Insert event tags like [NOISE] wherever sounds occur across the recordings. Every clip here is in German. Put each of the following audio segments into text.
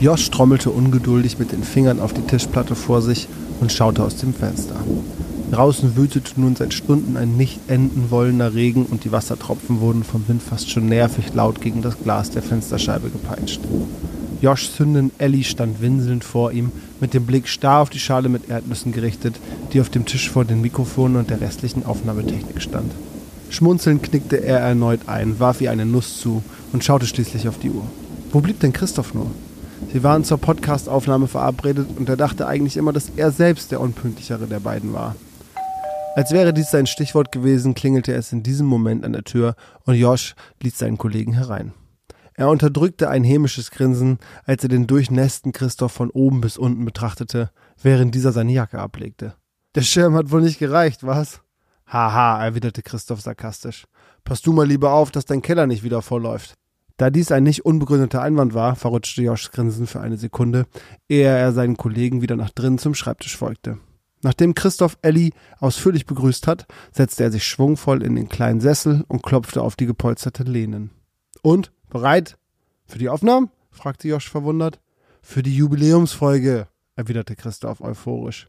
Josh trommelte ungeduldig mit den Fingern auf die Tischplatte vor sich und schaute aus dem Fenster. Draußen wütete nun seit Stunden ein nicht enden wollender Regen und die Wassertropfen wurden vom Wind fast schon nervig laut gegen das Glas der Fensterscheibe gepeitscht. Joshs Hündin Ellie stand winselnd vor ihm, mit dem Blick starr auf die Schale mit Erdnüssen gerichtet, die auf dem Tisch vor den Mikrofonen und der restlichen Aufnahmetechnik stand. Schmunzelnd knickte er erneut ein, warf ihr eine Nuss zu und schaute schließlich auf die Uhr. Wo blieb denn Christoph nur? Sie waren zur Podcastaufnahme verabredet und er dachte eigentlich immer, dass er selbst der unpünktlichere der beiden war. Als wäre dies sein Stichwort gewesen, klingelte es in diesem Moment an der Tür und Josh ließ seinen Kollegen herein. Er unterdrückte ein hämisches Grinsen, als er den durchnässten Christoph von oben bis unten betrachtete, während dieser seine Jacke ablegte. Der Schirm hat wohl nicht gereicht, was? Haha, erwiderte Christoph sarkastisch. Pass du mal lieber auf, dass dein Keller nicht wieder vorläuft. Da dies ein nicht unbegründeter Einwand war, verrutschte Joshs Grinsen für eine Sekunde, ehe er seinen Kollegen wieder nach drinnen zum Schreibtisch folgte. Nachdem Christoph Ellie ausführlich begrüßt hat, setzte er sich schwungvoll in den kleinen Sessel und klopfte auf die gepolsterte Lehnen. Und? Bereit? Für die Aufnahmen? fragte Josh verwundert. Für die Jubiläumsfolge, erwiderte Christoph euphorisch.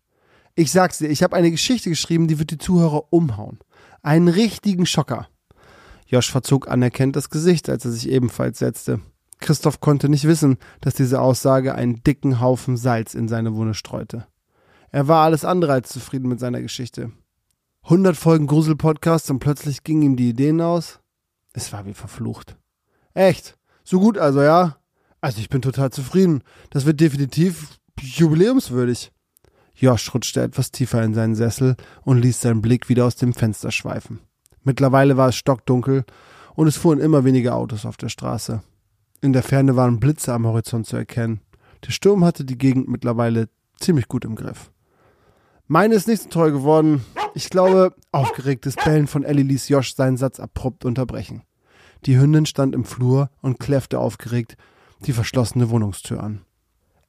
Ich sag's dir, ich habe eine Geschichte geschrieben, die wird die Zuhörer umhauen. Einen richtigen Schocker. Josh verzog anerkennt das Gesicht, als er sich ebenfalls setzte. Christoph konnte nicht wissen, dass diese Aussage einen dicken Haufen Salz in seine Wunde streute. Er war alles andere als zufrieden mit seiner Geschichte. Hundert Folgen Grusel-Podcast und plötzlich gingen ihm die Ideen aus. Es war wie verflucht. Echt? So gut also, ja? Also ich bin total zufrieden. Das wird definitiv jubiläumswürdig. Josh rutschte etwas tiefer in seinen Sessel und ließ seinen Blick wieder aus dem Fenster schweifen. Mittlerweile war es stockdunkel und es fuhren immer weniger Autos auf der Straße. In der Ferne waren Blitze am Horizont zu erkennen. Der Sturm hatte die Gegend mittlerweile ziemlich gut im Griff. Meine ist nicht so toll geworden. Ich glaube, aufgeregtes Bellen von Ellie ließ Josh seinen Satz abrupt unterbrechen. Die Hündin stand im Flur und kläffte aufgeregt die verschlossene Wohnungstür an.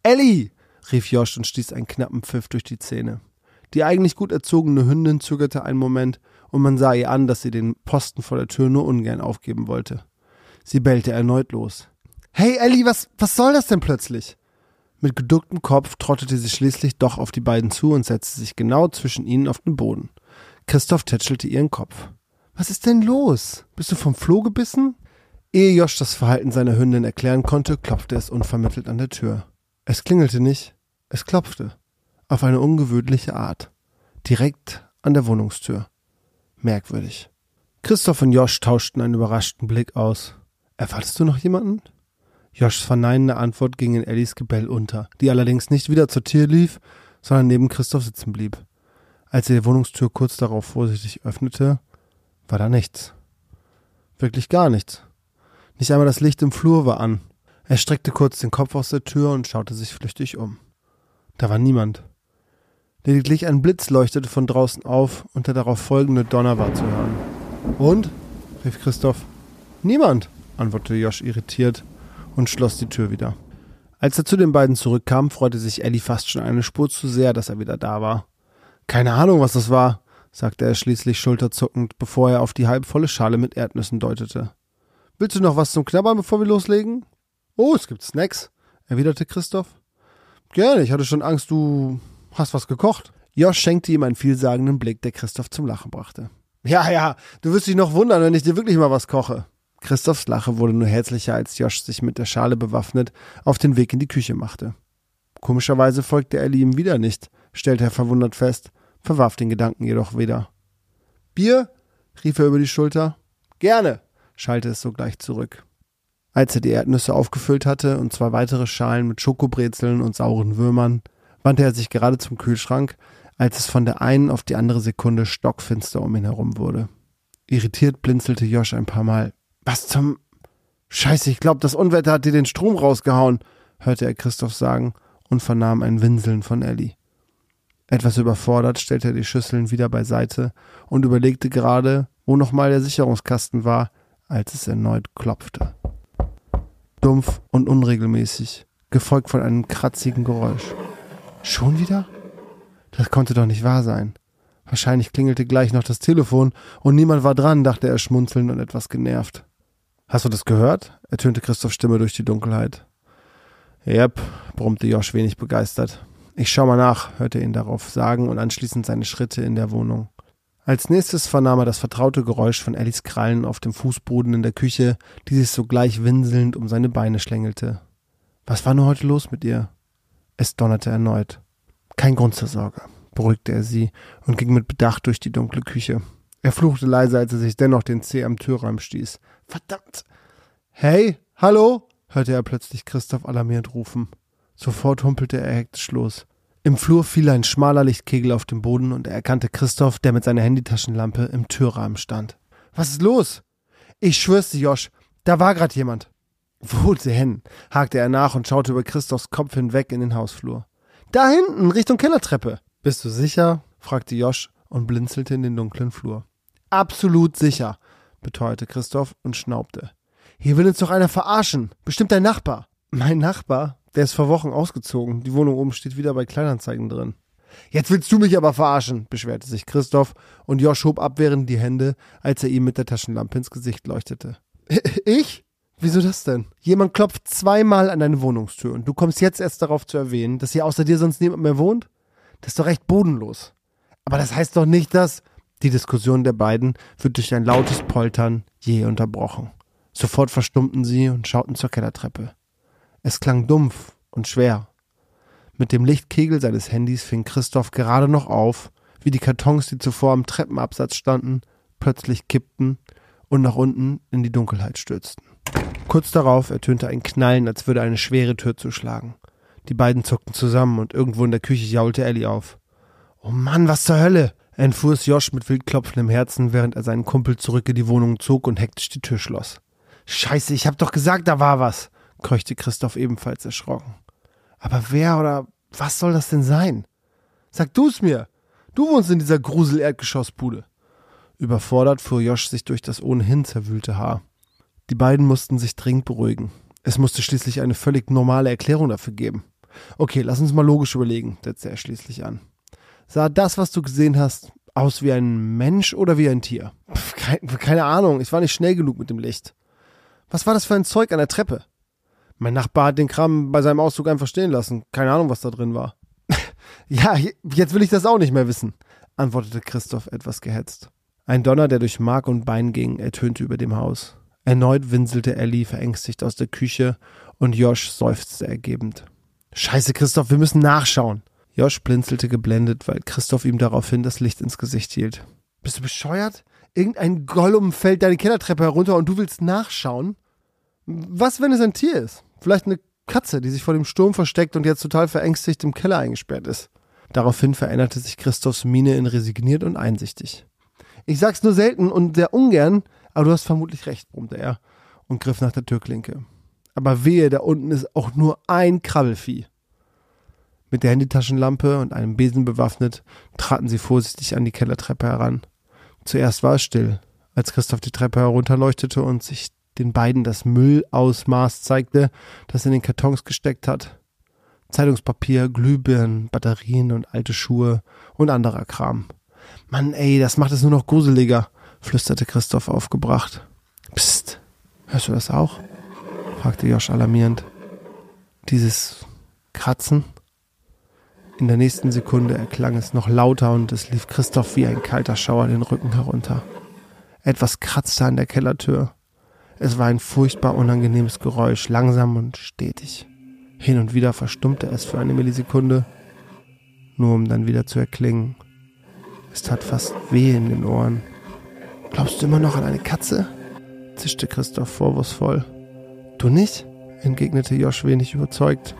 Ellie! rief Josh und stieß einen knappen Pfiff durch die Zähne. Die eigentlich gut erzogene Hündin zögerte einen Moment und man sah ihr an, dass sie den Posten vor der Tür nur ungern aufgeben wollte. Sie bellte erneut los. Hey Ellie, was, was soll das denn plötzlich? Mit geducktem Kopf trottete sie schließlich doch auf die beiden zu und setzte sich genau zwischen ihnen auf den Boden. Christoph tätschelte ihren Kopf. Was ist denn los? Bist du vom Floh gebissen? Ehe Josh das Verhalten seiner Hündin erklären konnte, klopfte es unvermittelt an der Tür. Es klingelte nicht, es klopfte. Auf eine ungewöhnliche Art. Direkt an der Wohnungstür. Merkwürdig. Christoph und Josh tauschten einen überraschten Blick aus. Erwartest du noch jemanden? Joshs verneinende Antwort ging in Ellies Gebell unter, die allerdings nicht wieder zur Tür lief, sondern neben Christoph sitzen blieb. Als er die Wohnungstür kurz darauf vorsichtig öffnete, war da nichts. Wirklich gar nichts. Nicht einmal das Licht im Flur war an. Er streckte kurz den Kopf aus der Tür und schaute sich flüchtig um. Da war niemand. Lediglich ein Blitz leuchtete von draußen auf und der darauf folgende Donner war zu hören. Und? rief Christoph. Niemand, antwortete Josh irritiert und schloss die Tür wieder. Als er zu den beiden zurückkam, freute sich Ellie fast schon eine Spur zu sehr, dass er wieder da war. Keine Ahnung, was das war, sagte er schließlich schulterzuckend, bevor er auf die halbvolle Schale mit Erdnüssen deutete. Willst du noch was zum Knabbern, bevor wir loslegen? Oh, es gibt Snacks, erwiderte Christoph. Gerne, ich hatte schon Angst, du Hast was gekocht? Josh schenkte ihm einen vielsagenden Blick, der Christoph zum Lachen brachte. Ja, ja, du wirst dich noch wundern, wenn ich dir wirklich mal was koche. Christophs Lache wurde nur herzlicher, als Josh sich mit der Schale bewaffnet auf den Weg in die Küche machte. Komischerweise folgte Ellie ihm wieder nicht, stellte er verwundert fest, verwarf den Gedanken jedoch wieder. Bier? rief er über die Schulter. Gerne, schallte es sogleich zurück. Als er die Erdnüsse aufgefüllt hatte und zwei weitere Schalen mit Schokobrezeln und sauren Würmern, wandte er sich gerade zum Kühlschrank, als es von der einen auf die andere Sekunde stockfinster um ihn herum wurde. Irritiert blinzelte Josh ein paar Mal. Was zum Scheiße, ich glaub, das Unwetter hat dir den Strom rausgehauen, hörte er Christoph sagen und vernahm ein Winseln von Ellie. Etwas überfordert stellte er die Schüsseln wieder beiseite und überlegte gerade, wo nochmal der Sicherungskasten war, als es erneut klopfte. Dumpf und unregelmäßig, gefolgt von einem kratzigen Geräusch. Schon wieder? Das konnte doch nicht wahr sein. Wahrscheinlich klingelte gleich noch das Telefon und niemand war dran, dachte er schmunzelnd und etwas genervt. Hast du das gehört? ertönte Christophs Stimme durch die Dunkelheit. Yep, brummte Josh wenig begeistert. Ich schau mal nach, hörte er ihn darauf sagen und anschließend seine Schritte in der Wohnung. Als nächstes vernahm er das vertraute Geräusch von Ellis Krallen auf dem Fußboden in der Küche, die sich sogleich winselnd um seine Beine schlängelte. Was war nur heute los mit ihr? Es donnerte erneut. Kein Grund zur Sorge, beruhigte er sie und ging mit Bedacht durch die dunkle Küche. Er fluchte leise, als er sich dennoch den Zeh am Türrahmen stieß. Verdammt! Hey, hallo? hörte er plötzlich Christoph alarmierend rufen. Sofort humpelte er hektisch los. Im Flur fiel ein schmaler Lichtkegel auf den Boden und er erkannte Christoph, der mit seiner Handytaschenlampe im Türrahmen stand. Was ist los? Ich schwör's dir, Josh, da war grad jemand. Wo denn? hakte er nach und schaute über Christophs Kopf hinweg in den Hausflur. Da hinten, Richtung Kellertreppe. Bist du sicher? fragte Josh und blinzelte in den dunklen Flur. Absolut sicher, beteuerte Christoph und schnaubte. Hier will uns doch einer verarschen. Bestimmt dein Nachbar. Mein Nachbar? Der ist vor Wochen ausgezogen. Die Wohnung oben steht wieder bei Kleinanzeigen drin. Jetzt willst du mich aber verarschen, beschwerte sich Christoph und Josh hob abwehrend die Hände, als er ihm mit der Taschenlampe ins Gesicht leuchtete. [LAUGHS] Ich? Wieso das denn? Jemand klopft zweimal an deine Wohnungstür und du kommst jetzt erst darauf zu erwähnen, dass hier außer dir sonst niemand mehr wohnt? Das ist doch recht bodenlos. Aber das heißt doch nicht, dass. Die Diskussion der beiden wird durch ein lautes Poltern je unterbrochen. Sofort verstummten sie und schauten zur Kellertreppe. Es klang dumpf und schwer. Mit dem Lichtkegel seines Handys fing Christoph gerade noch auf, wie die Kartons, die zuvor am Treppenabsatz standen, plötzlich kippten und nach unten in die Dunkelheit stürzten. Kurz darauf ertönte ein Knallen, als würde eine schwere Tür zuschlagen. Die beiden zuckten zusammen und irgendwo in der Küche jaulte Ellie auf. Oh Mann, was zur Hölle! entfuhr es Josh mit wild klopfendem Herzen, während er seinen Kumpel zurück in die Wohnung zog und hektisch die Tür schloss. Scheiße, ich hab doch gesagt, da war was keuchte Christoph ebenfalls erschrocken. Aber wer oder was soll das denn sein? Sag du's mir. Du wohnst in dieser Grusel-Erdgeschossbude. Überfordert fuhr Josh sich durch das ohnehin zerwühlte Haar. Die beiden mussten sich dringend beruhigen. Es musste schließlich eine völlig normale Erklärung dafür geben. Okay, lass uns mal logisch überlegen, setzte er schließlich an. Sah das, was du gesehen hast, aus wie ein Mensch oder wie ein Tier? Pff, keine, keine Ahnung, ich war nicht schnell genug mit dem Licht. Was war das für ein Zeug an der Treppe? Mein Nachbar hat den Kram bei seinem Auszug einfach stehen lassen. Keine Ahnung, was da drin war. [LAUGHS] ja, jetzt will ich das auch nicht mehr wissen, antwortete Christoph etwas gehetzt. Ein Donner, der durch Mark und Bein ging, ertönte über dem Haus. Erneut winselte Ellie verängstigt aus der Küche und Josh seufzte ergebend. Scheiße, Christoph, wir müssen nachschauen. Josh blinzelte geblendet, weil Christoph ihm daraufhin das Licht ins Gesicht hielt. Bist du bescheuert? Irgendein Gollum fällt deine Kellertreppe herunter und du willst nachschauen? Was, wenn es ein Tier ist? Vielleicht eine Katze, die sich vor dem Sturm versteckt und jetzt total verängstigt im Keller eingesperrt ist. Daraufhin veränderte sich Christophs Miene in resigniert und einsichtig. Ich sag's nur selten und sehr ungern, aber du hast vermutlich recht, brummte er und griff nach der Türklinke. Aber wehe, da unten ist auch nur ein Krabbelvieh. Mit der Handytaschenlampe und einem Besen bewaffnet, traten sie vorsichtig an die Kellertreppe heran. Zuerst war es still, als Christoph die Treppe herunterleuchtete und sich den beiden das Müllausmaß zeigte, das in den Kartons gesteckt hat. Zeitungspapier, Glühbirnen, Batterien und alte Schuhe und anderer Kram. Mann, ey, das macht es nur noch gruseliger, flüsterte Christoph aufgebracht. Psst, hörst du das auch? fragte Josh alarmierend. Dieses Kratzen? In der nächsten Sekunde erklang es noch lauter und es lief Christoph wie ein kalter Schauer den Rücken herunter. Etwas kratzte an der Kellertür. Es war ein furchtbar unangenehmes Geräusch, langsam und stetig. Hin und wieder verstummte es für eine Millisekunde, nur um dann wieder zu erklingen. Es tat fast weh in den Ohren. Glaubst du immer noch an eine Katze? zischte Christoph vorwurfsvoll. Du nicht? entgegnete Josh wenig überzeugt.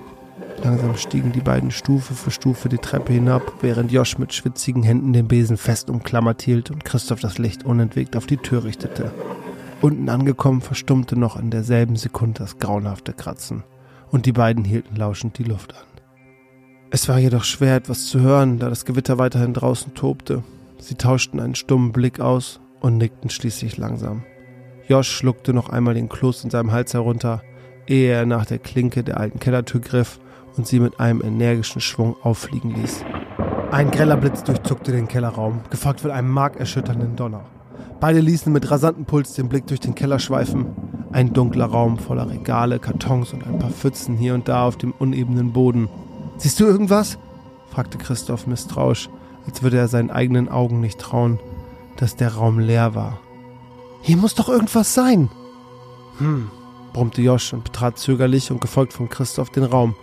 Langsam stiegen die beiden Stufe für Stufe die Treppe hinab, während Josh mit schwitzigen Händen den Besen fest umklammert hielt und Christoph das Licht unentwegt auf die Tür richtete. Unten angekommen verstummte noch in derselben Sekunde das grauenhafte Kratzen, und die beiden hielten lauschend die Luft an. Es war jedoch schwer, etwas zu hören, da das Gewitter weiterhin draußen tobte. Sie tauschten einen stummen Blick aus und nickten schließlich langsam. Josh schluckte noch einmal den Kloß in seinem Hals herunter, ehe er nach der Klinke der alten Kellertür griff und sie mit einem energischen Schwung auffliegen ließ. Ein greller Blitz durchzuckte den Kellerraum, gefolgt von einem markerschütternden Donner. Beide ließen mit rasantem Puls den Blick durch den Keller schweifen. Ein dunkler Raum voller Regale, Kartons und ein paar Pfützen hier und da auf dem unebenen Boden. Siehst du irgendwas? fragte Christoph misstrauisch, als würde er seinen eigenen Augen nicht trauen, dass der Raum leer war. Hier muss doch irgendwas sein. Hm, brummte Josh und betrat zögerlich und gefolgt von Christoph den Raum.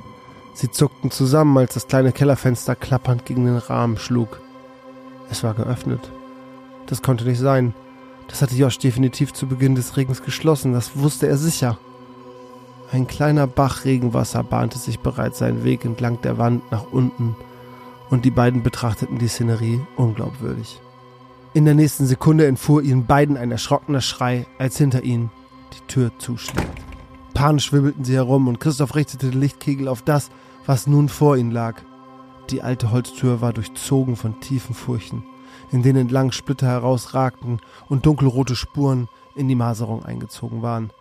Sie zuckten zusammen, als das kleine Kellerfenster klappernd gegen den Rahmen schlug. Es war geöffnet. Das konnte nicht sein. Das hatte Josh definitiv zu Beginn des Regens geschlossen, das wusste er sicher. Ein kleiner Bach Regenwasser bahnte sich bereits seinen Weg entlang der Wand nach unten, und die beiden betrachteten die Szenerie unglaubwürdig. In der nächsten Sekunde entfuhr ihnen beiden ein erschrockener Schrei, als hinter ihnen die Tür zuschlug. Panisch wirbelten sie herum und Christoph richtete den Lichtkegel auf das, was nun vor ihnen lag. Die alte Holztür war durchzogen von tiefen Furchen, in denen entlang Splitter herausragten und dunkelrote Spuren in die Maserung eingezogen waren.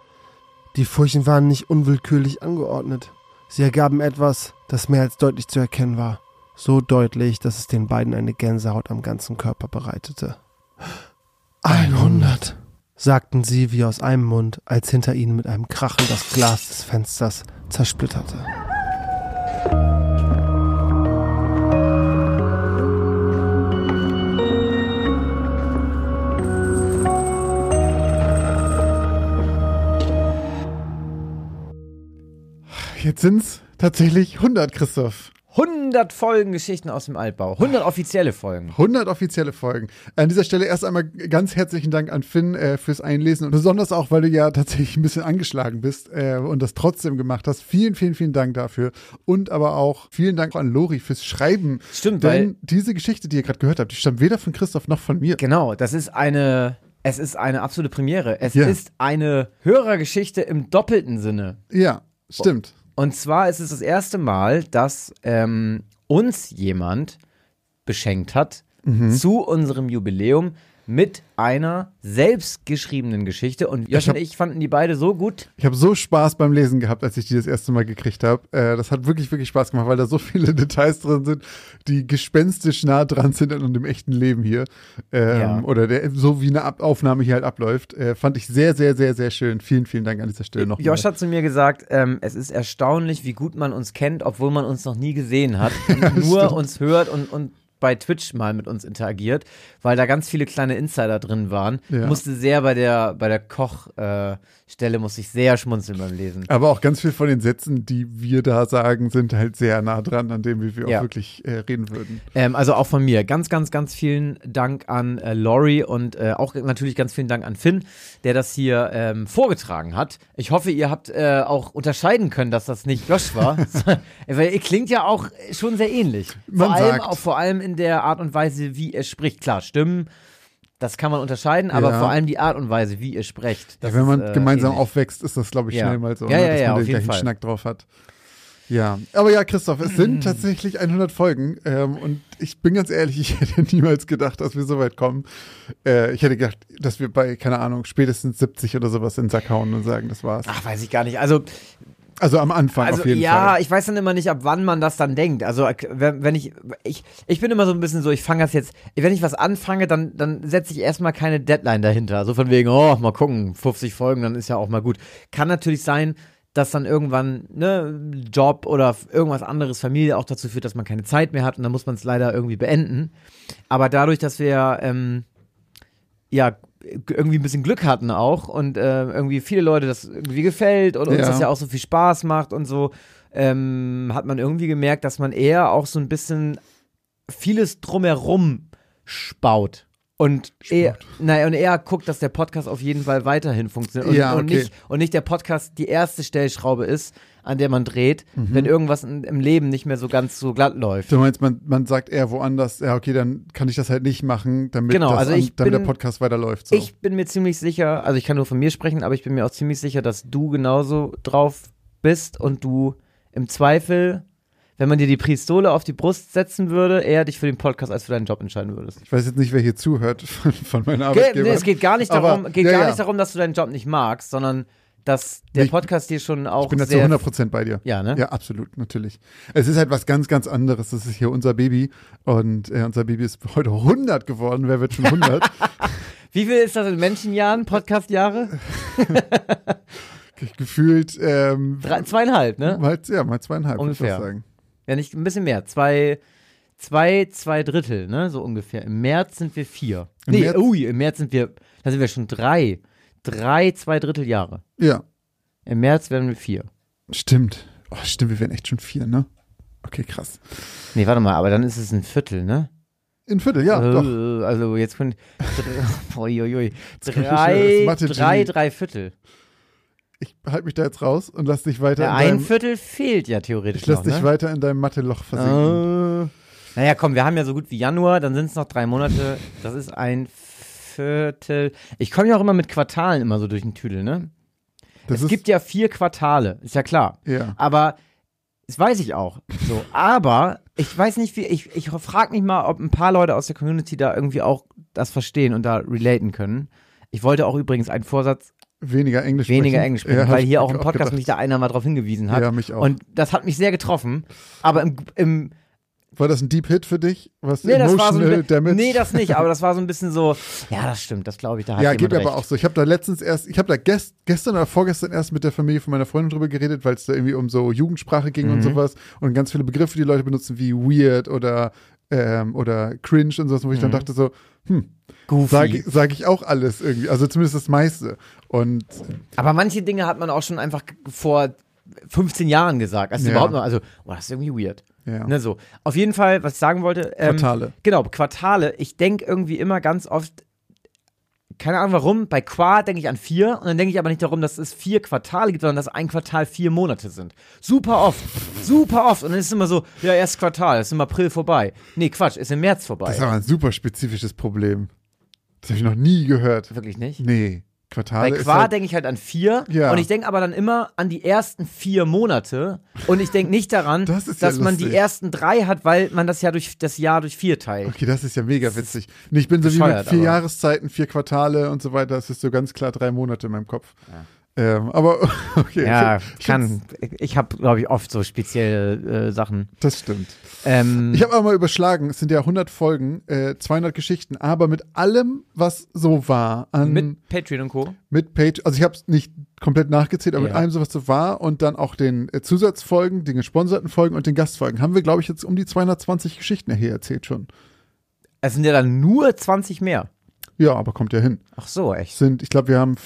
Die Furchen waren nicht unwillkürlich angeordnet. Sie ergaben etwas, das mehr als deutlich zu erkennen war. So deutlich, dass es den beiden eine Gänsehaut am ganzen Körper bereitete. 100, sagten sie wie aus einem Mund, als hinter ihnen mit einem Krachen das Glas des Fensters zersplitterte. Jetzt sind's tatsächlich 100, Christoph. 100 Folgen Geschichten aus dem Altbau. 100 offizielle Folgen. 100 offizielle Folgen. An dieser Stelle erst einmal ganz herzlichen Dank an Finn äh, fürs Einlesen und besonders auch, weil du ja tatsächlich ein bisschen angeschlagen bist äh, und das trotzdem gemacht hast. Vielen, vielen, vielen Dank dafür. Und aber auch vielen Dank an Lori fürs Schreiben. Stimmt, Denn weil diese Geschichte, die ihr gerade gehört habt, die stammt weder von Christoph noch von mir. genau, das ist eine es ist eine absolute Premiere. Es Ja. ist eine Hörergeschichte im doppelten Sinne. Ja, stimmt. Und zwar ist es das erste Mal, dass ähm, uns jemand beschenkt hat Mhm. zu unserem Jubiläum mit einer selbstgeschriebenen Geschichte. Und Josh Ich hab- und ich fanden die beide so gut. Ich habe so Spaß beim Lesen gehabt, als ich die das erste Mal gekriegt habe. Äh, das hat wirklich, wirklich Spaß gemacht, weil da so viele [LAUGHS] Details drin sind, die gespenstisch nah dran sind an dem echten Leben hier. Ähm, Ja. Oder der, so wie eine Ab Aufnahme hier halt abläuft. Äh, fand ich sehr, sehr, sehr, sehr schön. Vielen, vielen Dank an dieser Stelle noch. Josh hat zu mir gesagt, ähm, es ist erstaunlich, wie gut man uns kennt, obwohl man uns noch nie gesehen hat [LAUGHS] und nur uns hört und, und bei Twitch mal mit uns interagiert, weil da ganz viele kleine Insider drin waren. Ja. Musste sehr bei der bei der Kochstelle äh, musste ich sehr schmunzeln beim Lesen. Aber auch ganz viel von den Sätzen, die wir da sagen, sind halt sehr nah dran an dem, wie wir Ja. auch wirklich äh, reden würden. Ähm, also auch von mir ganz, ganz, ganz vielen Dank an äh, Lori und äh, auch natürlich ganz vielen Dank an Finn, der das hier ähm, vorgetragen hat. Ich hoffe, ihr habt äh, auch unterscheiden können, dass das nicht Josh war. [LAUGHS] Weil ihr klingt ja auch schon sehr ähnlich. Man vor, allem, sagt. auch, vor allem in der Art und Weise, wie er spricht. Klar, Stimmen, das kann man unterscheiden, aber Ja. vor allem die Art und Weise, wie ihr sprecht. Das ja, wenn man ist, äh, gemeinsam ähnlich. aufwächst, ist das, glaube ich, schnell mal so, Ja, ne, ja, dass man den gleichen Fall. Schnack drauf hat. Ja, aber ja, Christoph, es sind tatsächlich 100 Folgen ähm, und ich bin ganz ehrlich, [LAUGHS] ich hätte niemals gedacht, dass wir so weit kommen. Äh, ich hätte gedacht, dass wir bei, keine Ahnung, spätestens 70 oder sowas in den Sack hauen und sagen, das war's. Ach, weiß ich gar nicht. Also Also am Anfang Also auf jeden ja, Fall. ich weiß dann immer nicht, ab wann man das dann denkt. Also äh, wenn, wenn ich, ich, ich bin immer so ein bisschen so, ich fange das jetzt, wenn ich was anfange, dann, dann setze ich erstmal keine Deadline dahinter. So von wegen, oh, mal gucken, 50 Folgen, dann ist ja auch mal gut. Kann natürlich sein, dass dann irgendwann ne Job oder irgendwas anderes, Familie auch dazu führt, dass man keine Zeit mehr hat und dann muss man es leider irgendwie beenden. Aber dadurch, dass wir ähm, ja irgendwie ein bisschen Glück hatten auch und äh, irgendwie viele Leute das irgendwie gefällt und uns Ja. das ja auch so viel Spaß macht und so, ähm, hat man irgendwie gemerkt, dass man eher auch so ein bisschen vieles drumherum spaut. Und eher, naja, und eher guckt, dass der Podcast auf jeden Fall weiterhin funktioniert. Und, Ja, und, okay. nicht, und nicht der Podcast die erste Stellschraube ist, an der man dreht, Mhm. wenn irgendwas in, im Leben nicht mehr so ganz so glatt läuft. Du meinst, man, man sagt eher woanders, ja, okay, dann kann ich das halt nicht machen, damit, Genau, das also an, damit der bin- Podcast weiterläuft. So. Ich bin mir ziemlich sicher, also ich kann nur von mir sprechen, aber ich bin mir auch ziemlich sicher, dass du genauso drauf bist und du im Zweifel, wenn man dir die Pistole auf die Brust setzen würde, eher dich für den Podcast als für deinen Job entscheiden würdest. ich weiß jetzt nicht, wer hier zuhört [LAUGHS] von, von meinen Ge Arbeitgebern. nee, es geht gar nicht Aber- darum, geht ja, gar ja. nicht darum, dass du deinen Job nicht magst, sondern dass der Ich- Podcast dir schon auch Ich bin da zu sehr 100% bei dir. Ja, ne? Ja, absolut, natürlich. Es ist halt was ganz, ganz anderes. Das ist hier unser Baby und äh, unser Baby ist heute 100 geworden. Wer wird schon 100? [LAUGHS] Wie viel ist das in Menschenjahren, Podcastjahre? [LAUGHS] Gefühlt ähm, Drei, zweieinhalb, ne? mal, ja, mal zweieinhalb, würde ich sagen. Ja, nicht ein bisschen mehr. Zwei, zwei, zwei Drittel, ne? So ungefähr. Im März sind wir vier. Im nee, März- ui, im März sind wir, da sind wir schon drei. Drei, zwei Drittel Jahre. Ja, Im März werden wir vier. stimmt. Oh, stimmt, wir werden echt schon vier, ne? Okay, krass. Nee, warte mal, aber dann ist es ein Viertel, ne? In Viertel, ja, äh, doch. Also jetzt von [LAUGHS] [LAUGHS] Uiuiui. drei, drei, drei Viertel. Ich halte mich da jetzt raus und lass dich weiter Ja, in ein deinem, Viertel fehlt ja theoretisch ich lass noch, dich ne? weiter in deinem Mathe-Loch versinken. Äh, naja, komm, wir haben ja so gut wie Januar, dann sind es noch drei Monate. Das ist ein Viertel. Ich komme ja auch immer mit Quartalen immer so durch den Tüdel, ne? das es gibt ja vier Quartale, ist ja klar. ja. Aber das weiß ich auch. So, aber ich weiß nicht, wie ich ich frage mich mal, ob ein paar Leute aus der Community da irgendwie auch das verstehen und da relaten können. Ich wollte auch übrigens einen Vorsatz weniger Englisch weniger sprechen. Englisch sprechen, Ja, weil hier auch im Podcast gedacht. mich da einer mal drauf hingewiesen hat. Ja, mich auch. Und das hat mich sehr getroffen. Aber im, im War das ein Deep Hit für dich? Was Nee, das war so emotional ein, damage? nee, das nicht, aber das war so ein bisschen so, ja, das stimmt, das glaube ich, da hat ja, geht recht. aber auch so. Ich habe da letztens erst, ich habe da gest, gestern oder vorgestern erst mit der Familie von meiner Freundin drüber geredet, weil es da irgendwie um so Jugendsprache ging Mhm. und sowas und ganz viele Begriffe, die Leute benutzen, wie weird oder ähm, oder cringe und sowas, wo ich dann Mhm. dachte so, hm, sage sag ich auch alles irgendwie, also zumindest das meiste. Und Aber manche Dinge hat man auch schon einfach vor 15 Jahren gesagt. Also Ja. überhaupt noch, also, oh, das ist irgendwie weird. Ja, Ne, so. Auf jeden Fall, was ich sagen wollte. Ähm, Quartale. Genau, Quartale. Ich denke irgendwie immer ganz oft, keine Ahnung warum, bei Qua denke ich an vier und dann denke ich aber nicht darum, dass es vier Quartale gibt, sondern dass ein Quartal vier Monate sind. Super oft. Super oft. Und dann ist es immer so, ja, erst Quartal, ist im April vorbei. Nee, Quatsch, ist im März vorbei. Das ist aber ein super spezifisches Problem. Das habe ich noch nie gehört. Wirklich nicht? Nee, Quartale ist Qua halt, denke ich halt an vier Ja. und ich denke aber dann immer an die ersten vier Monate und ich denke nicht daran, [LAUGHS] Das ist ja dass man die ersten drei hat, weil man das ja durch das Jahr durch vier teilt. Okay, das ist ja mega witzig. Und ich bin so wie mit vier aber- Jahreszeiten, vier Quartale und so weiter. Das ist so ganz klar drei Monate in meinem Kopf. Ähm, aber [LAUGHS] okay. Ja, ich kann. Ich habe, glaube ich, oft so spezielle äh, Sachen. Das stimmt. Ähm, Ich habe aber mal überschlagen, es sind ja 100 Folgen, äh, 200 Geschichten, aber mit allem, was so war, an, mit, mit Patreon und Co. Page, also ich habe es nicht komplett nachgezählt, aber mit Ja. allem, so was so war und dann auch den äh, Zusatzfolgen, den gesponserten Folgen und den Gastfolgen, haben wir, glaube ich, jetzt um die 220 Geschichten hier erzählt schon. Es sind ja dann nur 20 mehr. Ja, aber kommt ja hin. Ach so, echt. sind, ich glaube, wir haben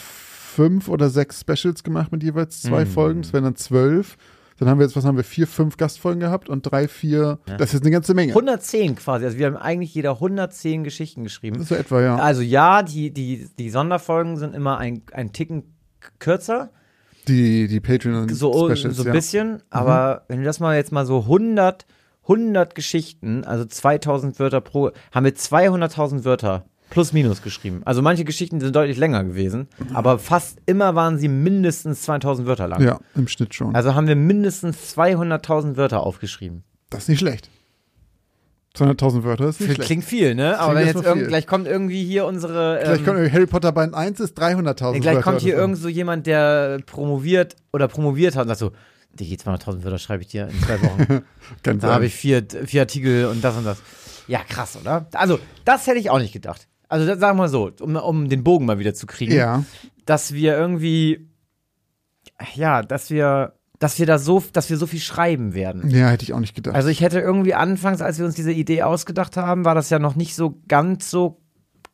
fünf oder sechs Specials gemacht mit jeweils zwei Mhm. Folgen. Das wären dann zwölf. Dann haben wir jetzt, was haben wir, vier, fünf Gastfolgen gehabt und drei, vier. Das ist jetzt eine ganze Menge. 110 quasi. Also wir haben eigentlich jeder 110 Geschichten geschrieben. So etwa, ja. Also ja, die, die, die Sonderfolgen sind immer ein, ein Ticken kürzer. Die, die Patreon-Specials, so, so ein ja. bisschen, aber wenn du das mal jetzt mal so 100, 100 Geschichten, also 2000 Wörter pro, haben wir 200.000 Wörter plus minus geschrieben. Also manche Geschichten sind deutlich länger gewesen, aber fast immer waren sie mindestens 2000 Wörter lang. Ja, im Schnitt schon. Also haben wir mindestens 200.000 Wörter aufgeschrieben. das ist nicht schlecht. 200.000 Wörter ist nicht schlecht. Klingt viel, ne? Aber wenn jetzt irgend, gleich kommt irgendwie hier unsere ähm, kommt irgendwie Harry Potter Band 1 ist 300.000 Ja, gleich Wörter kommt hier irgend so jemand, der promoviert oder promoviert hat und sagt so, die 200.000 Wörter schreibe ich dir in zwei Wochen. [LAUGHS] Kann da habe ich vier, vier Artikel und das und das. Ja, krass, oder? Also, das hätte ich auch nicht gedacht. Also, das, sagen wir mal so, um, um den Bogen mal wieder zu kriegen, Ja, dass wir irgendwie, ja, dass wir, dass wir da so, dass wir so viel schreiben werden. ja, hätte ich auch nicht gedacht. Also, ich hätte irgendwie anfangs, als wir uns diese Idee ausgedacht haben, war das ja noch nicht so ganz so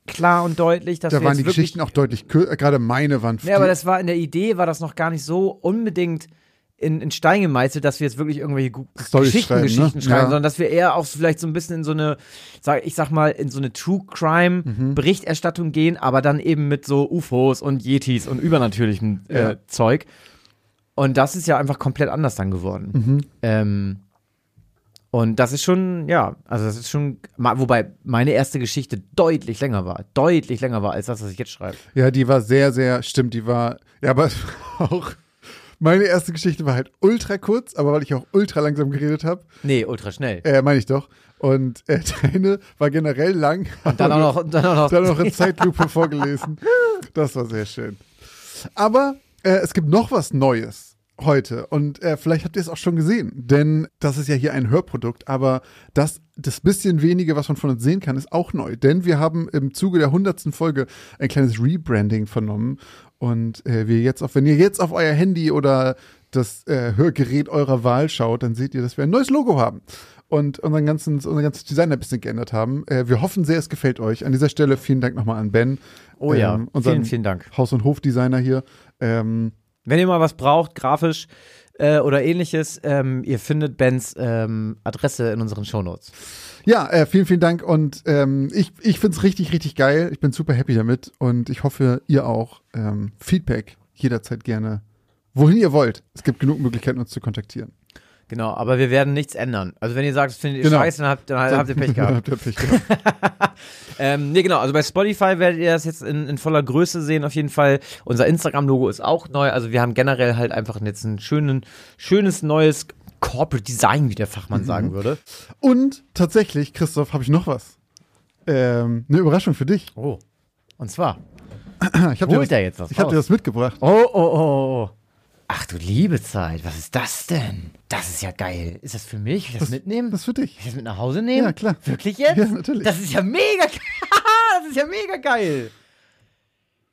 klar und deutlich, dass da wir waren die Geschichten auch deutlich kürzer, gerade meine waren Ja, aber das war in der Idee, war das noch gar nicht so unbedingt in, in Stein gemeißelt, dass wir jetzt wirklich irgendwelche Geschichten, schreiben, ne? Geschichten schreiben, Ja. sondern dass wir eher auch vielleicht so ein bisschen in so eine, sag, ich sag mal, in so eine True Crime Mhm. Berichterstattung gehen, aber dann eben mit so UFOs und Yetis und übernatürlichem äh, Ja. Zeug. Und das ist ja einfach komplett anders dann geworden. Mhm. Ähm, und das ist schon, ja, also das ist schon, wobei meine erste Geschichte deutlich länger war, deutlich länger war als das, was ich jetzt schreibe. Ja, die war sehr, sehr, stimmt, die war, ja, aber [LAUGHS] auch, meine erste Geschichte war halt ultra kurz, aber weil ich auch ultra langsam geredet habe, Nee, ultra schnell. äh, meine ich doch. Und äh, [LAUGHS] deine war generell lang, [LAUGHS] Dann auch noch, dann auch noch, dann noch in Zeitlupe vorgelesen. Das war sehr schön. Aber äh, es gibt noch was Neues. Heute. Und äh, vielleicht habt ihr es auch schon gesehen, denn das ist ja hier ein Hörprodukt, aber das, das bisschen wenige, was man von uns sehen kann, ist auch neu. Denn wir haben im Zuge der hundertsten Folge ein kleines Rebranding vernommen. Und äh, wir jetzt auf, wenn ihr jetzt auf euer Handy oder das äh, Hörgerät eurer Wahl schaut, dann seht ihr, dass wir ein neues Logo haben und unseren ganzen, unser ganzes Design ein bisschen geändert haben. Äh, wir hoffen sehr, es gefällt euch. An dieser Stelle vielen Dank nochmal an Ben. Oh ja, ähm, vielen, vielen Dank. Haus- und Hofdesigner hier. Ähm, Wenn ihr mal was braucht, grafisch äh, oder ähnliches, ähm, ihr findet Bens ähm, Adresse in unseren Shownotes. ja, äh, vielen, vielen Dank und ähm, ich, ich finde es richtig, richtig geil. Ich bin super happy damit und ich hoffe, ihr auch. Ähm, Feedback jederzeit gerne. Wohin ihr wollt. Es gibt genug Möglichkeiten, uns zu kontaktieren. Genau, aber wir werden nichts ändern. Also wenn ihr sagt, das findet ihr Genau. scheiße, dann habt, dann habt ihr Pech gehabt. habt ihr Pech gehabt. [LAUGHS] ähm, nee, genau, also bei Spotify werdet ihr das jetzt in, in voller Größe sehen, auf jeden Fall. Unser Instagram-Logo ist auch neu, also wir haben generell halt einfach jetzt ein schönen, schönes neues Corporate Design, wie der Fachmann sagen würde. Und tatsächlich, Christoph, habe ich noch was. Ähm, eine Überraschung für dich. Oh. Und zwar, [CLEARS THROAT] Ich habe dir, jetzt was ich hab dir das mitgebracht. oh, oh, oh, oh. Ach du liebe Zeit, was ist das denn? Das ist ja geil. Ist das für mich? Will ich das, mitnehmen? Das ist für dich. Will ich das mit nach Hause nehmen? Ja, klar. Wirklich jetzt? Ja, natürlich. Das ist ja mega geil. [LAUGHS] das ist ja mega geil.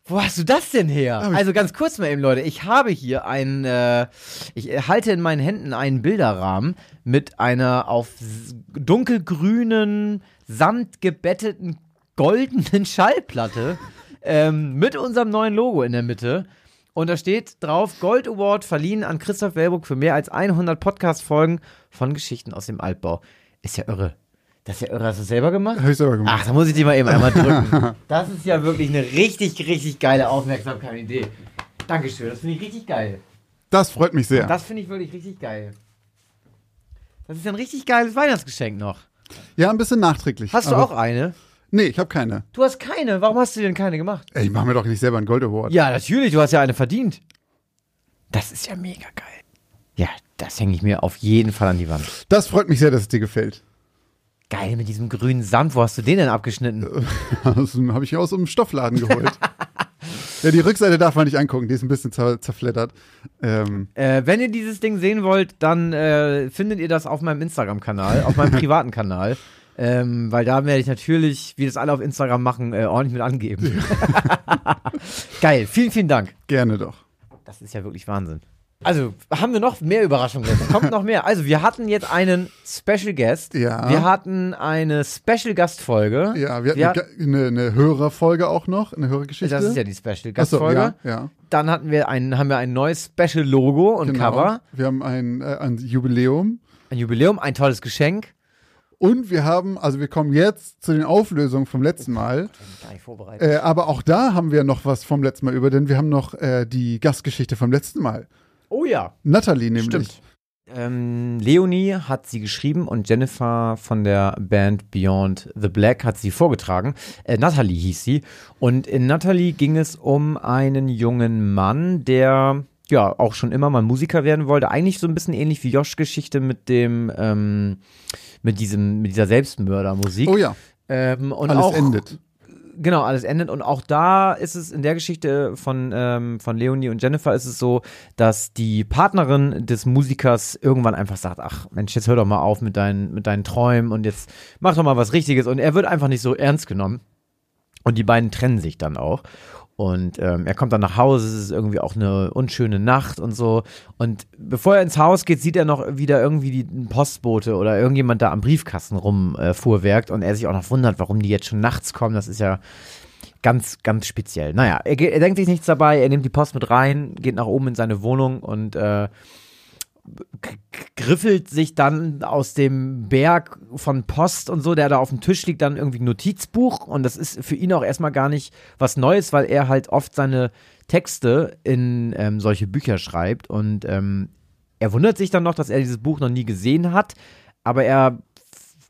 Wo hast du das denn her? Also ganz kurz mal eben, Leute. Ich habe hier einen, äh, ich äh, halte in meinen Händen einen Bilderrahmen mit einer auf dunkelgrünen, samtgebetteten, goldenen [LAUGHS] Schallplatte ähm, mit unserem neuen Logo in der Mitte. Und da steht drauf, Gold Award verliehen an Christoph Wellburg für mehr als 100 Podcast-Folgen von Geschichten aus dem Altbau. Ist ja irre. Das ist ja irre. Hast du das selber gemacht? Habe ich selber gemacht. Ach, da muss ich die mal eben einmal drücken. [LAUGHS] Das ist ja wirklich eine richtig, richtig geile Aufmerksamkeit-Idee. Dankeschön, das finde ich richtig geil. Das freut mich sehr. Das finde ich wirklich richtig geil. Das ist ja ein richtig geiles Weihnachtsgeschenk noch. ja, ein bisschen nachträglich. Hast du auch eine? Nee, ich habe keine. Du hast keine. Warum hast du denn keine gemacht? Ey, ich mache mir doch nicht selber einen Gold Award. Ja, natürlich, du hast ja eine verdient. Das ist ja mega geil. Ja, das hänge ich mir auf jeden Fall an die Wand. Das freut mich sehr, dass es dir gefällt. Geil mit diesem grünen Samt. Wo hast du den denn abgeschnitten? [LAUGHS] Das habe ich aus dem Stoffladen geholt. [LAUGHS] ja, die Rückseite darf man nicht angucken, die ist ein bisschen zer zerfleddert. Ähm, Äh, wenn ihr dieses Ding sehen wollt, dann äh, findet ihr das auf meinem Instagram-Kanal, auf meinem [LAUGHS] privaten Kanal. Ähm, weil da werde ich natürlich, wie das alle auf Instagram machen, äh, ordentlich mit angeben. [LAUGHS] Geil, vielen, vielen Dank. gerne doch. Das ist ja wirklich Wahnsinn. Also, haben wir noch mehr Überraschungen jetzt? Kommt noch mehr. Also, wir hatten jetzt einen Special Guest. Ja. Wir hatten eine Special Gastfolge. Ja, wir hatten Wir eine, eine, eine Hörerfolge auch noch, eine Hörergeschichte. Das ist ja die Special Achso, Gastfolge. ja, ja. Dann hatten wir ein, haben wir ein neues Special Logo und Genau. Cover. Wir haben ein, äh, ein Jubiläum. Ein Jubiläum, ein tolles Geschenk. Und wir haben, also wir kommen jetzt zu den Auflösungen vom letzten Mal. Gar nicht vorbereitet. Äh, aber auch da haben wir noch was vom letzten Mal über, denn wir haben noch äh, die Gastgeschichte vom letzten Mal. Oh ja. Natalie nämlich. Stimmt. Ähm, Leonie hat sie geschrieben und Jennifer von der Band Beyond the Black hat sie vorgetragen. Äh, Natalie hieß sie. Und in Natalie ging es um einen jungen Mann, der ja auch schon immer mal Musiker werden wollte. Eigentlich so ein bisschen ähnlich wie Josh Geschichte mit dem, ähm, mit diesem, mit dieser Selbstmördermusik. Oh ja, Ähm, und alles auch, endet. Genau, alles endet. Und auch da ist es in der Geschichte von, ähm, von Leonie und Jennifer ist es so, dass die Partnerin des Musikers irgendwann einfach sagt, ach Mensch, jetzt hör doch mal auf mit deinen, mit deinen Träumen und jetzt mach doch mal was Richtiges. Und er wird einfach nicht so ernst genommen. Und die beiden trennen sich dann auch. Und ähm, er kommt dann nach Hause, es ist irgendwie auch eine unschöne Nacht und so. Und bevor er ins Haus geht, sieht er noch wieder irgendwie die, Postbote oder irgendjemand da am Briefkasten rumfuhrwerkt äh, und er sich auch noch wundert, warum die jetzt schon nachts kommen. Das ist ja ganz, ganz speziell. Naja, er, er denkt sich nichts dabei, er nimmt die Post mit rein, geht nach oben in seine Wohnung und äh, griffelt sich dann aus dem Berg von Post und so, der da auf dem Tisch liegt, dann irgendwie ein Notizbuch. Und das ist für ihn auch erstmal gar nicht was Neues, weil er halt oft seine Texte in ähm, solche Bücher schreibt. Und ähm, er wundert sich dann noch, dass er dieses Buch noch nie gesehen hat, aber er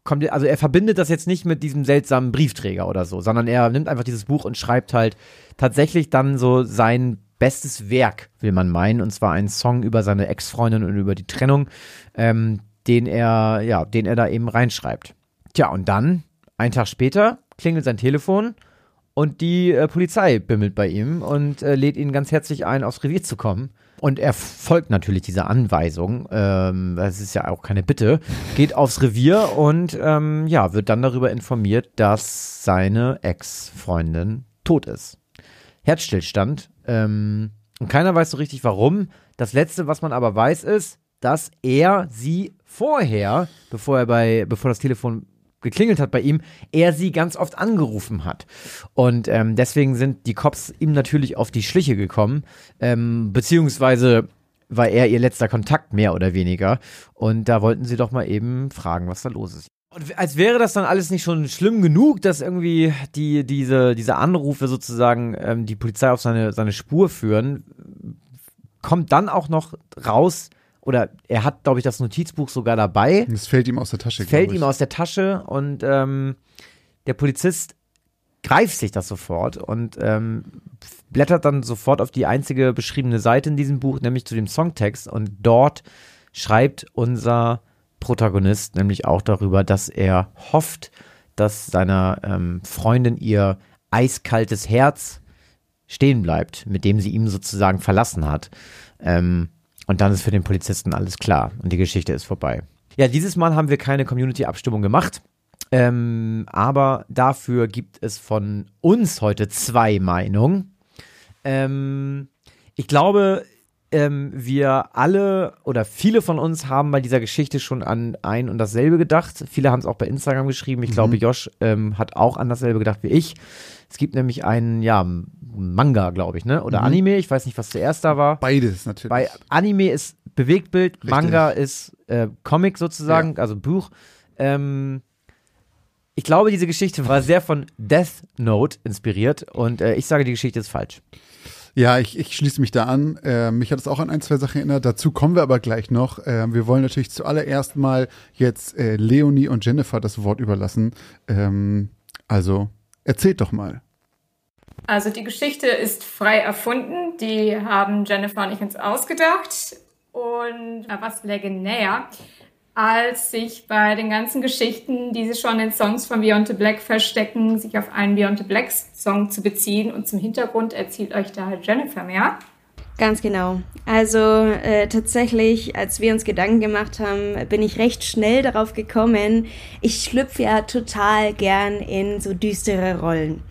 kommt, also er verbindet das jetzt nicht mit diesem seltsamen Briefträger oder so, sondern er nimmt einfach dieses Buch und schreibt halt tatsächlich dann so sein bestes Werk, will man meinen, und zwar einen Song über seine Ex-Freundin und über die Trennung, ähm, den er, ja, den er da eben reinschreibt. Tja, und dann, einen Tag später, klingelt sein Telefon und die äh, Polizei bimmelt bei ihm und äh, lädt ihn ganz herzlich ein, aufs Revier zu kommen. Und er folgt natürlich dieser Anweisung. Ähm, das ist ja auch keine Bitte. Geht aufs Revier und ähm, ja, wird dann darüber informiert, dass seine Ex-Freundin tot ist. Herzstillstand. Ähm, und keiner weiß so richtig warum. Das letzte, was man aber weiß, ist, dass er sie vorher, bevor er bei, bevor das Telefon geklingelt hat bei ihm, er sie ganz oft angerufen hat. Und ähm, deswegen sind die Cops ihm natürlich auf die Schliche gekommen, ähm, beziehungsweise war er ihr letzter Kontakt, mehr oder weniger. Und da wollten sie doch mal eben fragen, was da los ist. Und als wäre das dann alles nicht schon schlimm genug, dass irgendwie die, diese, diese Anrufe sozusagen ähm, die Polizei auf seine, seine Spur führen, kommt dann auch noch raus, oder er hat, glaube ich, das Notizbuch sogar dabei. Es fällt ihm aus der Tasche. Es fällt ihm aus der Tasche und ähm, der Polizist greift sich das sofort und ähm, blättert dann sofort auf die einzige beschriebene Seite in diesem Buch, nämlich zu dem Songtext. Und dort schreibt unser Protagonist nämlich auch darüber, dass er hofft, dass seiner ähm, Freundin ihr eiskaltes Herz stehen bleibt, mit dem sie ihm sozusagen verlassen hat. Ähm, und dann ist für den Polizisten alles klar und die Geschichte ist vorbei. Ja, dieses Mal haben wir keine Community-Abstimmung gemacht. Ähm, aber dafür gibt es von uns heute zwei Meinungen. Ähm, ich glaube, ähm, wir alle oder viele von uns haben bei dieser Geschichte schon an ein und dasselbe gedacht. Viele haben es auch bei Instagram geschrieben. Ich mhm. glaube, Josh ähm, hat auch an dasselbe gedacht wie ich. Es gibt nämlich einen, ja, Manga, glaube ich, ne? Oder mhm. Anime. Ich weiß nicht, was zuerst da war. Beides natürlich. Bei Anime ist Bewegtbild, Richtig. Manga ist äh, Comic sozusagen, ja. also Buch. Ähm, ich glaube, diese Geschichte war sehr von Death Note inspiriert und äh, ich sage, die Geschichte ist falsch. Ja, ich, ich schließe mich da an. Äh, mich hat es auch an ein, zwei Sachen erinnert. Dazu kommen wir aber gleich noch. Äh, wir wollen natürlich zuallererst mal jetzt äh, Leonie und Jennifer das Wort überlassen. Ähm, also erzählt doch mal. Also die Geschichte ist frei erfunden. Die haben Jennifer und ich uns ausgedacht. Und was läge näher, als sich bei den ganzen Geschichten, die sich schon in Songs von Beyond the Black verstecken, sich auf einen Beyond the Black Song zu beziehen. Und zum Hintergrund erzählt euch da Jennifer mehr. Ganz genau. Also äh, tatsächlich, als wir uns Gedanken gemacht haben, bin ich recht schnell darauf gekommen, ich schlüpfe ja total gern in so düstere Rollen.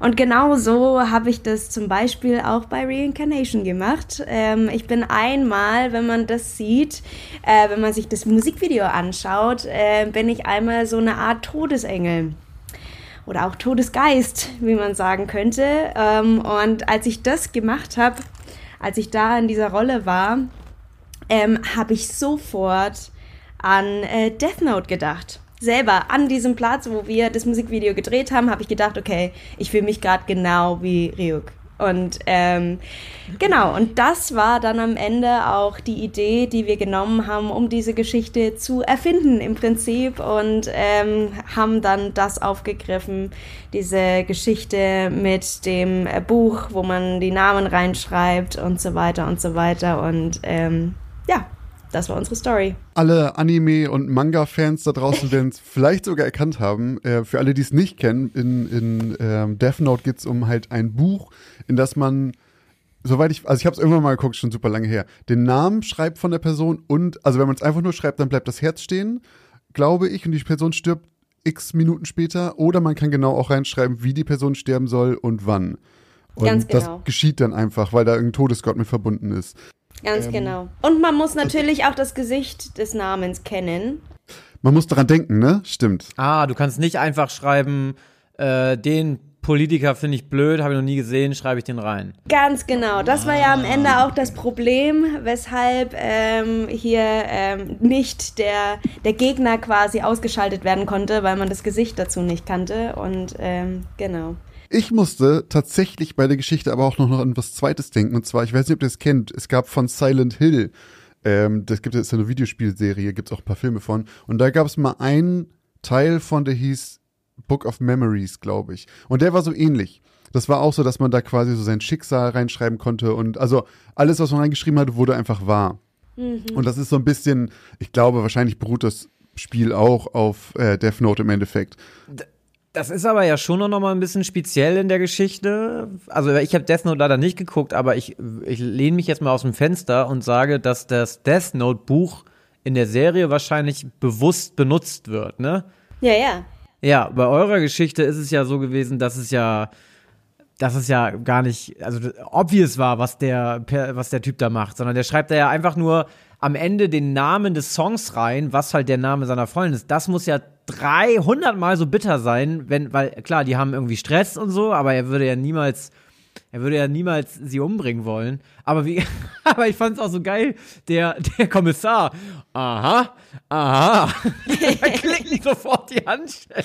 Und genau so habe ich das zum Beispiel auch bei Reincarnation gemacht. Ähm, ich bin einmal, wenn man das sieht, äh, wenn man sich das Musikvideo anschaut, äh, bin ich einmal so eine Art Todesengel oder auch Todesgeist, wie man sagen könnte. Ähm, und als ich das gemacht habe, als ich da in dieser Rolle war, ähm, habe ich sofort an äh, Death Note gedacht. Selber an diesem Platz, wo wir das Musikvideo gedreht haben, habe ich gedacht, okay, ich fühle mich gerade genau wie Ryuk. Und ähm, genau, und das war dann am Ende auch die Idee, die wir genommen haben, um diese Geschichte zu erfinden im Prinzip und ähm, haben dann das aufgegriffen, diese Geschichte mit dem Buch, wo man die Namen reinschreibt und so weiter und so weiter. Und ähm, ja, das war unsere Story. Alle Anime- und Manga-Fans da draußen werden es vielleicht sogar erkannt haben. Äh, für alle, die es nicht kennen, in, in ähm, Death Note geht es um halt ein Buch, in das man, soweit ich, also ich habe es irgendwann mal geguckt, schon super lange her, den Namen schreibt von der Person und, also wenn man es einfach nur schreibt, dann bleibt das Herz stehen, glaube ich, und die Person stirbt x Minuten später. Oder man kann genau auch reinschreiben, wie die Person sterben soll und wann. Und Ganz genau. das geschieht dann einfach, weil da irgendein Todesgott mit verbunden ist. Ganz ähm, genau. Und man muss natürlich auch das Gesicht des Namens kennen. Man muss daran denken, ne? Stimmt. Ah, du kannst nicht einfach schreiben, äh, den Politiker finde ich blöd, habe ich noch nie gesehen, schreibe ich den rein. Ganz genau. Das war ja am Ende auch das Problem, weshalb ähm, hier ähm, nicht der, der Gegner quasi ausgeschaltet werden konnte, weil man das Gesicht dazu nicht kannte. Und ähm, genau. Ich musste tatsächlich bei der Geschichte aber auch noch an was Zweites denken. Und zwar, ich weiß nicht, ob ihr das kennt, es gab von Silent Hill, ähm, das gibt es eine Videospielserie, gibt es auch ein paar Filme von. Und da gab es mal einen Teil von, der hieß Book of Memories, glaube ich. Und der war so ähnlich. Das war auch so, dass man da quasi so sein Schicksal reinschreiben konnte. Und also alles, was man reingeschrieben hatte, wurde einfach wahr. Mhm. Und das ist so ein bisschen, ich glaube, wahrscheinlich beruht das Spiel auch auf äh, Death Note im Endeffekt. Das ist aber ja schon noch mal ein bisschen speziell in der Geschichte. Also ich habe Death Note leider nicht geguckt, aber ich, ich lehne mich jetzt mal aus dem Fenster und sage, dass das Death Note Buch in der Serie wahrscheinlich bewusst benutzt wird, ne? Ja, ja. Ja, bei eurer Geschichte ist es ja so gewesen, dass es ja, dass es ja gar nicht, also obvious war, was der, was der Typ da macht, sondern der schreibt da ja einfach nur am Ende den Namen des Songs rein, was halt der Name seiner Freundin ist. Das muss ja 300 Mal so bitter sein, wenn, weil klar, die haben irgendwie Stress und so, aber er würde ja niemals er würde ja niemals sie umbringen wollen. Aber wie, [LAUGHS] aber ich fand es auch so geil, der, der Kommissar. Aha, aha. [LAUGHS] da klicken sofort die Handschellen.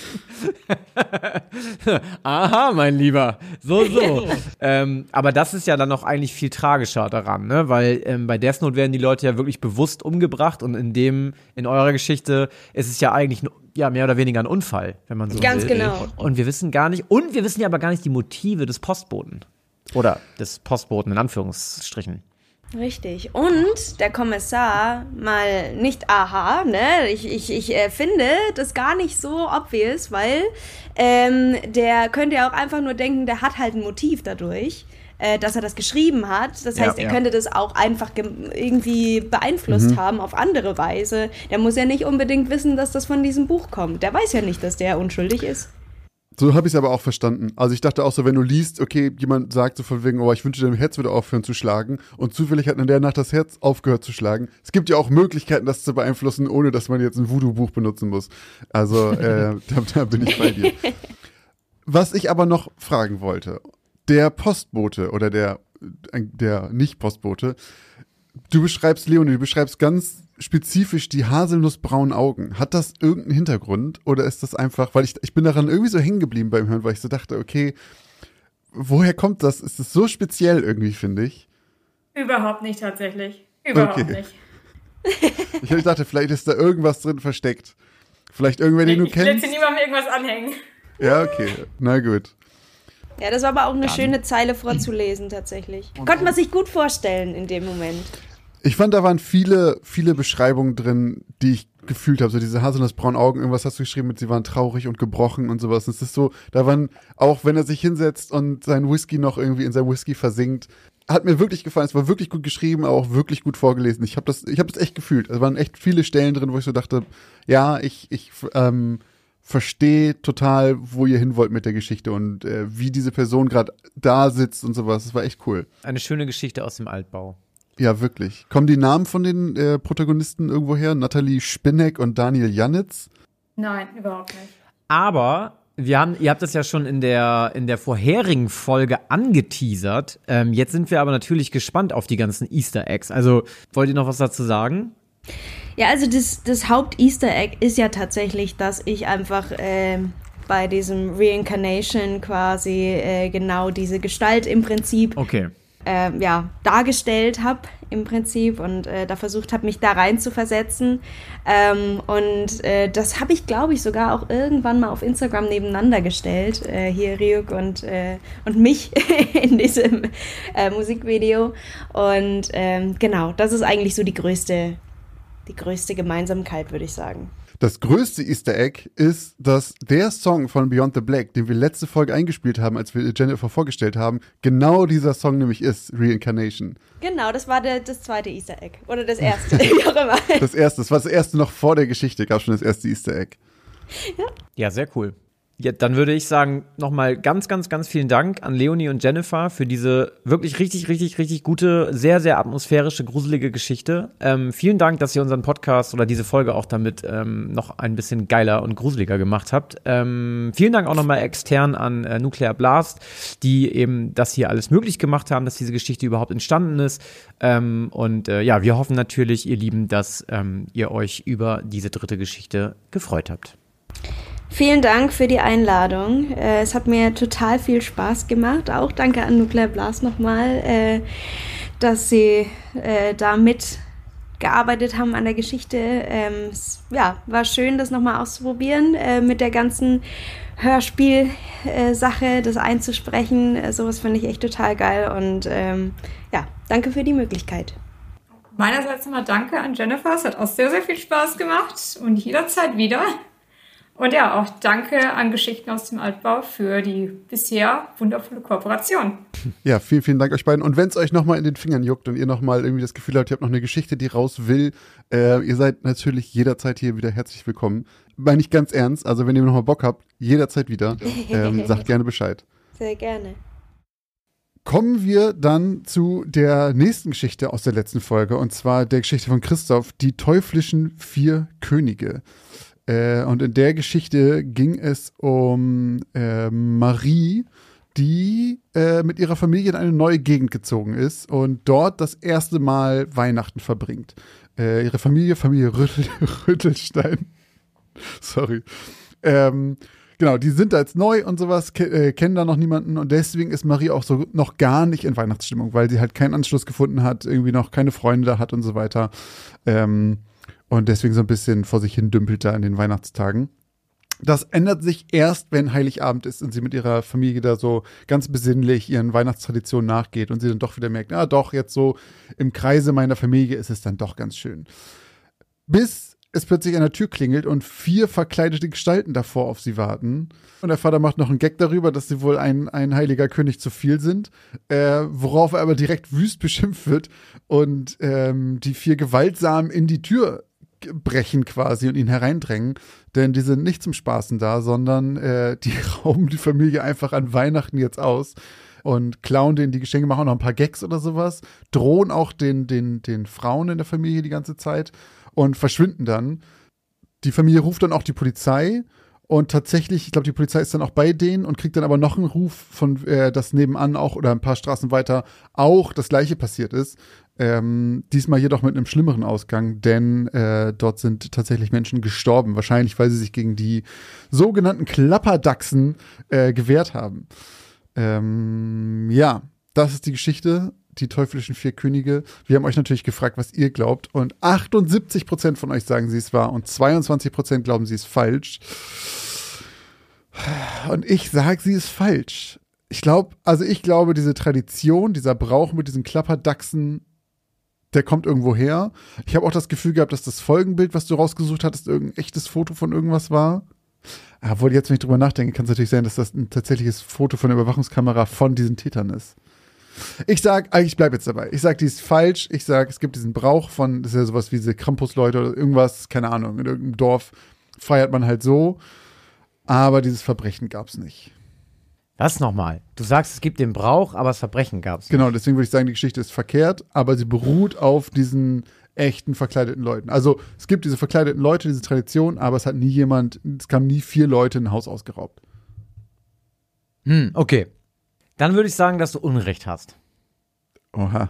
[LAUGHS] aha, mein Lieber. So, so. ähm, aber das ist ja dann noch eigentlich viel tragischer daran, ne? Weil ähm, bei Death Note werden die Leute ja wirklich bewusst umgebracht und in dem, in eurer Geschichte ist es ja eigentlich ja, mehr oder weniger ein Unfall, wenn man so Ganz will. genau. Und wir wissen gar nicht, und wir wissen ja aber gar nicht die Motive des Postboten. Oder des Postboten in Anführungsstrichen. Richtig. Und der Kommissar mal nicht aha, ne? Ich, ich, ich äh, finde das gar nicht so obvious, weil ähm, der könnte ja auch einfach nur denken, der hat halt ein Motiv dadurch, äh, dass er das geschrieben hat. Das Ja, heißt, er ja. könnte das auch einfach irgendwie beeinflusst haben auf andere Weise. Der muss ja nicht unbedingt wissen, dass das von diesem Buch kommt. Der weiß ja nicht, dass der unschuldig ist. So habe ich es aber auch verstanden. Also ich dachte auch so, wenn du liest, okay, jemand sagt so von wegen, oh, ich wünsche, dein Herz würde aufhören zu schlagen und zufällig hat in der Nacht das Herz aufgehört zu schlagen. Es gibt ja auch Möglichkeiten, das zu beeinflussen, ohne dass man jetzt ein Voodoo-Buch benutzen muss. Also äh, [LAUGHS] da, da bin ich bei dir. Was ich aber noch fragen wollte, der Postbote oder der, äh, der Nicht-Postbote, du beschreibst, Leonie, du beschreibst ganz spezifisch die haselnussbraunen Augen. Hat das irgendeinen Hintergrund oder ist das einfach, weil ich, ich bin daran irgendwie so hängen geblieben beim Hören, weil ich so dachte, okay, woher kommt das? Ist es so speziell irgendwie, finde ich. Überhaupt nicht tatsächlich. Überhaupt Okay. nicht. [LAUGHS] Ich dachte, vielleicht ist da irgendwas drin versteckt. Vielleicht irgendwer, den du ich will kennst. jetzt hier niemandem irgendwas anhängen. Ja, okay. Na gut. Ja, das war aber auch eine schöne Zeile vorzulesen, tatsächlich. Konnte man sich gut vorstellen in dem Moment. Ich fand, da waren viele, viele Beschreibungen drin, die ich gefühlt habe. So diese haselnussbraunen Augen, irgendwas hast du geschrieben mit, sie waren traurig und gebrochen und sowas. Es ist so, da waren, auch wenn er sich hinsetzt und seinen Whisky noch irgendwie in sein Whisky versinkt, hat mir wirklich gefallen. Es war wirklich gut geschrieben, aber auch wirklich gut vorgelesen. Ich habe das, ich habe das echt gefühlt. Es waren echt viele Stellen drin, wo ich so dachte, ja, ich, ich ähm, verstehe total, wo ihr hin wollt mit der Geschichte und äh, wie diese Person gerade da sitzt und sowas. Das war echt cool. Eine schöne Geschichte aus dem Altbau. Ja, wirklich. Kommen die Namen von den äh, Protagonisten irgendwo her? Nathalie Spinneck und Daniel Janitz? Nein, überhaupt nicht. Aber wir haben, ihr habt das ja schon in der, in der vorherigen Folge angeteasert. Ähm, jetzt sind wir aber natürlich gespannt auf die ganzen Easter Eggs. Also, wollt ihr noch was dazu sagen? Ja, also das, das Haupt-Easter Egg ist ja tatsächlich, dass ich einfach ähm, bei diesem Reincarnation quasi äh, genau diese Gestalt im Prinzip Okay. Ähm, ja, dargestellt habe im Prinzip und äh, da versucht habe, mich da rein zu versetzen. Ähm, und äh, das habe ich, glaube ich, sogar auch irgendwann mal auf Instagram nebeneinander gestellt. Äh, hier Ryuk und, äh, und mich [LAUGHS] in diesem äh, Musikvideo. Und ähm, genau, das ist eigentlich so die größte, die größte Gemeinsamkeit, würde ich sagen. Das größte Easter Egg ist, dass der Song von Beyond the Black, den wir letzte Folge eingespielt haben, als wir Jennifer vorgestellt haben, genau dieser Song nämlich ist, Reincarnation. Genau, das war der, das zweite Easter Egg. Oder das [LAUGHS] erste, wie auch immer. Das erste, das war das erste noch vor der Geschichte, gab schon das erste Easter Egg. Ja, sehr cool. Ja, dann würde ich sagen, nochmal ganz, ganz, ganz vielen Dank an Leonie und Jennifer für diese wirklich richtig, richtig, richtig gute, sehr, sehr atmosphärische, gruselige Geschichte. Ähm, vielen Dank, dass ihr unseren Podcast oder diese Folge auch damit ähm, noch ein bisschen geiler und gruseliger gemacht habt. Ähm, vielen Dank auch nochmal extern an äh, Nuclear Blast, die eben das hier alles möglich gemacht haben, dass diese Geschichte überhaupt entstanden ist. Ähm, und äh, ja, wir hoffen natürlich, ihr Lieben, dass ähm, ihr euch über diese dritte Geschichte gefreut habt. Vielen Dank für die Einladung. Äh, es hat mir total viel Spaß gemacht. Auch danke an Nuclear Blast nochmal, äh, dass sie äh, da mitgearbeitet haben an der Geschichte. Ähm, es, ja, war schön, das nochmal auszuprobieren, mit der ganzen Hörspiel-Sache, das einzusprechen. Sowas finde ich echt total geil. Und ähm, ja, danke für die Möglichkeit. Meinerseits nochmal danke an Jennifer. Es hat auch sehr, sehr viel Spaß gemacht und jederzeit wieder. Und ja, auch danke an Geschichten aus dem Altbau für die bisher wundervolle Kooperation. Ja, vielen, vielen Dank euch beiden. Und wenn es euch nochmal in den Fingern juckt und ihr nochmal irgendwie das Gefühl habt, ihr habt noch eine Geschichte, die raus will, äh, ihr seid natürlich jederzeit hier wieder herzlich willkommen. Meine ich ganz ernst. Also wenn ihr nochmal Bock habt, jederzeit wieder. [LAUGHS] Ähm, sagt gerne Bescheid. Sehr gerne. Kommen wir dann zu der nächsten Geschichte aus der letzten Folge, und zwar der Geschichte von Christoph, die teuflischen vier Könige. Äh, und in der Geschichte ging es um äh, Marie, die äh, mit ihrer Familie in eine neue Gegend gezogen ist und dort das erste Mal Weihnachten verbringt. Äh, ihre Familie, Familie Rüttel, [LAUGHS] Rüttelstein, sorry, ähm, genau, die sind da jetzt neu und sowas, ke äh, kennen da noch niemanden und deswegen ist Marie auch so noch gar nicht in Weihnachtsstimmung, weil sie halt keinen Anschluss gefunden hat, irgendwie noch keine Freunde da hat und so weiter. Ähm, und deswegen so ein bisschen vor sich hin dümpelt da in den Weihnachtstagen. Das ändert sich erst, wenn Heiligabend ist und sie mit ihrer Familie da so ganz besinnlich ihren Weihnachtstraditionen nachgeht und sie dann doch wieder merkt, ah doch, jetzt so im Kreise meiner Familie ist es dann doch ganz schön. Bis es plötzlich an der Tür klingelt und vier verkleidete Gestalten davor auf sie warten. Und der Vater macht noch einen Gag darüber, dass sie wohl ein, ein heiliger König zu viel sind, äh, worauf er aber direkt wüst beschimpft wird und ähm, die vier gewaltsam in die Tür brechen quasi und ihn hereindrängen, denn die sind nicht zum Spaßen da, sondern äh, [LAUGHS] die rauben die Familie einfach an Weihnachten jetzt aus und klauen denen die Geschenke, machen auch noch ein paar Gags oder sowas, drohen auch den, den, den Frauen in der Familie die ganze Zeit und verschwinden dann. Die Familie ruft dann auch die Polizei und tatsächlich, ich glaube, die Polizei ist dann auch bei denen und kriegt dann aber noch einen Ruf von, äh, dass nebenan auch oder ein paar Straßen weiter auch das gleiche passiert ist. Ähm, diesmal jedoch mit einem schlimmeren Ausgang, denn äh, dort sind tatsächlich Menschen gestorben. Wahrscheinlich, weil sie sich gegen die sogenannten Klapperdachsen äh, gewehrt haben. Ähm, ja, das ist die Geschichte. Die teuflischen vier Könige. Wir haben euch natürlich gefragt, was ihr glaubt. Und 78 Prozent von euch sagen, sie ist wahr. Und 22 Prozent glauben, sie ist falsch. Und ich sage, sie ist falsch. Ich glaube, also ich glaube, diese Tradition, dieser Brauch mit diesen Klapperdachsen, der kommt irgendwo her. Ich habe auch das Gefühl gehabt, dass das Folgenbild, was du rausgesucht hattest, irgendein echtes Foto von irgendwas war. Obwohl, jetzt, wenn ich drüber nachdenke, kann es natürlich sein, dass das ein tatsächliches Foto von der Überwachungskamera von diesen Tätern ist. Ich sag, ich bleibe jetzt dabei. Ich sag, die ist falsch. Ich sag, es gibt diesen Brauch von, das ist ja sowas wie diese Krampus-Leute oder irgendwas, keine Ahnung, in irgendeinem Dorf feiert man halt so. Aber dieses Verbrechen gab es nicht. Das nochmal. Du sagst, es gibt den Brauch, aber das Verbrechen gab es. Genau, deswegen würde ich sagen, die Geschichte ist verkehrt, aber sie beruht auf diesen echten verkleideten Leuten. Also es gibt diese verkleideten Leute, diese Tradition, aber es hat nie jemand, es kamen nie vier Leute in ein Haus ausgeraubt. Hm, okay. Dann würde ich sagen, dass du Unrecht hast. Oha.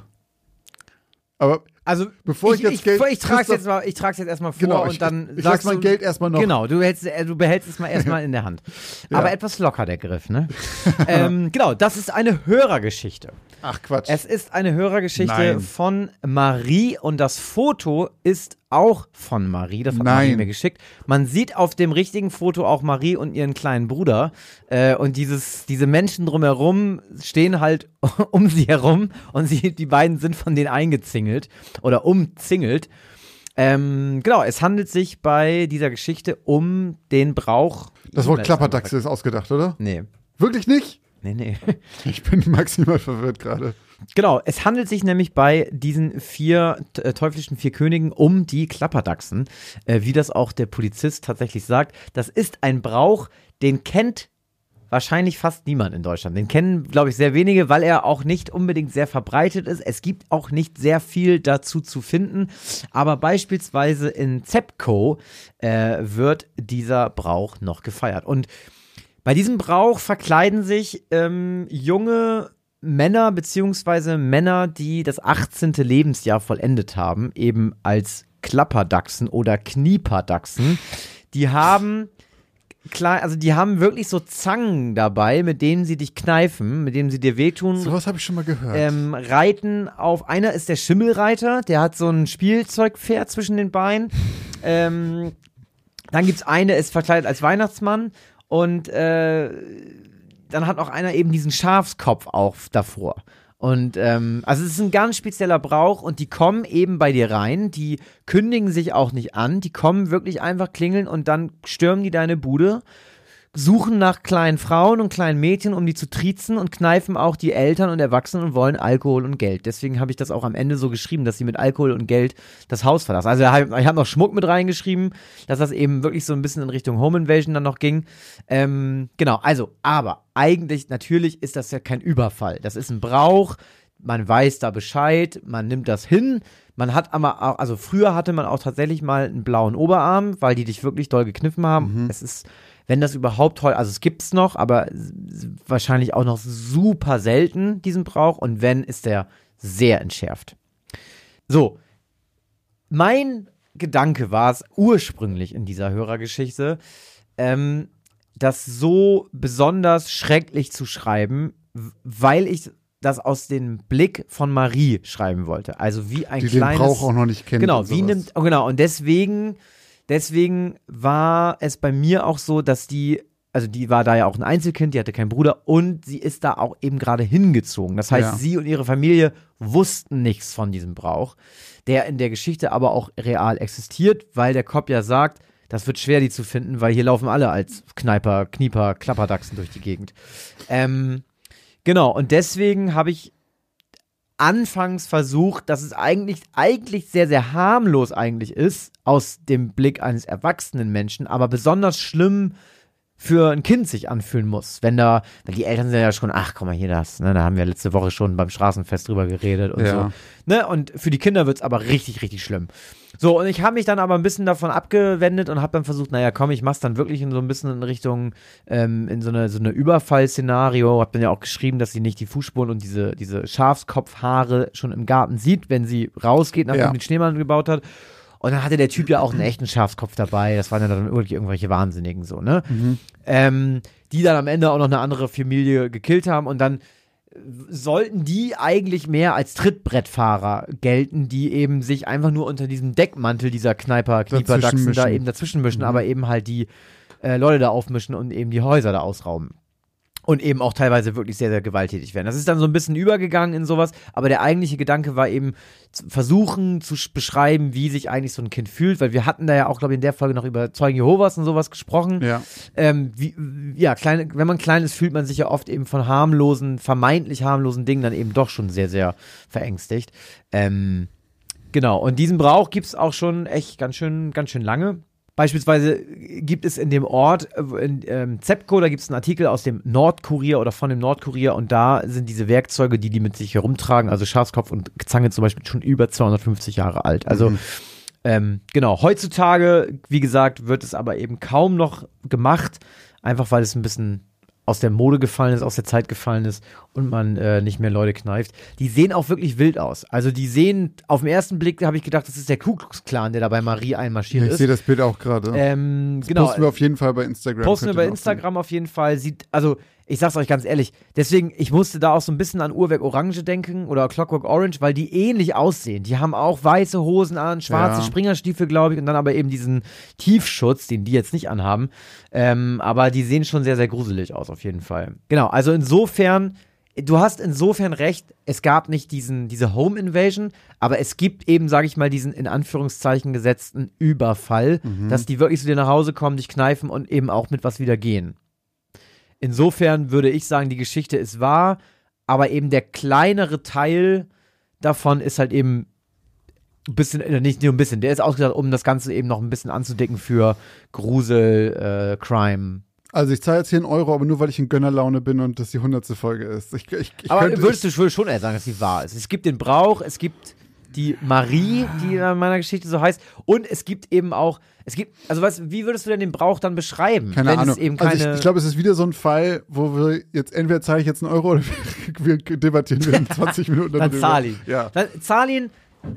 Aber Also, Bevor ich jetzt ich, Geld- ich trage es jetzt, mal- ich trag's jetzt erstmal vor Genau, und ich- dann ich sagst lass mein du, Geld erstmal noch. Genau, du, hältst, äh, du behältst es mal [LAUGHS] erstmal in der Hand. Ja. Aber etwas locker der Griff, ne? [LAUGHS] ähm, genau, das ist eine Hörergeschichte. ach Quatsch. Es ist eine Hörergeschichte Nein. von Marie und das Foto ist auch von Marie. Das hat Nein. Marie mir geschickt. Man sieht auf dem richtigen Foto auch Marie und ihren kleinen Bruder. Äh, und dieses, diese Menschen drumherum stehen halt [LAUGHS] um sie herum und sie, die beiden sind von denen eingezingelt oder umzingelt. Ähm, genau, es handelt sich bei dieser Geschichte um den Brauch. das Wort Klapperdachse ist ausgedacht, oder? Nee. Wirklich nicht? Nee, nee. Ich bin maximal verwirrt gerade. Genau, es handelt sich nämlich bei diesen vier äh, teuflischen vier Königen um die Klapperdachsen, äh, wie das auch der Polizist tatsächlich sagt. Das ist ein Brauch, den kennt wahrscheinlich fast niemand in Deutschland. Den kennen, glaube ich, sehr wenige, weil er auch nicht unbedingt sehr verbreitet ist. Es gibt auch nicht sehr viel dazu zu finden, aber beispielsweise in Zepco äh, wird dieser Brauch noch gefeiert. Und bei diesem Brauch verkleiden sich ähm, junge Männer beziehungsweise Männer, die das 18. Lebensjahr vollendet haben, eben als Klapperdachsen oder Knieperdachsen. Die haben klar, also die haben wirklich so Zangen dabei, mit denen sie dich kneifen, mit denen sie dir wehtun. Sowas habe ich schon mal gehört. Ähm, reiten auf, einer ist der Schimmelreiter, der hat so ein Spielzeugpferd zwischen den Beinen. Ähm, dann gibt's eine, ist verkleidet als Weihnachtsmann und äh, dann hat noch einer eben diesen Schafskopf auch davor. Und ähm, also es ist ein ganz spezieller Brauch und die kommen eben bei dir rein, die kündigen sich auch nicht an, die kommen wirklich einfach klingeln und dann stürmen die deine Bude suchen nach kleinen Frauen und kleinen Mädchen, um die zu triezen und kneifen auch die Eltern und Erwachsenen und wollen Alkohol und Geld. Deswegen habe ich das auch am Ende so geschrieben, dass sie mit Alkohol und Geld das Haus verlassen. Also ich habe noch Schmuck mit reingeschrieben, dass das eben wirklich so ein bisschen in Richtung Home Invasion dann noch ging. Ähm, genau, also, aber eigentlich, natürlich ist das ja kein Überfall. Das ist ein Brauch, man weiß da Bescheid, man nimmt das hin. Man hat aber auch, also früher hatte man auch tatsächlich mal einen blauen Oberarm, weil die dich wirklich doll gekniffen haben. Mhm. Es ist wenn das überhaupt heute, also es gibt es noch, aber wahrscheinlich auch noch super selten, diesen Brauch. Und wenn, ist der sehr entschärft. So, mein Gedanke war es ursprünglich in dieser Hörergeschichte, ähm, das so besonders schrecklich zu schreiben, weil ich das aus dem Blick von Marie schreiben wollte. Also wie ein Die kleines. Den Brauch auch noch nicht kennt. Genau, wie nimmt, oh, genau, und deswegen Deswegen war es bei mir auch so, dass die, also die war da ja auch ein Einzelkind, die hatte keinen Bruder und sie ist da auch eben gerade hingezogen. Das heißt, ja. sie und ihre Familie wussten nichts von diesem Brauch, der in der Geschichte aber auch real existiert, weil der Kopf ja sagt, das wird schwer, die zu finden, weil hier laufen alle als Kneiper, Knieper, Klapperdachsen durch die Gegend. Ähm, genau, und deswegen habe ich anfangs versucht, dass es eigentlich, eigentlich sehr, sehr harmlos eigentlich ist, aus dem Blick eines erwachsenen Menschen, aber besonders schlimm für ein Kind sich anfühlen muss. Wenn da, weil die Eltern sind ja schon, ach, komm mal hier das, ne, da haben wir letzte Woche schon beim Straßenfest drüber geredet und ja. so. Ne, und für die Kinder wird es aber richtig, richtig schlimm. So, und ich habe mich dann aber ein bisschen davon abgewendet und habe dann versucht, naja, komm, ich mach's dann wirklich in so ein bisschen in Richtung, ähm, in so eine, so eine Überfallszenario. Hab dann ja auch geschrieben, dass sie nicht die Fußspuren und diese, diese Schafskopfhaare schon im Garten sieht, wenn sie rausgeht, nachdem ja. den Schneemann gebaut hat. Und dann hatte der Typ ja auch einen echten Schafskopf dabei. Das waren ja dann wirklich irgendwelche Wahnsinnigen so, ne? Mhm. Ähm, die dann am Ende auch noch eine andere Familie gekillt haben und dann sollten die eigentlich mehr als Trittbrettfahrer gelten, die eben sich einfach nur unter diesem Deckmantel dieser Kneiper, Knieperdachsen da eben dazwischen mischen, mhm. aber eben halt die äh, Leute da aufmischen und eben die Häuser da ausrauben und eben auch teilweise wirklich sehr, sehr gewalttätig werden. Das ist dann so ein bisschen übergegangen in sowas, aber der eigentliche Gedanke war eben zu versuchen zu beschreiben, wie sich eigentlich so ein Kind fühlt, weil wir hatten da ja auch, glaube ich, in der Folge noch über Zeugen Jehovas und sowas gesprochen. Ja. Ähm, wie, ja, klein, wenn man klein ist, fühlt man sich ja oft eben von harmlosen, vermeintlich harmlosen Dingen dann eben doch schon sehr, sehr verängstigt. Ähm, genau, und diesen Brauch gibt es auch schon echt ganz schön, ganz schön lange. Beispielsweise gibt es in dem Ort, äh, in ähm, Zepco, da gibt es einen Artikel aus dem Nordkurier oder von dem Nordkurier und da sind diese Werkzeuge, die die mit sich herumtragen, also Schafskopf und Zange zum Beispiel, schon über 250 Jahre alt. Also mhm. ähm, genau, heutzutage, wie gesagt, wird es aber eben kaum noch gemacht, einfach weil es ein bisschen aus der Mode gefallen ist, aus der Zeit gefallen ist und man äh, nicht mehr Leute kneift. Die sehen auch wirklich wild aus. Also die sehen, auf den ersten Blick habe ich gedacht, das ist der Ku Klux Klan, der da bei Marie einmarschiert ja, ist. Ich sehe das Bild auch gerade. Ähm, genau. Posten wir auf jeden Fall bei Instagram. Posten wir bei Instagram auf jeden Fall. Sieht, also ich sag's euch ganz ehrlich, deswegen, ich musste da auch so ein bisschen an Uhrwerk Orange denken oder Clockwork Orange, weil die ähnlich aussehen. Die haben auch weiße Hosen an, schwarze ja. Springerstiefel, glaube ich, und dann aber eben diesen Tiefschutz, den die jetzt nicht anhaben. Ähm, aber die sehen schon sehr, sehr gruselig aus, auf jeden Fall. Genau, also insofern, du hast insofern recht, es gab nicht diesen, diese Home Invasion, aber es gibt eben, sage ich mal, diesen in Anführungszeichen gesetzten Überfall, mhm. dass die wirklich zu dir nach Hause kommen, dich kneifen und eben auch mit was wieder gehen. Insofern würde ich sagen, die Geschichte ist wahr, aber eben der kleinere Teil davon ist halt eben ein bisschen, äh, nicht nur ein bisschen, der ist ausgedacht, um das Ganze eben noch ein bisschen anzudecken für Grusel, äh, Crime. Also ich zahle jetzt hier einen Euro, aber nur weil ich in Gönnerlaune bin und das die hundertste Folge ist. Ich, ich, ich aber könnte, würdest du schon eher sagen, dass sie wahr ist? Es gibt den Brauch, es gibt die Marie, die in meiner Geschichte so heißt. Und es gibt eben auch, es gibt, also was, wie würdest du denn den Brauch dann beschreiben? Keine Ahnung. also ich, ich glaube, es ist wieder so ein Fall, wo wir jetzt, entweder zahle ich jetzt einen Euro oder wir, [LAUGHS] wir debattieren wir in [LAUGHS] 20 Minuten. Dann zahl ihn. Ja. Dann zahl ihn,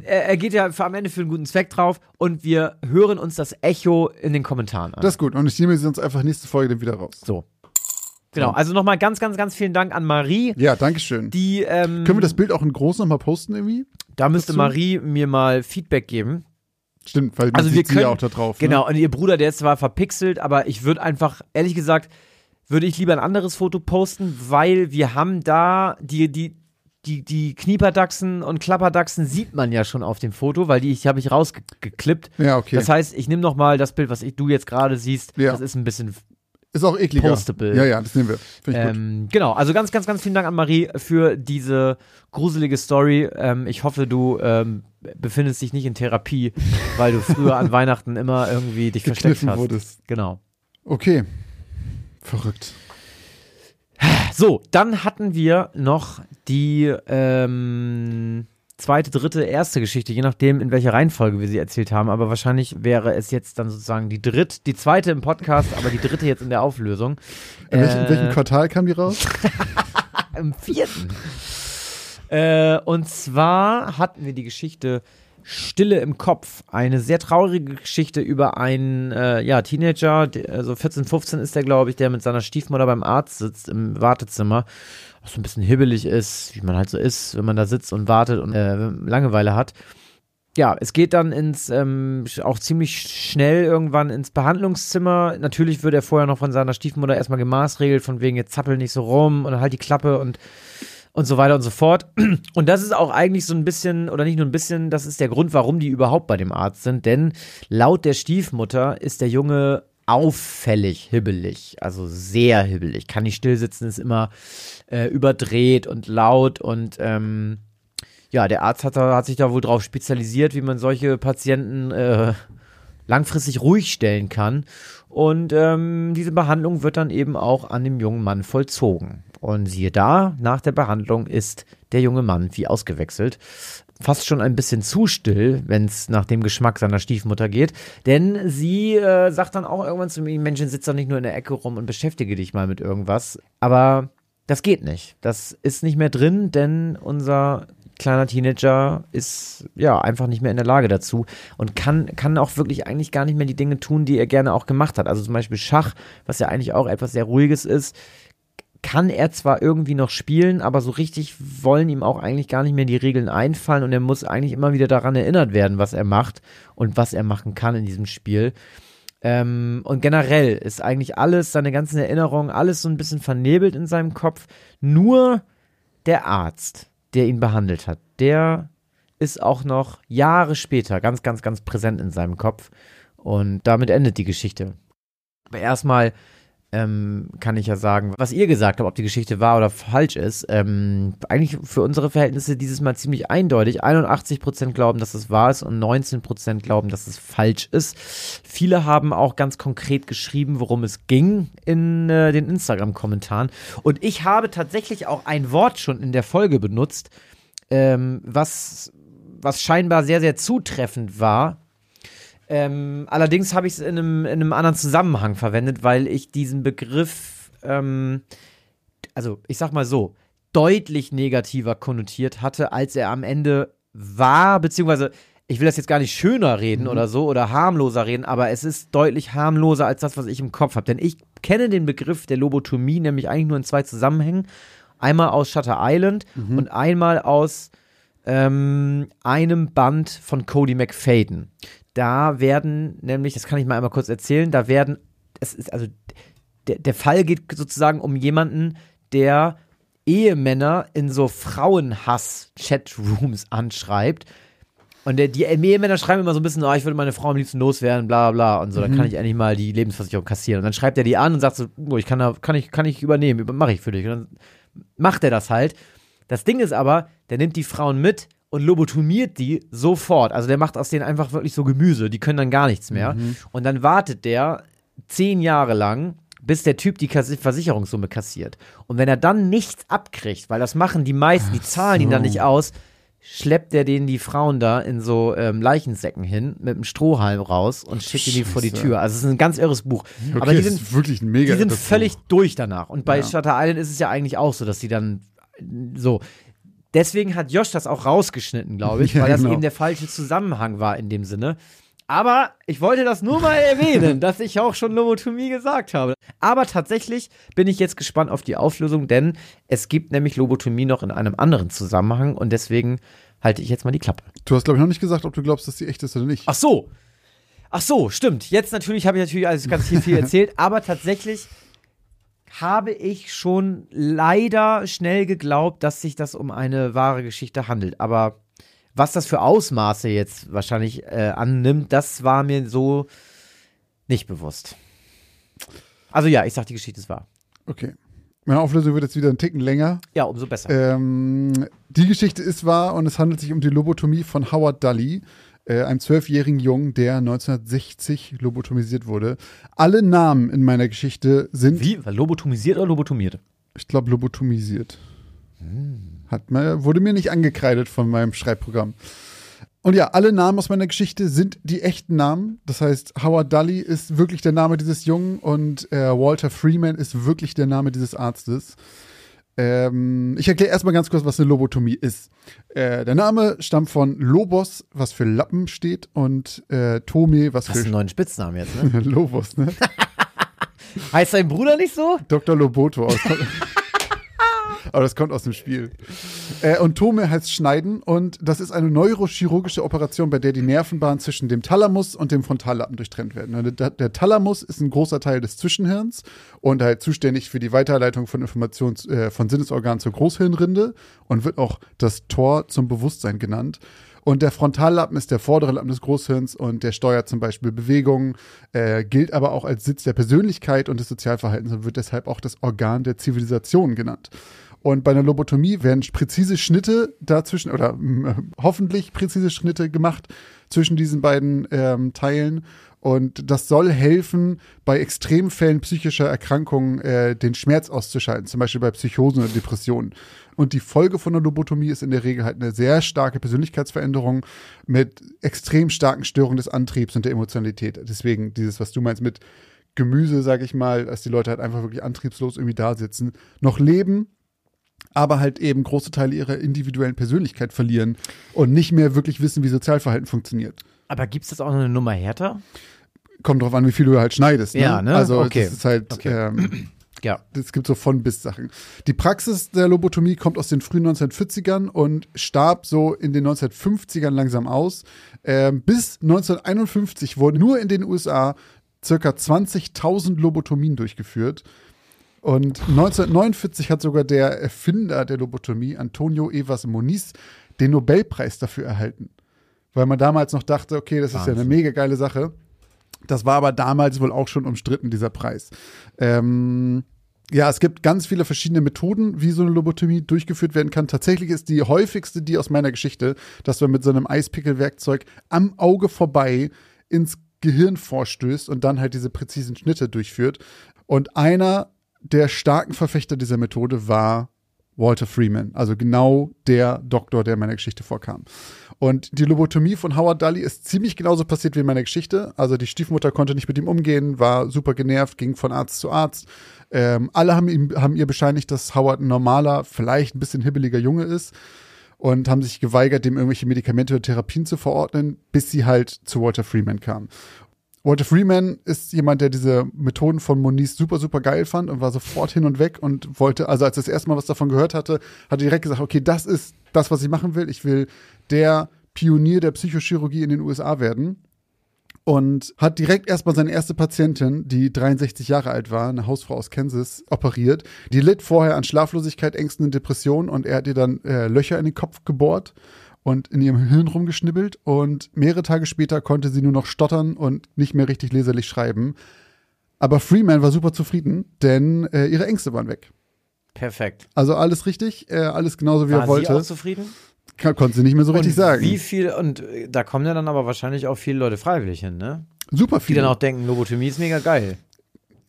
er, geht ja für, am Ende für einen guten Zweck drauf und wir hören uns das Echo in den Kommentaren an. Das ist gut und ich nehme sie uns einfach nächste Folge dann wieder raus. So. Genau, also nochmal ganz, ganz, ganz vielen Dank an Marie. Ja, danke schön. Die, ähm, Können wir das Bild auch in groß nochmal posten irgendwie? Da müsste dazu? Marie mir mal Feedback geben. Stimmt, weil also wir können, ja auch da drauf. Ne? Genau, und ihr Bruder, der ist zwar verpixelt, aber ich würde einfach, ehrlich gesagt, würde ich lieber ein anderes Foto posten, weil wir haben da die, die, die, die Knieperdachsen und Klapperdachsen sieht man ja schon auf dem Foto, weil die habe ich rausgeklippt. Ja, okay. Das heißt, ich nehme noch mal das Bild, was ich, du jetzt gerade siehst. Ja. Das ist ein bisschen Ist auch ekliger. Postable. Ja, ja, das nehmen wir. Ähm, genau, also ganz, ganz, ganz vielen Dank an Marie für diese gruselige Story. Ähm, ich hoffe, du ähm, befindest dich nicht in Therapie, [LAUGHS] weil du früher an Weihnachten immer irgendwie dich versteckt hast. wurdest. Genau. Okay. Verrückt. So, dann hatten wir noch die ähm, zweite, dritte, erste Geschichte, je nachdem, in welcher Reihenfolge wir sie erzählt haben. Aber wahrscheinlich wäre es jetzt dann sozusagen die dritte, die zweite im Podcast, aber die dritte jetzt in der Auflösung. In welchem, Äh, welchem Quartal kam die raus? [LAUGHS] Im vierten. äh, und zwar hatten wir die Geschichte Stille im Kopf. Eine sehr traurige Geschichte über einen äh, ja, Teenager, also 14, 15 ist der, glaube ich, der mit seiner Stiefmutter beim Arzt sitzt im Wartezimmer. Auch so ein bisschen hibbelig ist, wie man halt so ist, wenn man da sitzt und wartet und äh, Langeweile hat. Ja, es geht dann ins, ähm, auch ziemlich schnell irgendwann ins Behandlungszimmer. Natürlich wird er vorher noch von seiner Stiefmutter erstmal gemaßregelt, von wegen jetzt zappel nicht so rum und halt die Klappe und und so weiter und so fort. [CLEARS THROAT] Und das ist auch eigentlich so ein bisschen, oder nicht nur ein bisschen, das ist der Grund, warum die überhaupt bei dem Arzt sind. Denn laut der Stiefmutter ist der Junge auffällig hibbelig, also sehr hibbelig, kann nicht still sitzen, ist immer äh, überdreht und laut und ähm, ja, der Arzt hat, hat sich da wohl drauf spezialisiert, wie man solche Patienten äh, langfristig ruhig stellen kann. Und ähm, diese Behandlung wird dann eben auch an dem jungen Mann vollzogen. Und siehe da, nach der Behandlung ist der junge Mann wie ausgewechselt. Fast schon ein bisschen zu still, wenn es nach dem Geschmack seiner Stiefmutter geht. Denn sie äh, sagt dann auch irgendwann zu ihm, Mensch, sitzt doch nicht nur in der Ecke rum und beschäftige dich mal mit irgendwas. Aber das geht nicht. Das ist nicht mehr drin, denn unser kleiner Teenager ist ja einfach nicht mehr in der Lage dazu und kann, kann auch wirklich eigentlich gar nicht mehr die Dinge tun, die er gerne auch gemacht hat. Also zum Beispiel Schach, was ja eigentlich auch etwas sehr Ruhiges ist, kann er zwar irgendwie noch spielen, aber so richtig wollen ihm auch eigentlich gar nicht mehr die Regeln einfallen und er muss eigentlich immer wieder daran erinnert werden, was er macht und was er machen kann in diesem Spiel. Ähm, und generell ist eigentlich alles, seine ganzen Erinnerungen, alles so ein bisschen vernebelt in seinem Kopf. Nur der Arzt, der ihn behandelt hat, der ist auch noch Jahre später ganz, ganz, ganz präsent in seinem Kopf. Und damit endet die Geschichte. Aber erstmal ähm, kann ich ja sagen, was ihr gesagt habt, ob die Geschichte wahr oder falsch ist. Ähm, eigentlich für unsere Verhältnisse dieses Mal ziemlich eindeutig. 81% glauben, dass es wahr ist und 19% glauben, dass es falsch ist. Viele haben auch ganz konkret geschrieben, worum es ging in äh, den Instagram-Kommentaren. Und ich habe tatsächlich auch ein Wort schon in der Folge benutzt, ähm, was, was scheinbar sehr, sehr zutreffend war. Ähm, allerdings habe ich es in einem, in einem anderen Zusammenhang verwendet, weil ich diesen Begriff, ähm, also ich sag mal so, deutlich negativer konnotiert hatte, als er am Ende war, beziehungsweise ich will das jetzt gar nicht schöner reden oder so oder harmloser reden, aber es ist deutlich harmloser als das, was ich im Kopf habe. Denn ich kenne den Begriff der Lobotomie nämlich eigentlich nur in zwei Zusammenhängen. Einmal aus Shutter Island und einmal aus ähm, einem Band von Cody McFadden. Da werden nämlich, das kann ich mal einmal kurz erzählen, da werden, es ist also, der, der Fall geht sozusagen um jemanden, der Ehemänner in so Frauenhass-Chatrooms anschreibt. Und der, die Ehemänner schreiben immer so ein bisschen, oh, ich würde meine Frau am liebsten loswerden, bla bla und so, dann kann ich endlich mal die Lebensversicherung kassieren. Und dann schreibt er die an und sagt so, oh, ich kann da, kann ich, kann ich übernehmen, über, mache ich für dich. Und dann macht er das halt. Das Ding ist aber, der nimmt die Frauen mit und lobotomiert die sofort. Also der macht aus denen einfach wirklich so Gemüse, die können dann gar nichts mehr. Und dann wartet der zehn Jahre lang, bis der Typ die Versicherungssumme kassiert. Und wenn er dann nichts abkriegt, weil das machen die meisten, die zahlen ihn dann nicht aus, schleppt er denen die Frauen da in so ähm, Leichensäcken hin, mit einem Strohhalm raus und schickt die vor die. Tür. Also es ist ein ganz irres Buch. Okay, Aber die sind, wirklich ein mega die sind völlig Buch. durch danach. Und bei Ja. Shutter Island ist es ja eigentlich auch so, dass sie dann so. Deswegen hat Josh das auch rausgeschnitten, glaube ich, [LAUGHS] Ja, weil das genau. eben der falsche Zusammenhang war in dem Sinne. Aber ich wollte das nur mal erwähnen, [LAUGHS] dass ich auch schon Lobotomie gesagt habe. Aber tatsächlich bin ich jetzt gespannt auf die Auflösung, denn es gibt nämlich Lobotomie noch in einem anderen Zusammenhang und deswegen halte ich jetzt mal die Klappe. Du hast, glaube ich, noch nicht gesagt, ob du glaubst, dass die echt ist oder nicht. Ach so. Ach so, stimmt. Jetzt natürlich habe ich natürlich alles ganz viel, viel [LAUGHS] erzählt, aber tatsächlich habe ich schon leider schnell geglaubt, dass sich das um eine wahre Geschichte handelt. Aber was das für Ausmaße jetzt wahrscheinlich äh, annimmt, das war mir so nicht bewusst. Also ja, ich sag, die Geschichte ist wahr. Okay. Meine Auflösung wird jetzt wieder ein Ticken länger. Ja, umso besser. Ähm, die Geschichte ist wahr und es handelt sich um die Lobotomie von Howard Dully, äh, einem zwölfjährigen Jungen, der 1960 lobotomisiert wurde. Alle Namen in meiner Geschichte sind, Wie? Lobotomisiert oder lobotomiert? ich glaube, lobotomisiert. Hat mir, wurde mir nicht angekreidet von meinem Schreibprogramm. Und ja, alle Namen aus meiner Geschichte sind die echten Namen. Das heißt, Howard Dully ist wirklich der Name dieses Jungen und äh, Walter Freeman ist wirklich der Name dieses Arztes. Ähm, ich erkläre erstmal ganz kurz, was eine Lobotomie ist. Äh, der Name stammt von Lobos, was für Lappen steht, und äh, Tome, was Hast du einen für neuen Spitznamen jetzt, ne? [LAUGHS] Lobos, ne? [LAUGHS] heißt dein Bruder nicht so? Dr. Loboto aus. [LAUGHS] Aber das kommt aus dem Spiel. Äh, und Tome heißt Schneiden und das ist eine neurochirurgische Operation, bei der die Nervenbahnen zwischen dem Thalamus und dem Frontallappen durchtrennt werden. Der, der Thalamus ist ein großer Teil des Zwischenhirns und halt zuständig für die Weiterleitung von Informationen äh, von Sinnesorganen zur Großhirnrinde und wird auch das Tor zum Bewusstsein genannt. Und der Frontallappen ist der vordere Lappen des Großhirns und der steuert zum Beispiel Bewegungen, äh, gilt aber auch als Sitz der Persönlichkeit und des Sozialverhaltens und wird deshalb auch das Organ der Zivilisation genannt. Und bei einer Lobotomie werden präzise Schnitte dazwischen oder mh, hoffentlich präzise Schnitte gemacht zwischen diesen beiden ähm, Teilen. Und das soll helfen, bei Extremfällen psychischer Erkrankungen äh, den Schmerz auszuschalten, zum Beispiel bei Psychosen oder Depressionen. Und die Folge von einer Lobotomie ist in der Regel halt eine sehr starke Persönlichkeitsveränderung mit extrem starken Störungen des Antriebs und der Emotionalität. Deswegen dieses, was du meinst mit Gemüse, sag ich mal, dass die Leute halt einfach wirklich antriebslos irgendwie da sitzen, noch leben, aber halt eben große Teile ihrer individuellen Persönlichkeit verlieren und nicht mehr wirklich wissen, wie Sozialverhalten funktioniert. Aber gibt's das auch noch eine Nummer härter? Kommt drauf an, wie viel du halt schneidest. Ne? Ja, ne? Also Okay. das ist halt, Okay. ähm, Ja. es gibt so von bis Sachen. Die Praxis der Lobotomie kommt aus den frühen 1940ern und starb so in den 1950ern langsam aus. Ähm, bis 1951 wurden nur in den USA circa 20.000 Lobotomien durchgeführt. Und 1949 hat sogar der Erfinder der Lobotomie, Antonio Evas Moniz, den Nobelpreis dafür erhalten. Weil man damals noch dachte, okay, das ist ja eine Wahnsinn. mega geile Sache. Das war aber damals wohl auch schon umstritten, dieser Preis. Ähm, ja, es gibt ganz viele verschiedene Methoden, wie so eine Lobotomie durchgeführt werden kann. Tatsächlich ist die häufigste die aus meiner Geschichte, dass man mit so einem Eispickelwerkzeug am Auge vorbei ins Gehirn vorstößt und dann halt diese präzisen Schnitte durchführt. Und einer der starken Verfechter dieser Methode war Walter Freeman, also genau der Doktor, der in meiner Geschichte vorkam. Und die Lobotomie von Howard Dully ist ziemlich genauso passiert wie in meiner Geschichte. Also die Stiefmutter konnte nicht mit ihm umgehen, war super genervt, ging von Arzt zu Arzt. Ähm, alle haben, ihm, haben ihr bescheinigt, dass Howard ein normaler, vielleicht ein bisschen hibbeliger Junge ist und haben sich geweigert, dem irgendwelche Medikamente oder Therapien zu verordnen, bis sie halt zu Walter Freeman kam. Walter Freeman ist jemand, der diese Methoden von Moniz super, super geil fand und war sofort hin und weg und wollte, also als er das erste Mal was davon gehört hatte, hat er direkt gesagt, okay, das ist das, was ich machen will. Ich will der Pionier der Psychochirurgie in den USA werden. Und hat direkt erstmal seine erste Patientin, die 63 Jahre alt war, eine Hausfrau aus Kansas, operiert. Die litt vorher an Schlaflosigkeit, Ängsten und Depressionen und er hat ihr dann äh, Löcher in den Kopf gebohrt und in ihrem Hirn rumgeschnibbelt und mehrere Tage später konnte sie nur noch stottern und nicht mehr richtig leserlich schreiben. Aber Freeman war super zufrieden, denn äh, ihre Ängste waren weg. Perfekt. Also alles richtig, äh, alles genauso wie War er sie wollte. auch zufrieden? Ka- Konnte sie nicht mehr so richtig und sagen. Wie viel, und äh, da kommen ja dann aber wahrscheinlich auch viele Leute freiwillig hin, ne? Super Die viele. dann auch denken, Lobotomie ist mega geil.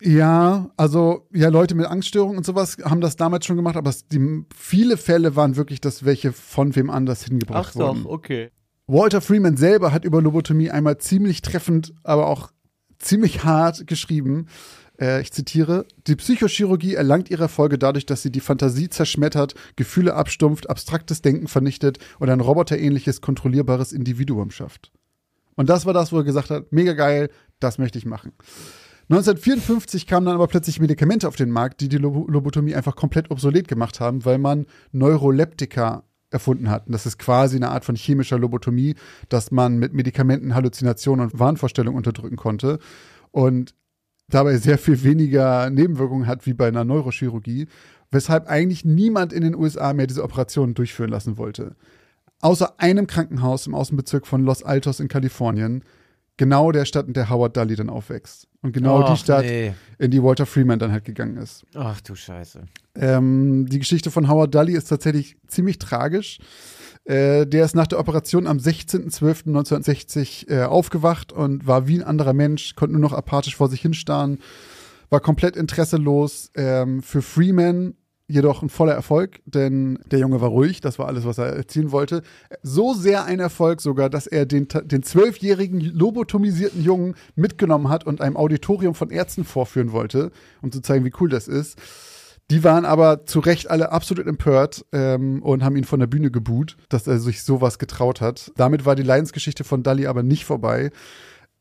Ja, also ja, Leute mit Angststörungen und sowas haben das damals schon gemacht, aber es, die, viele Fälle waren wirklich, dass welche von wem anders hingebracht wurden. okay. Walter Freeman selber hat über Lobotomie einmal ziemlich treffend, aber auch ziemlich hart geschrieben. Äh, ich zitiere: Die Psychochirurgie erlangt ihre Erfolge dadurch, dass sie die Fantasie zerschmettert, Gefühle abstumpft, abstraktes Denken vernichtet und ein roboterähnliches, kontrollierbares Individuum schafft. Und das war das, wo er gesagt hat: Mega geil, das möchte ich machen. 1954 kamen dann aber plötzlich Medikamente auf den Markt, die die Lobo Lobotomie einfach komplett obsolet gemacht haben, weil man Neuroleptika erfunden hat. Und das ist quasi eine Art von chemischer Lobotomie, dass man mit Medikamenten Halluzinationen und Wahnvorstellungen unterdrücken konnte. Und dabei sehr viel weniger Nebenwirkungen hat wie bei einer Neurochirurgie, weshalb eigentlich niemand in den USA mehr diese Operationen durchführen lassen wollte. Außer einem Krankenhaus im Außenbezirk von Los Altos in Kalifornien, genau der Stadt, in der Howard Dully dann aufwächst. Und genau Och, die Stadt, nee. in die Walter Freeman dann halt gegangen ist. Ach du Scheiße. Ähm, die Geschichte von Howard Dully ist tatsächlich ziemlich tragisch. Äh, der ist nach der Operation am 16.12.1960 äh, aufgewacht und war wie ein anderer Mensch, konnte nur noch apathisch vor sich hinstarren, war komplett interesselos. Ähm, für Freeman jedoch ein voller Erfolg, denn der Junge war ruhig, das war alles, was er erzielen wollte. So sehr ein Erfolg sogar, dass er den den zwölfjährigen lobotomisierten Jungen mitgenommen hat und einem Auditorium von Ärzten vorführen wollte, um zu zeigen, wie cool das ist. Die waren aber zu Recht alle absolut empört ähm, und haben ihn von der Bühne geboot, dass er sich sowas getraut hat. Damit war die Leidensgeschichte von Dali aber nicht vorbei.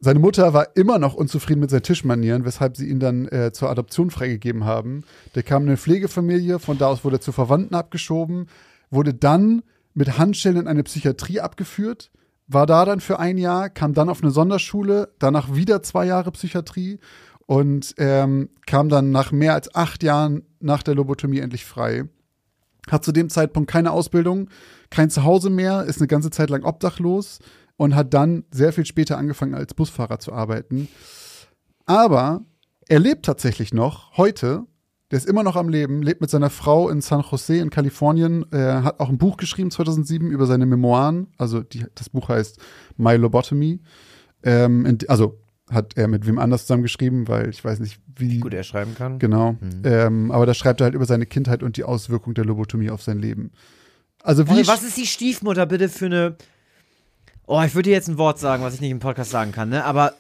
Seine Mutter war immer noch unzufrieden mit seinen Tischmanieren, weshalb sie ihn dann äh, zur Adoption freigegeben haben. Der kam in eine Pflegefamilie, von da aus wurde er zu Verwandten abgeschoben, wurde dann mit Handschellen in eine Psychiatrie abgeführt, war da dann für ein Jahr, kam dann auf eine Sonderschule, danach wieder zwei Jahre Psychiatrie und ähm, kam dann nach mehr als acht Jahren nach der Lobotomie endlich frei. Hat zu dem Zeitpunkt keine Ausbildung, kein Zuhause mehr, ist eine ganze Zeit lang obdachlos und hat dann sehr viel später angefangen als Busfahrer zu arbeiten. Aber er lebt tatsächlich noch heute. Der ist immer noch am Leben, lebt mit seiner Frau in San Jose in Kalifornien. Er hat auch ein Buch geschrieben 2007 über seine Memoiren. Also die, das Buch heißt My Lobotomy. Ähm, also hat er mit wem anders zusammen geschrieben, weil ich weiß nicht, wie Gut, er schreiben kann. Genau. Mhm. Ähm, aber da schreibt er halt über seine Kindheit und die Auswirkung der Lobotomie auf sein Leben. Also wie Okay, was ist die Stiefmutter bitte für eine. Oh, ich würde dir jetzt ein Wort sagen, was ich nicht im Podcast sagen kann, ne? Aber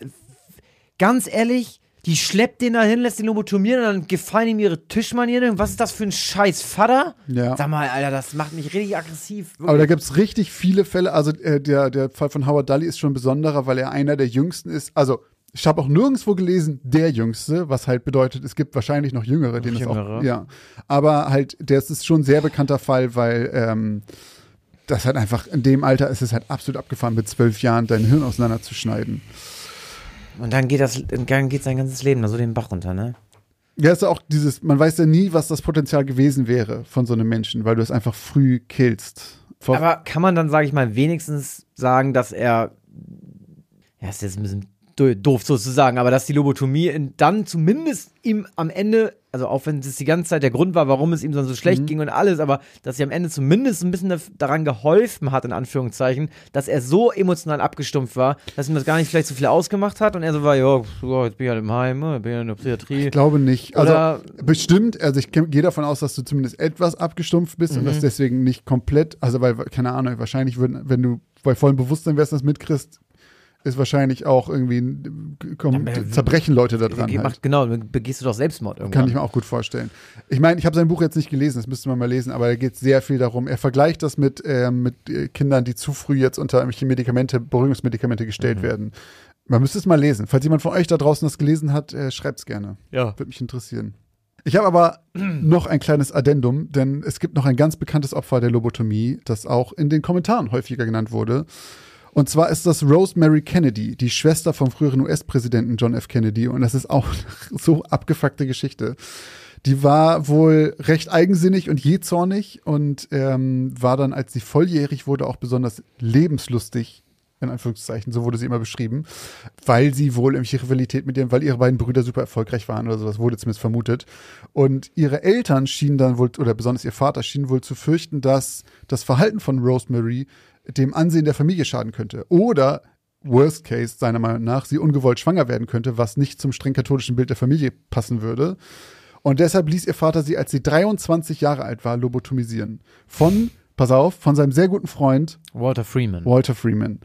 ganz ehrlich, die schleppt den dahin, lässt den lobotomieren und dann gefallen ihm ihre Tischmanieren. Was ist das für ein scheiß Vater? Ja. Sag mal, Alter, das macht mich richtig aggressiv. Aber da Wirklich. gibt's richtig viele Fälle. Also äh, der, der Fall von Howard Dully ist schon besonderer, weil er einer der jüngsten ist. Also ich habe auch nirgendwo gelesen, der Jüngste, was halt bedeutet, es gibt wahrscheinlich noch Jüngere, denen es auch. Jüngere. Ja. Aber halt, der ist schon ein sehr bekannter Fall, weil ähm, das halt einfach in dem Alter ist es halt absolut abgefahren, mit zwölf Jahren dein Hirn auseinanderzuschneiden. Und dann geht das, dann geht sein ganzes Leben da so den Bach runter, ne? Ja, ist auch dieses, man weiß ja nie, was das Potenzial gewesen wäre von so einem Menschen, weil du es einfach früh killst. Vor- Aber kann man dann, sage ich mal, wenigstens sagen, dass er, ja, ist jetzt ein bisschen doof sozusagen, aber dass die Lobotomie dann zumindest ihm am Ende, also auch wenn es die ganze Zeit der Grund war, warum es ihm dann so schlecht Mhm. ging und alles, aber dass sie am Ende zumindest ein bisschen daran geholfen hat, in Anführungszeichen, dass er so emotional abgestumpft war, dass ihm das gar nicht vielleicht so viel ausgemacht hat und er so war, ja, jetzt bin ich halt im Heim, ich bin ja in der Psychiatrie. Ich glaube nicht. Also Oder- bestimmt, also ich gehe davon aus, dass du zumindest etwas abgestumpft bist Mhm. und das deswegen nicht komplett, also weil, keine Ahnung, wahrscheinlich würden, wenn du bei vollem Bewusstsein wärst, das mitkriegst, ist wahrscheinlich auch irgendwie, kommen, Ja, zerbrechen Leute da dran. Halt. macht, genau, dann begehst du doch Selbstmord irgendwann. Kann ich mir auch gut vorstellen. Ich meine, ich habe sein Buch jetzt nicht gelesen, das müsste man mal lesen, aber da geht sehr viel darum. Er vergleicht das mit, ähm, mit äh, Kindern, die zu früh jetzt unter irgendwelche Medikamente, Beruhigungsmedikamente gestellt werden. Man müsste es mal lesen. Falls jemand von euch da draußen das gelesen hat, äh, schreibt's gerne. Ja. Würde mich interessieren. Ich habe aber [CLEARS THROAT] noch ein kleines Addendum, denn es gibt noch ein ganz bekanntes Opfer der Lobotomie, das auch in den Kommentaren häufiger genannt wurde. Und zwar ist das Rosemary Kennedy, die Schwester vom früheren US-Präsidenten John F. Kennedy. Und das ist auch [LAUGHS] so abgefuckte Geschichte. Die war wohl recht eigensinnig und jähzornig und ähm, war dann, als sie volljährig wurde, auch besonders lebenslustig, in Anführungszeichen, so wurde sie immer beschrieben, weil sie wohl irgendwelche Rivalität mit ihren, weil ihre beiden Brüder super erfolgreich waren oder sowas, wurde zumindest vermutet. Und ihre Eltern schienen dann wohl, oder besonders ihr Vater schien wohl zu fürchten, dass das Verhalten von Rosemary dem Ansehen der Familie schaden könnte. Oder Worst Case, seiner Meinung nach, sie ungewollt schwanger werden könnte, was nicht zum streng katholischen Bild der Familie passen würde. Und deshalb ließ ihr Vater sie, als sie 23 Jahre alt war, lobotomisieren. Von, pass auf, von seinem sehr guten Freund Walter Freeman. Walter Freeman.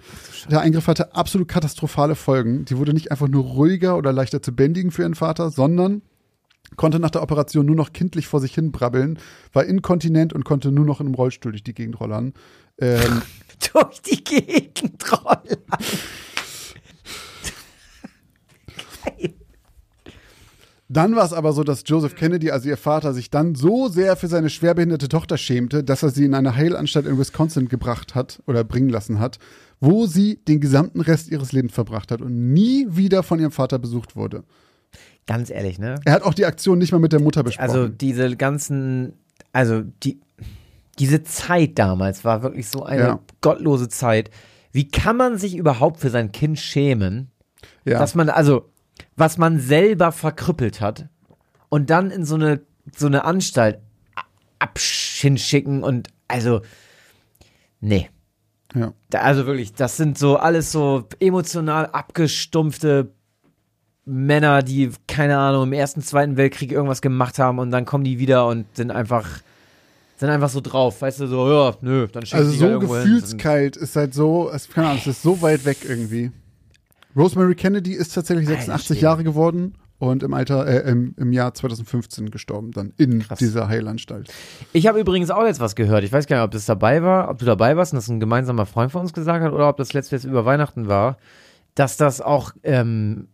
Der Eingriff hatte absolut katastrophale Folgen. Die wurde nicht einfach nur ruhiger oder leichter zu bändigen für ihren Vater, sondern konnte nach der Operation nur noch kindlich vor sich hin brabbeln, war inkontinent und konnte nur noch in einem Rollstuhl durch die Gegend rollern. Ähm, [LAUGHS] [LAUGHS] Durch die Gegend rollen. Dann war es aber so, dass Joseph Kennedy, also ihr Vater, sich dann so sehr für seine schwerbehinderte Tochter schämte, dass er sie in eine Heilanstalt in Wisconsin gebracht hat oder bringen lassen hat, wo sie den gesamten Rest ihres Lebens verbracht hat und nie wieder von ihrem Vater besucht wurde. ganz ehrlich, ne? Er hat auch die Aktion nicht mal mit der Mutter besprochen. Also diese ganzen, also die, diese Zeit damals war wirklich so eine Ja. gottlose Zeit. Wie kann man sich überhaupt für sein Kind schämen, ja. dass man, also, was man selber verkrüppelt hat und dann in so eine, so eine Anstalt abschinschicken und, also, nee. ja. Da, also wirklich, das sind so alles so emotional abgestumpfte Männer, die, keine Ahnung, im Ersten, Zweiten Weltkrieg irgendwas gemacht haben und dann kommen die wieder und sind einfach, sind einfach so drauf, weißt du, so, ja, nö, dann schick Also die so halt hin. gefühlskalt ist halt so, es, keine Ahnung, es ist so weit weg irgendwie. Rosemary Kennedy ist tatsächlich Alter 86 Schwede. Jahre geworden und im Alter, äh, im, im Jahr 2015 gestorben, dann in Krass. dieser Heilanstalt. Ich habe übrigens auch jetzt was gehört. Ich weiß gar nicht, ob das dabei war, ob du dabei warst und das ein gemeinsamer Freund von uns gesagt hat oder ob das letztes über Weihnachten war, dass das auch, ähm,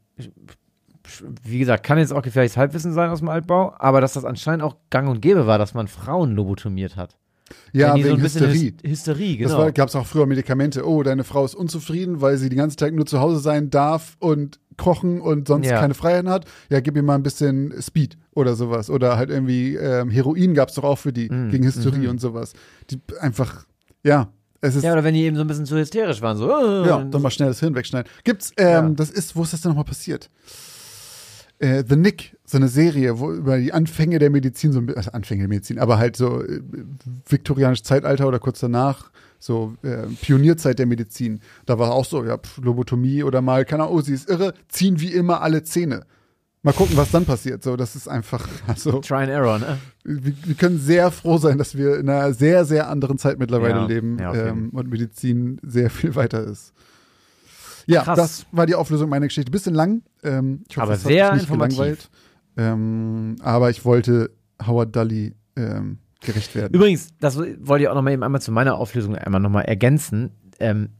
wie gesagt, kann jetzt auch gefährliches Halbwissen sein aus dem Altbau, aber dass das anscheinend auch gang und gäbe war, dass man Frauen lobotomiert hat. Ja, wegen so ein Hysterie. Hys- Hysterie, Das genau. gab es auch früher Medikamente. Oh, deine Frau ist unzufrieden, weil sie den ganzen Tag nur zu Hause sein darf und kochen und sonst Ja. keine Freiheiten hat. Ja, gib ihr mal ein bisschen Speed oder sowas. Oder halt irgendwie ähm, Heroin gab es doch auch für die, Mm, gegen Hysterie mhm. und sowas. Die einfach, ja, es ist. ja, oder wenn die eben so ein bisschen zu hysterisch waren, so. äh, Ja, dann mal schnell das Hirn wegschneiden. Gibt's, ähm, Ja. das ist, wo ist das denn nochmal passiert? Äh, The Nick, so eine Serie, wo über die Anfänge der Medizin, so also Anfänge der Medizin, aber halt so äh, viktorianisches Zeitalter oder kurz danach, so äh, Pionierzeit der Medizin. Da war auch so, ja, pf, Lobotomie oder mal, keine Ahnung, oh, sie ist irre, ziehen wie immer alle Zähne. Mal gucken, was dann passiert. So, das ist einfach, [LAUGHS] also, Try and Error, ne? wir, wir können sehr froh sein, dass wir in einer sehr, sehr anderen Zeit mittlerweile Ja, leben ja, ähm, und Medizin sehr viel weiter ist. Ja, Krass. das war die Auflösung meiner Geschichte. Bisschen lang. Ähm, ich hoffe, Aber sehr nicht informativ. Ähm, aber ich wollte Howard Dully ähm, gerecht werden. Übrigens, das wollte ich auch noch mal eben einmal zu meiner Auflösung einmal noch mal ergänzen. Ähm,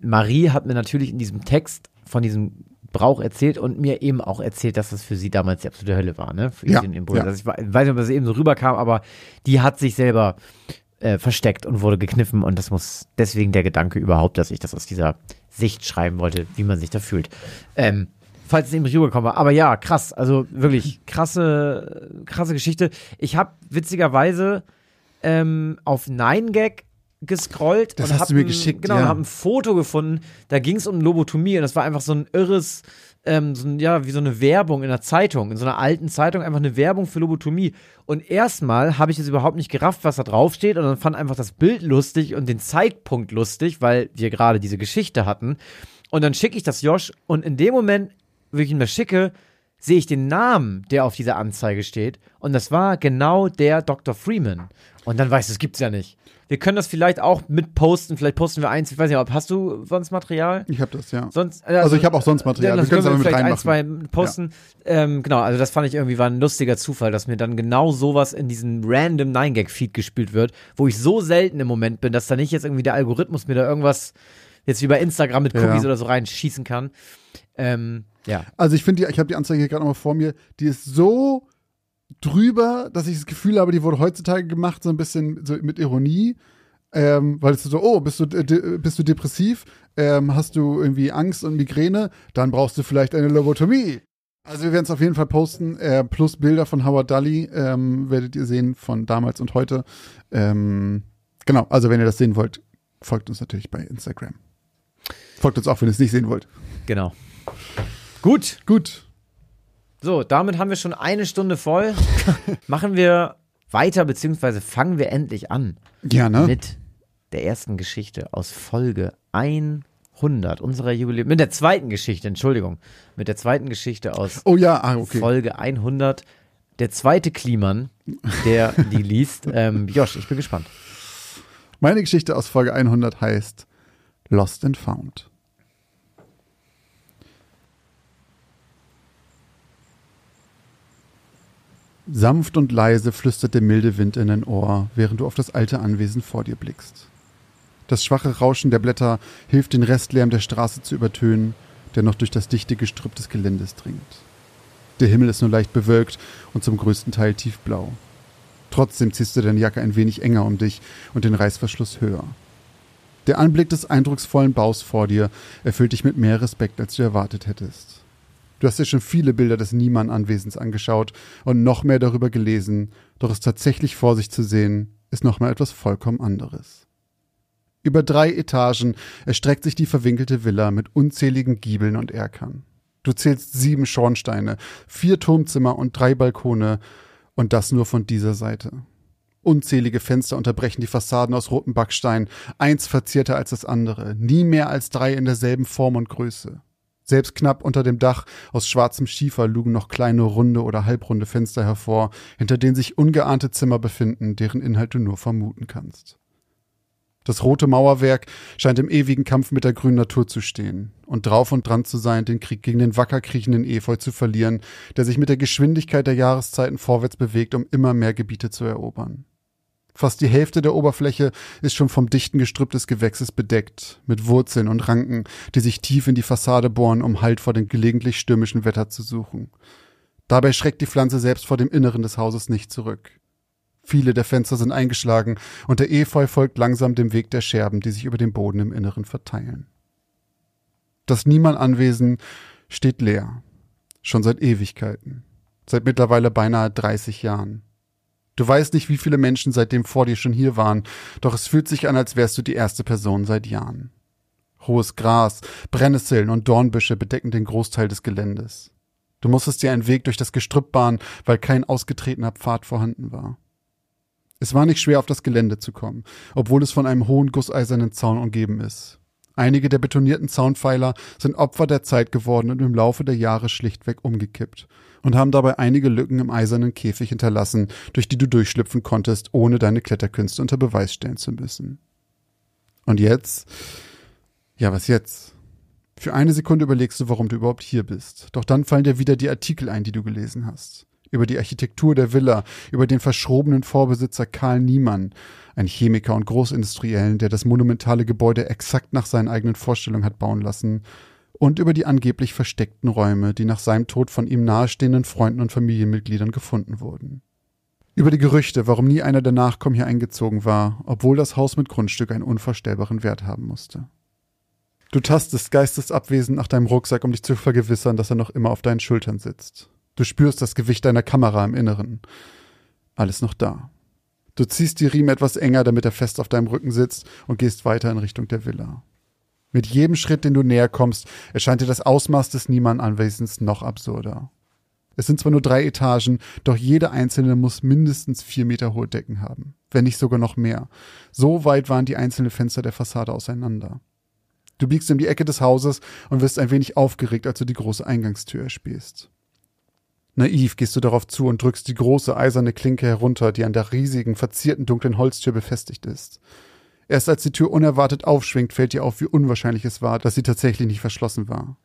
Marie hat mir natürlich in diesem Text von diesem Brauch erzählt und mir eben auch erzählt, dass das für sie damals die absolute Hölle war, ne? Für Ja, Impuls. ja. Also ich weiß nicht, ob das eben so rüberkam, aber die hat sich selber äh, versteckt und wurde gekniffen und das muss deswegen der Gedanke überhaupt, dass ich das aus dieser Sicht schreiben wollte, wie man sich da fühlt. Ähm, falls es eben nicht rübergekommen war. Aber ja, krass. Also wirklich [LAUGHS] krasse, krasse Geschichte. Ich habe witzigerweise ähm, auf 9gag gescrollt Das und hast du mir ein, geschickt, genau, ja. habe ein Foto gefunden, da ging es um Lobotomie und das war einfach so ein irres, ähm, so ja, wie so eine Werbung in einer Zeitung, in so einer alten Zeitung, einfach eine Werbung für Lobotomie. Und erstmal habe ich es überhaupt nicht gerafft, was da draufsteht und dann fand einfach das Bild lustig und den Zeitpunkt lustig, weil wir gerade diese Geschichte hatten. Und dann schicke ich das Josh und in dem Moment, wo ich ihn mir schicke, sehe ich den Namen, der auf dieser Anzeige steht. Und das war genau der Dr. Freeman. Und dann weiß ich, das gibt's ja nicht. Wir können das vielleicht auch mit posten. Vielleicht posten wir eins. Ich weiß nicht, ob hast du sonst Material? ich habe das, ja. Sonst, Also ich habe auch sonst Material. Ja, Wir können es aber mit vielleicht ein, zwei reinmachen. posten. Ähm, genau, also das fand ich irgendwie war ein lustiger Zufall, dass mir dann genau sowas in diesen random 9-Gag-Feed gespielt wird, wo ich so selten im Moment bin, dass da nicht jetzt irgendwie der Algorithmus mir da irgendwas jetzt wie bei Instagram mit Ja. Cookies oder so reinschießen kann. Ähm, ja. Also ich finde, ich habe die Anzeige hier gerade nochmal vor mir, die ist so drüber, dass ich das Gefühl habe, die wurde heutzutage gemacht, so ein bisschen so mit Ironie. Ähm, weil es so, oh, bist du, äh, de, bist du depressiv? Ähm, hast du irgendwie Angst und Migräne? Dann brauchst du vielleicht eine Lobotomie. Also wir werden es auf jeden Fall posten, äh, plus Bilder von Howard Dully ähm, werdet ihr sehen von damals und heute. Ähm, genau, also wenn ihr das sehen wollt, folgt uns natürlich bei Instagram. Folgt uns auch, wenn ihr es nicht sehen wollt. Genau. Gut. Gut, So, damit haben wir schon eine Stunde voll. [LAUGHS] Machen wir weiter, beziehungsweise fangen wir endlich an ja, ne? mit der ersten Geschichte aus Folge 100 unserer Jubiläum. Mit der zweiten Geschichte, Entschuldigung. Mit der zweiten Geschichte aus Oh ja, ah, okay. Folge 100. Der zweite Kliman, der [LAUGHS] die liest. Ähm, Josh, ich bin gespannt. Meine Geschichte aus Folge 100 heißt Lost and Found. Sanft und leise flüstert der milde Wind in dein Ohr, während du auf das alte Anwesen vor dir blickst. Das schwache Rauschen der Blätter hilft, den Restlärm der Straße zu übertönen, der noch durch das dichte Gestrüpp des Geländes dringt. Der Himmel ist nur leicht bewölkt und zum größten Teil tiefblau. Trotzdem ziehst du deine Jacke ein wenig enger um dich und den Reißverschluss höher. Der Anblick des eindrucksvollen Baus vor dir erfüllt dich mit mehr Respekt, als du erwartet hättest. Du hast dir schon viele Bilder des Niemann-Anwesens angeschaut und noch mehr darüber gelesen, doch es tatsächlich vor sich zu sehen, ist nochmal etwas vollkommen anderes. Über drei Etagen erstreckt sich die verwinkelte Villa mit unzähligen Giebeln und Erkern. Du zählst sieben Schornsteine, vier Turmzimmer und drei Balkone, und das nur von dieser Seite. Unzählige Fenster unterbrechen die Fassaden aus rotem Backstein, eins verzierter als das andere, nie mehr als drei in derselben Form und Größe. Selbst knapp unter dem Dach aus schwarzem Schiefer lugen noch kleine runde oder halbrunde Fenster hervor, hinter denen sich ungeahnte Zimmer befinden, deren Inhalt du nur vermuten kannst. Das rote Mauerwerk scheint im ewigen Kampf mit der grünen Natur zu stehen und drauf und dran zu sein, den Krieg gegen den wacker kriechenden Efeu zu verlieren, der sich mit der Geschwindigkeit der Jahreszeiten vorwärts bewegt, um immer mehr Gebiete zu erobern. Fast die Hälfte der Oberfläche ist schon vom dichten Gestrüpp des Gewächses bedeckt, mit Wurzeln und Ranken, die sich tief in die Fassade bohren, um Halt vor dem gelegentlich stürmischen Wetter zu suchen. Dabei schreckt die Pflanze selbst vor dem Inneren des Hauses nicht zurück. Viele der Fenster sind eingeschlagen und der Efeu folgt langsam dem Weg der Scherben, die sich über den Boden im Inneren verteilen. Das Niemann-Anwesen steht leer. Schon seit Ewigkeiten. Seit mittlerweile beinahe 30 Jahren. Du weißt nicht, wie viele Menschen seitdem vor dir schon hier waren, doch es fühlt sich an, als wärst du die erste Person seit Jahren. Hohes Gras, Brennnesseln und Dornbüsche bedecken den Großteil des Geländes. Du musstest dir einen Weg durch das Gestrüpp bahnen, weil kein ausgetretener Pfad vorhanden war. Es war nicht schwer, auf das Gelände zu kommen, obwohl es von einem hohen gusseisernen Zaun umgeben ist. Einige der betonierten Zaunpfeiler sind Opfer der Zeit geworden und im Laufe der Jahre schlichtweg umgekippt und haben dabei einige Lücken im eisernen Käfig hinterlassen, durch die du durchschlüpfen konntest, ohne deine Kletterkünste unter Beweis stellen zu müssen. Und jetzt? Ja, was jetzt? Für eine Sekunde überlegst du, warum du überhaupt hier bist. Doch dann fallen dir wieder die Artikel ein, die du gelesen hast über die Architektur der Villa, über den verschrobenen Vorbesitzer Karl Niemann, ein Chemiker und Großindustriellen, der das monumentale Gebäude exakt nach seinen eigenen Vorstellungen hat bauen lassen, und über die angeblich versteckten Räume, die nach seinem Tod von ihm nahestehenden Freunden und Familienmitgliedern gefunden wurden. Über die Gerüchte, warum nie einer der Nachkommen hier eingezogen war, obwohl das Haus mit Grundstück einen unvorstellbaren Wert haben musste. Du tastest geistesabwesend nach deinem Rucksack, um dich zu vergewissern, dass er noch immer auf deinen Schultern sitzt. Du spürst das Gewicht deiner Kamera im Inneren. Alles noch da. Du ziehst die Riemen etwas enger, damit er fest auf deinem Rücken sitzt und gehst weiter in Richtung der Villa. Mit jedem Schritt, den du näher kommst, erscheint dir das Ausmaß des Niemand-Anwesens noch absurder. Es sind zwar nur drei Etagen, doch jede einzelne muss mindestens vier Meter hohe Decken haben, wenn nicht sogar noch mehr. So weit waren die einzelnen Fenster der Fassade auseinander. Du biegst um die Ecke des Hauses und wirst ein wenig aufgeregt, als du die große Eingangstür erspähst. Naiv gehst du darauf zu und drückst die große eiserne Klinke herunter, die an der riesigen, verzierten dunklen Holztür befestigt ist. Erst als die Tür unerwartet aufschwingt, fällt dir auf, wie unwahrscheinlich es war, dass sie tatsächlich nicht verschlossen war.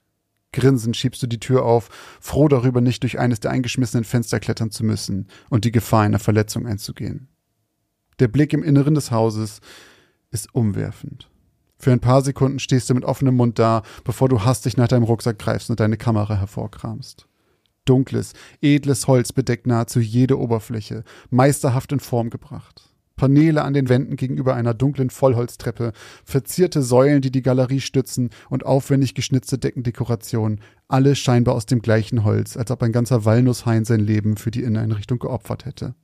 Grinsend schiebst du die Tür auf, froh darüber, nicht durch eines der eingeschmissenen Fenster klettern zu müssen und die Gefahr einer Verletzung einzugehen. Der Blick im Inneren des Hauses ist umwerfend. Für ein paar Sekunden stehst du mit offenem Mund da, bevor du hastig nach deinem Rucksack greifst und deine Kamera hervorkramst. Dunkles, edles Holz bedeckt nahezu jede Oberfläche, meisterhaft in Form gebracht. Paneele an den Wänden gegenüber einer dunklen Vollholztreppe, verzierte Säulen, die die Galerie stützen und aufwendig geschnitzte Deckendekorationen, alle scheinbar aus dem gleichen Holz, als ob ein ganzer Walnusshain sein Leben für die Inneneinrichtung geopfert hätte.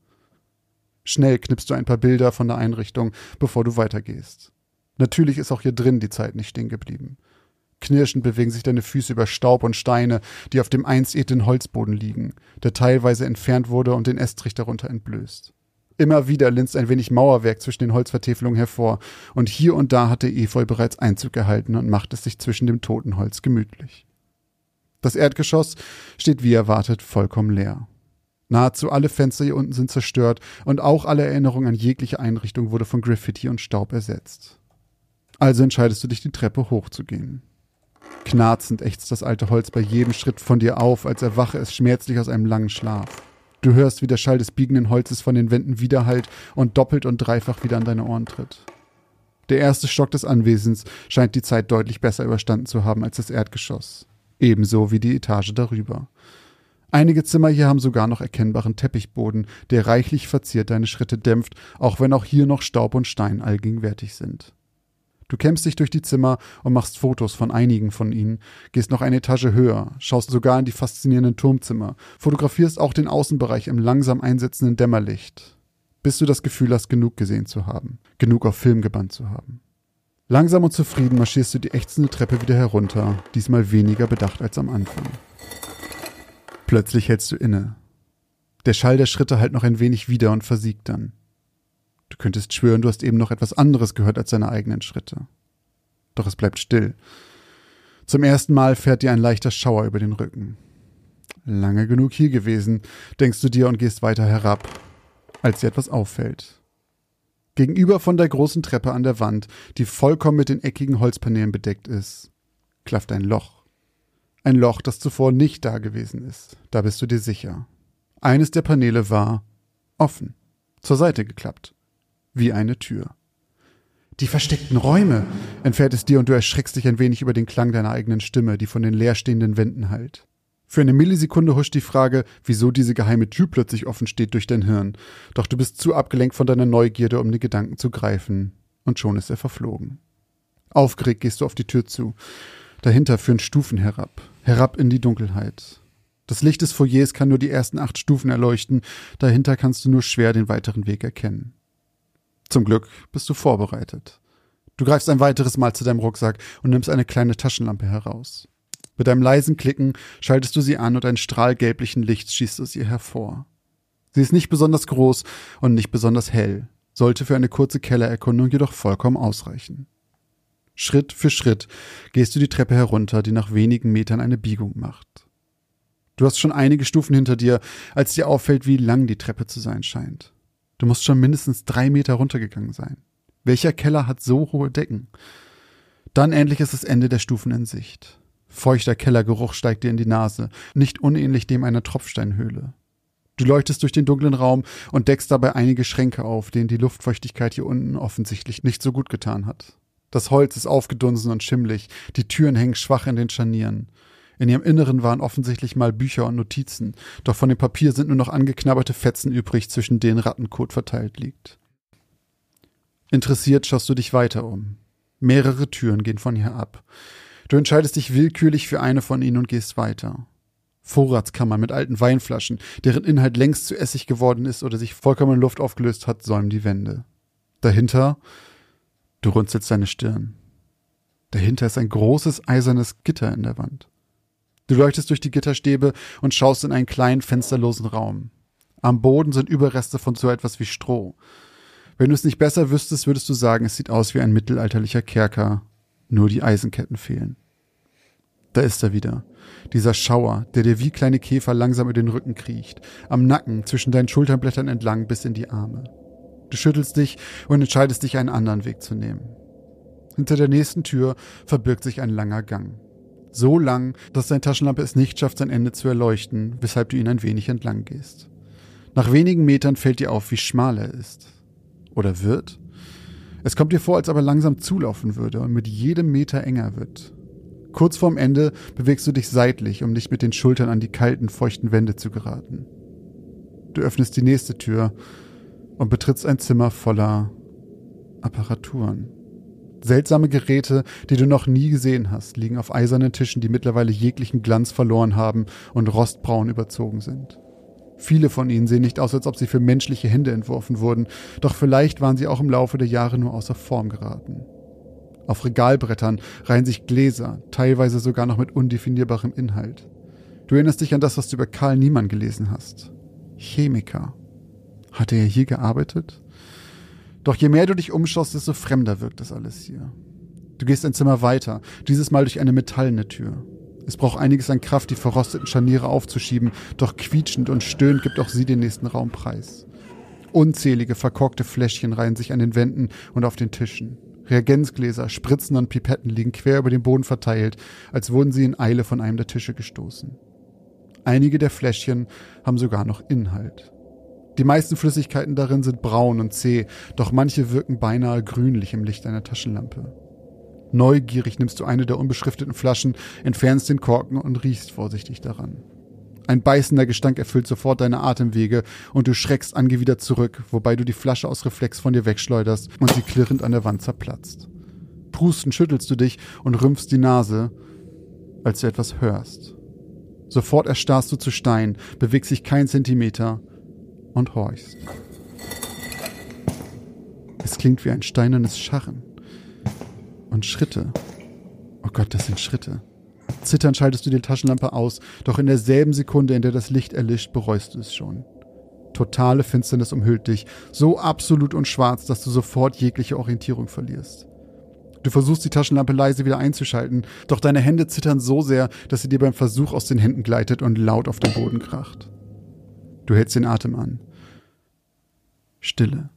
Schnell knippst du ein paar Bilder von der Einrichtung, bevor du weitergehst. Natürlich ist auch hier drin die Zeit nicht stehen geblieben. Knirschend bewegen sich deine Füße über Staub und Steine, die auf dem einst edlen Holzboden liegen, der teilweise entfernt wurde und den Estrich darunter entblößt. Immer wieder linst ein wenig Mauerwerk zwischen den Holzvertäfelungen hervor, und hier und da hatte Efeu bereits Einzug gehalten und macht es sich zwischen dem toten Holz gemütlich. Das Erdgeschoss steht wie erwartet vollkommen leer. Nahezu alle Fenster hier unten sind zerstört und auch alle Erinnerung an jegliche Einrichtung wurde von Graffiti und Staub ersetzt. Also entscheidest du dich, die Treppe hochzugehen. Knarzend ächzt das alte Holz bei jedem Schritt von dir auf, als erwache es schmerzlich aus einem langen Schlaf. Du hörst, wie der Schall des biegenden Holzes von den Wänden widerhallt und doppelt und dreifach wieder an deine Ohren tritt. Der erste Stock des Anwesens scheint die Zeit deutlich besser überstanden zu haben als das Erdgeschoss. Ebenso wie die Etage darüber. Einige Zimmer hier haben sogar noch erkennbaren Teppichboden, der reichlich verziert deine Schritte dämpft, auch wenn auch hier noch Staub und Stein allgegenwärtig sind. Du kämpfst dich durch die Zimmer und machst Fotos von einigen von ihnen, gehst noch eine Etage höher, schaust sogar in die faszinierenden Turmzimmer, fotografierst auch den Außenbereich im langsam einsetzenden Dämmerlicht, bis du das Gefühl hast, genug gesehen zu haben, genug auf Film gebannt zu haben. Langsam und zufrieden marschierst du die ächzende Treppe wieder herunter, diesmal weniger bedacht als am Anfang. Plötzlich hältst du inne. Der Schall der Schritte halt noch ein wenig wieder und versiegt dann. Du könntest schwören, du hast eben noch etwas anderes gehört als deine eigenen Schritte. Doch es bleibt still. Zum ersten Mal fährt dir ein leichter Schauer über den Rücken. Lange genug hier gewesen, denkst du dir und gehst weiter herab, als dir etwas auffällt. Gegenüber von der großen Treppe an der Wand, die vollkommen mit den eckigen Holzpaneelen bedeckt ist, klafft ein Loch. Ein Loch, das zuvor nicht da gewesen ist. Da bist du dir sicher. Eines der Paneele war offen, zur Seite geklappt, wie eine Tür. Die versteckten Räume, entfährt es dir und du erschreckst dich ein wenig über den Klang deiner eigenen Stimme, die von den leerstehenden Wänden hallt. Für eine Millisekunde huscht die Frage, wieso diese geheime Tür plötzlich offen steht durch dein Hirn. Doch du bist zu abgelenkt von deiner Neugierde, um den Gedanken zu greifen. Und schon ist er verflogen. Aufgeregt gehst du auf die Tür zu. Dahinter führen Stufen herab. Herab in die Dunkelheit. Das Licht des Foyers kann nur die ersten acht Stufen erleuchten. Dahinter kannst du nur schwer den weiteren Weg erkennen. Zum Glück bist du vorbereitet. Du greifst ein weiteres Mal zu deinem Rucksack und nimmst eine kleine Taschenlampe heraus. Mit einem leisen Klicken schaltest du sie an und ein Strahl gelblichen Lichts schießt aus ihr hervor. Sie ist nicht besonders groß und nicht besonders hell, sollte für eine kurze Kellererkundung jedoch vollkommen ausreichen. Schritt für Schritt gehst du die Treppe herunter, die nach wenigen Metern eine Biegung macht. Du hast schon einige Stufen hinter dir, als dir auffällt, wie lang die Treppe zu sein scheint. Du musst schon mindestens drei Meter runtergegangen sein. Welcher Keller hat so hohe Decken? Dann endlich ist das Ende der Stufen in Sicht. Feuchter Kellergeruch steigt dir in die Nase, nicht unähnlich dem einer Tropfsteinhöhle. Du leuchtest durch den dunklen Raum und deckst dabei einige Schränke auf, denen die Luftfeuchtigkeit hier unten offensichtlich nicht so gut getan hat. Das Holz ist aufgedunsen und schimmlig, die Türen hängen schwach in den Scharnieren. In ihrem Inneren waren offensichtlich mal Bücher und Notizen, doch von dem Papier sind nur noch angeknabberte Fetzen übrig, zwischen denen Rattenkot verteilt liegt. Interessiert schaust du dich weiter um. Mehrere Türen gehen von hier ab. Du entscheidest dich willkürlich für eine von ihnen und gehst weiter. Vorratskammern mit alten Weinflaschen, deren Inhalt längst zu Essig geworden ist oder sich vollkommen in Luft aufgelöst hat, säumen die Wände. Dahinter, du runzelst deine Stirn. Dahinter ist ein großes eisernes Gitter in der Wand. Du leuchtest durch die Gitterstäbe und schaust in einen kleinen fensterlosen Raum. Am Boden sind Überreste von so etwas wie Stroh. Wenn du es nicht besser wüsstest, würdest du sagen, es sieht aus wie ein mittelalterlicher Kerker. Nur die Eisenketten fehlen. Da ist er wieder. Dieser Schauer, der dir wie kleine Käfer langsam über den Rücken kriecht, am Nacken, zwischen deinen Schulterblättern entlang bis in die Arme. Du schüttelst dich und entscheidest dich, einen anderen Weg zu nehmen. Hinter der nächsten Tür verbirgt sich ein langer Gang. So lang, dass deine Taschenlampe es nicht schafft, sein Ende zu erleuchten, weshalb du ihn ein wenig entlang gehst. Nach wenigen Metern fällt dir auf, wie schmal er ist. Oder wird? Es kommt dir vor, als ob er langsam zulaufen würde und mit jedem Meter enger wird. Kurz vorm Ende bewegst du dich seitlich, um nicht mit den Schultern an die kalten, feuchten Wände zu geraten. Du öffnest die nächste Tür und betrittst ein Zimmer voller Apparaturen. Seltsame Geräte, die du noch nie gesehen hast, liegen auf eisernen Tischen, die mittlerweile jeglichen Glanz verloren haben und rostbraun überzogen sind. Viele von ihnen sehen nicht aus, als ob sie für menschliche Hände entworfen wurden, doch vielleicht waren sie auch im Laufe der Jahre nur außer Form geraten. Auf Regalbrettern reihen sich Gläser, teilweise sogar noch mit undefinierbarem Inhalt. Du erinnerst dich an das, was du über Karl Niemann gelesen hast. Chemiker. Hatte er hier gearbeitet? Doch je mehr du dich umschaust, desto fremder wirkt das alles hier. Du gehst ein Zimmer weiter, dieses Mal durch eine metallene Tür. Es braucht einiges an Kraft, die verrosteten Scharniere aufzuschieben, doch quietschend und stöhnend gibt auch sie den nächsten Raum preis. Unzählige verkorkte Fläschchen reihen sich an den Wänden und auf den Tischen. Reagenzgläser, Spritzen und Pipetten liegen quer über den Boden verteilt, als wurden sie in Eile von einem der Tische gestoßen. Einige der Fläschchen haben sogar noch Inhalt. Die meisten Flüssigkeiten darin sind braun und zäh, doch manche wirken beinahe grünlich im Licht einer Taschenlampe. Neugierig nimmst du eine der unbeschrifteten Flaschen, entfernst den Korken und riechst vorsichtig daran. Ein beißender Gestank erfüllt sofort deine Atemwege und du schreckst angewidert zurück, wobei du die Flasche aus Reflex von dir wegschleuderst und sie klirrend an der Wand zerplatzt. Prustend schüttelst du dich und rümpfst die Nase, als du etwas hörst. Sofort erstarrst du zu Stein, bewegst dich kein Zentimeter und horchst. Es klingt wie ein steinernes Scharren. Und Schritte. Oh Gott, das sind Schritte. Zitternd schaltest du die Taschenlampe aus, doch in derselben Sekunde, in der das Licht erlischt, bereust du es schon. Totale Finsternis umhüllt dich, so absolut und schwarz, dass du sofort jegliche Orientierung verlierst. Du versuchst die Taschenlampe leise wieder einzuschalten, doch deine Hände zittern so sehr, dass sie dir beim Versuch aus den Händen gleitet und laut auf den Boden kracht. Du hältst den Atem an. Stille.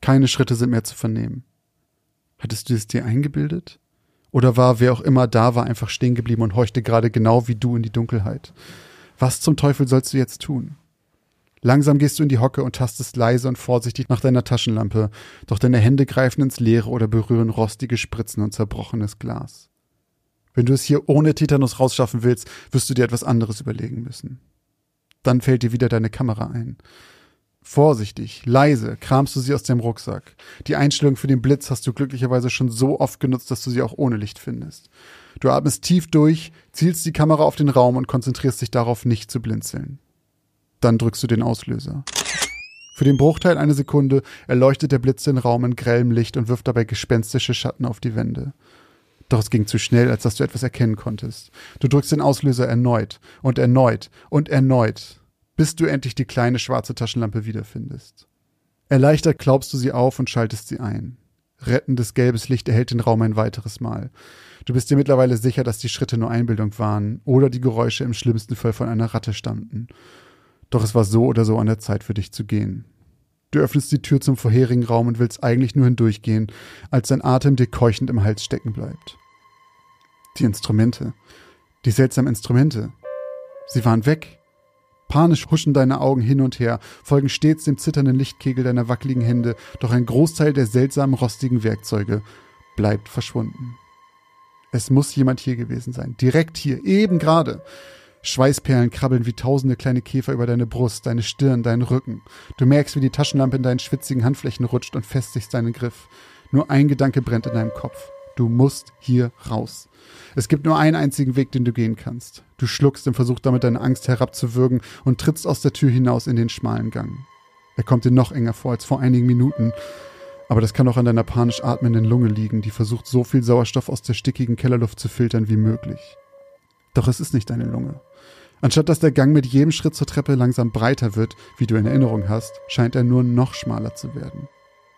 Keine Schritte sind mehr zu vernehmen. Hattest du es dir eingebildet? Oder war wer auch immer da war einfach stehen geblieben und horchte gerade genau wie du in die Dunkelheit? Was zum Teufel sollst du jetzt tun? Langsam gehst du in die Hocke und tastest leise und vorsichtig nach deiner Taschenlampe, doch deine Hände greifen ins Leere oder berühren rostige Spritzen und zerbrochenes Glas. Wenn du es hier ohne Tetanus rausschaffen willst, wirst du dir etwas anderes überlegen müssen. Dann fällt dir wieder deine Kamera ein. Vorsichtig, leise kramst du sie aus dem Rucksack. Die Einstellung für den Blitz hast du glücklicherweise schon so oft genutzt, dass du sie auch ohne Licht findest. Du atmest tief durch, zielst die Kamera auf den Raum und konzentrierst dich darauf, nicht zu blinzeln. Dann drückst du den Auslöser. Für den Bruchteil einer Sekunde erleuchtet der Blitz den Raum in grellem Licht und wirft dabei gespenstische Schatten auf die Wände. Doch es ging zu schnell, als dass du etwas erkennen konntest. Du drückst den Auslöser erneut und erneut und erneut bis du endlich die kleine schwarze Taschenlampe wiederfindest. Erleichtert klaubst du sie auf und schaltest sie ein. Rettendes gelbes Licht erhält den Raum ein weiteres Mal. Du bist dir mittlerweile sicher, dass die Schritte nur Einbildung waren oder die Geräusche im schlimmsten Fall von einer Ratte stammten. Doch es war so oder so an der Zeit für dich zu gehen. Du öffnest die Tür zum vorherigen Raum und willst eigentlich nur hindurchgehen, als dein Atem dir keuchend im Hals stecken bleibt. Die Instrumente. Die seltsamen Instrumente. Sie waren weg. Panisch huschen deine Augen hin und her, folgen stets dem zitternden Lichtkegel deiner wackeligen Hände, doch ein Großteil der seltsamen rostigen Werkzeuge bleibt verschwunden. Es muss jemand hier gewesen sein, direkt hier, eben gerade. Schweißperlen krabbeln wie tausende kleine Käfer über deine Brust, deine Stirn, deinen Rücken. Du merkst, wie die Taschenlampe in deinen schwitzigen Handflächen rutscht und festigst deinen Griff. Nur ein Gedanke brennt in deinem Kopf. Du musst hier raus. Es gibt nur einen einzigen Weg, den du gehen kannst. Du schluckst und versuchst damit deine Angst herabzuwürgen und trittst aus der Tür hinaus in den schmalen Gang. Er kommt dir noch enger vor als vor einigen Minuten, aber das kann auch an deiner panisch atmenden Lunge liegen, die versucht, so viel Sauerstoff aus der stickigen Kellerluft zu filtern wie möglich. Doch es ist nicht deine Lunge. Anstatt dass der Gang mit jedem Schritt zur Treppe langsam breiter wird, wie du in Erinnerung hast, scheint er nur noch schmaler zu werden.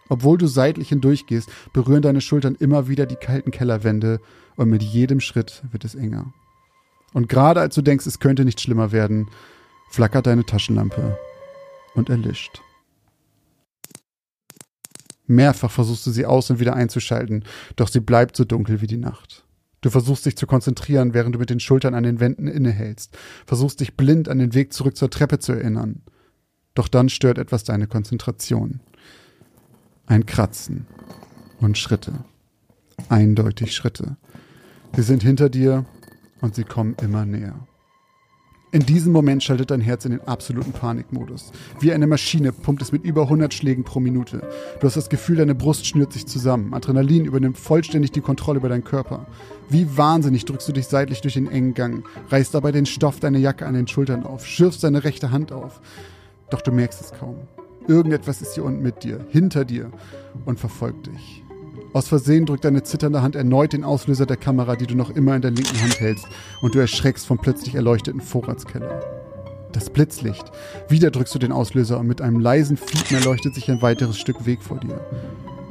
Obwohl du seitlich hindurchgehst, berühren deine Schultern immer wieder die kalten Kellerwände und mit jedem Schritt wird es enger. Und gerade als du denkst, es könnte nicht schlimmer werden, flackert deine Taschenlampe und erlischt. Mehrfach versuchst du sie aus und wieder einzuschalten, doch sie bleibt so dunkel wie die Nacht. Du versuchst dich zu konzentrieren, während du mit den Schultern an den Wänden innehältst, versuchst dich blind an den Weg zurück zur Treppe zu erinnern. Doch dann stört etwas deine Konzentration. Ein Kratzen und Schritte. Eindeutig Schritte. Sie sind hinter dir und sie kommen immer näher. In diesem Moment schaltet dein Herz in den absoluten Panikmodus. Wie eine Maschine pumpt es mit über 100 Schlägen pro Minute. Du hast das Gefühl, deine Brust schnürt sich zusammen. Adrenalin übernimmt vollständig die Kontrolle über deinen Körper. Wie wahnsinnig drückst du dich seitlich durch den engen Gang, reißt dabei den Stoff deiner Jacke an den Schultern auf, schürfst deine rechte Hand auf. Doch du merkst es kaum. Irgendetwas ist hier unten mit dir, hinter dir und verfolgt dich. Aus Versehen drückt deine zitternde Hand erneut den Auslöser der Kamera, die du noch immer in der linken Hand hältst, und du erschreckst vom plötzlich erleuchteten Vorratskeller. Das Blitzlicht. Wieder drückst du den Auslöser und mit einem leisen Fiepen erleuchtet sich ein weiteres Stück Weg vor dir.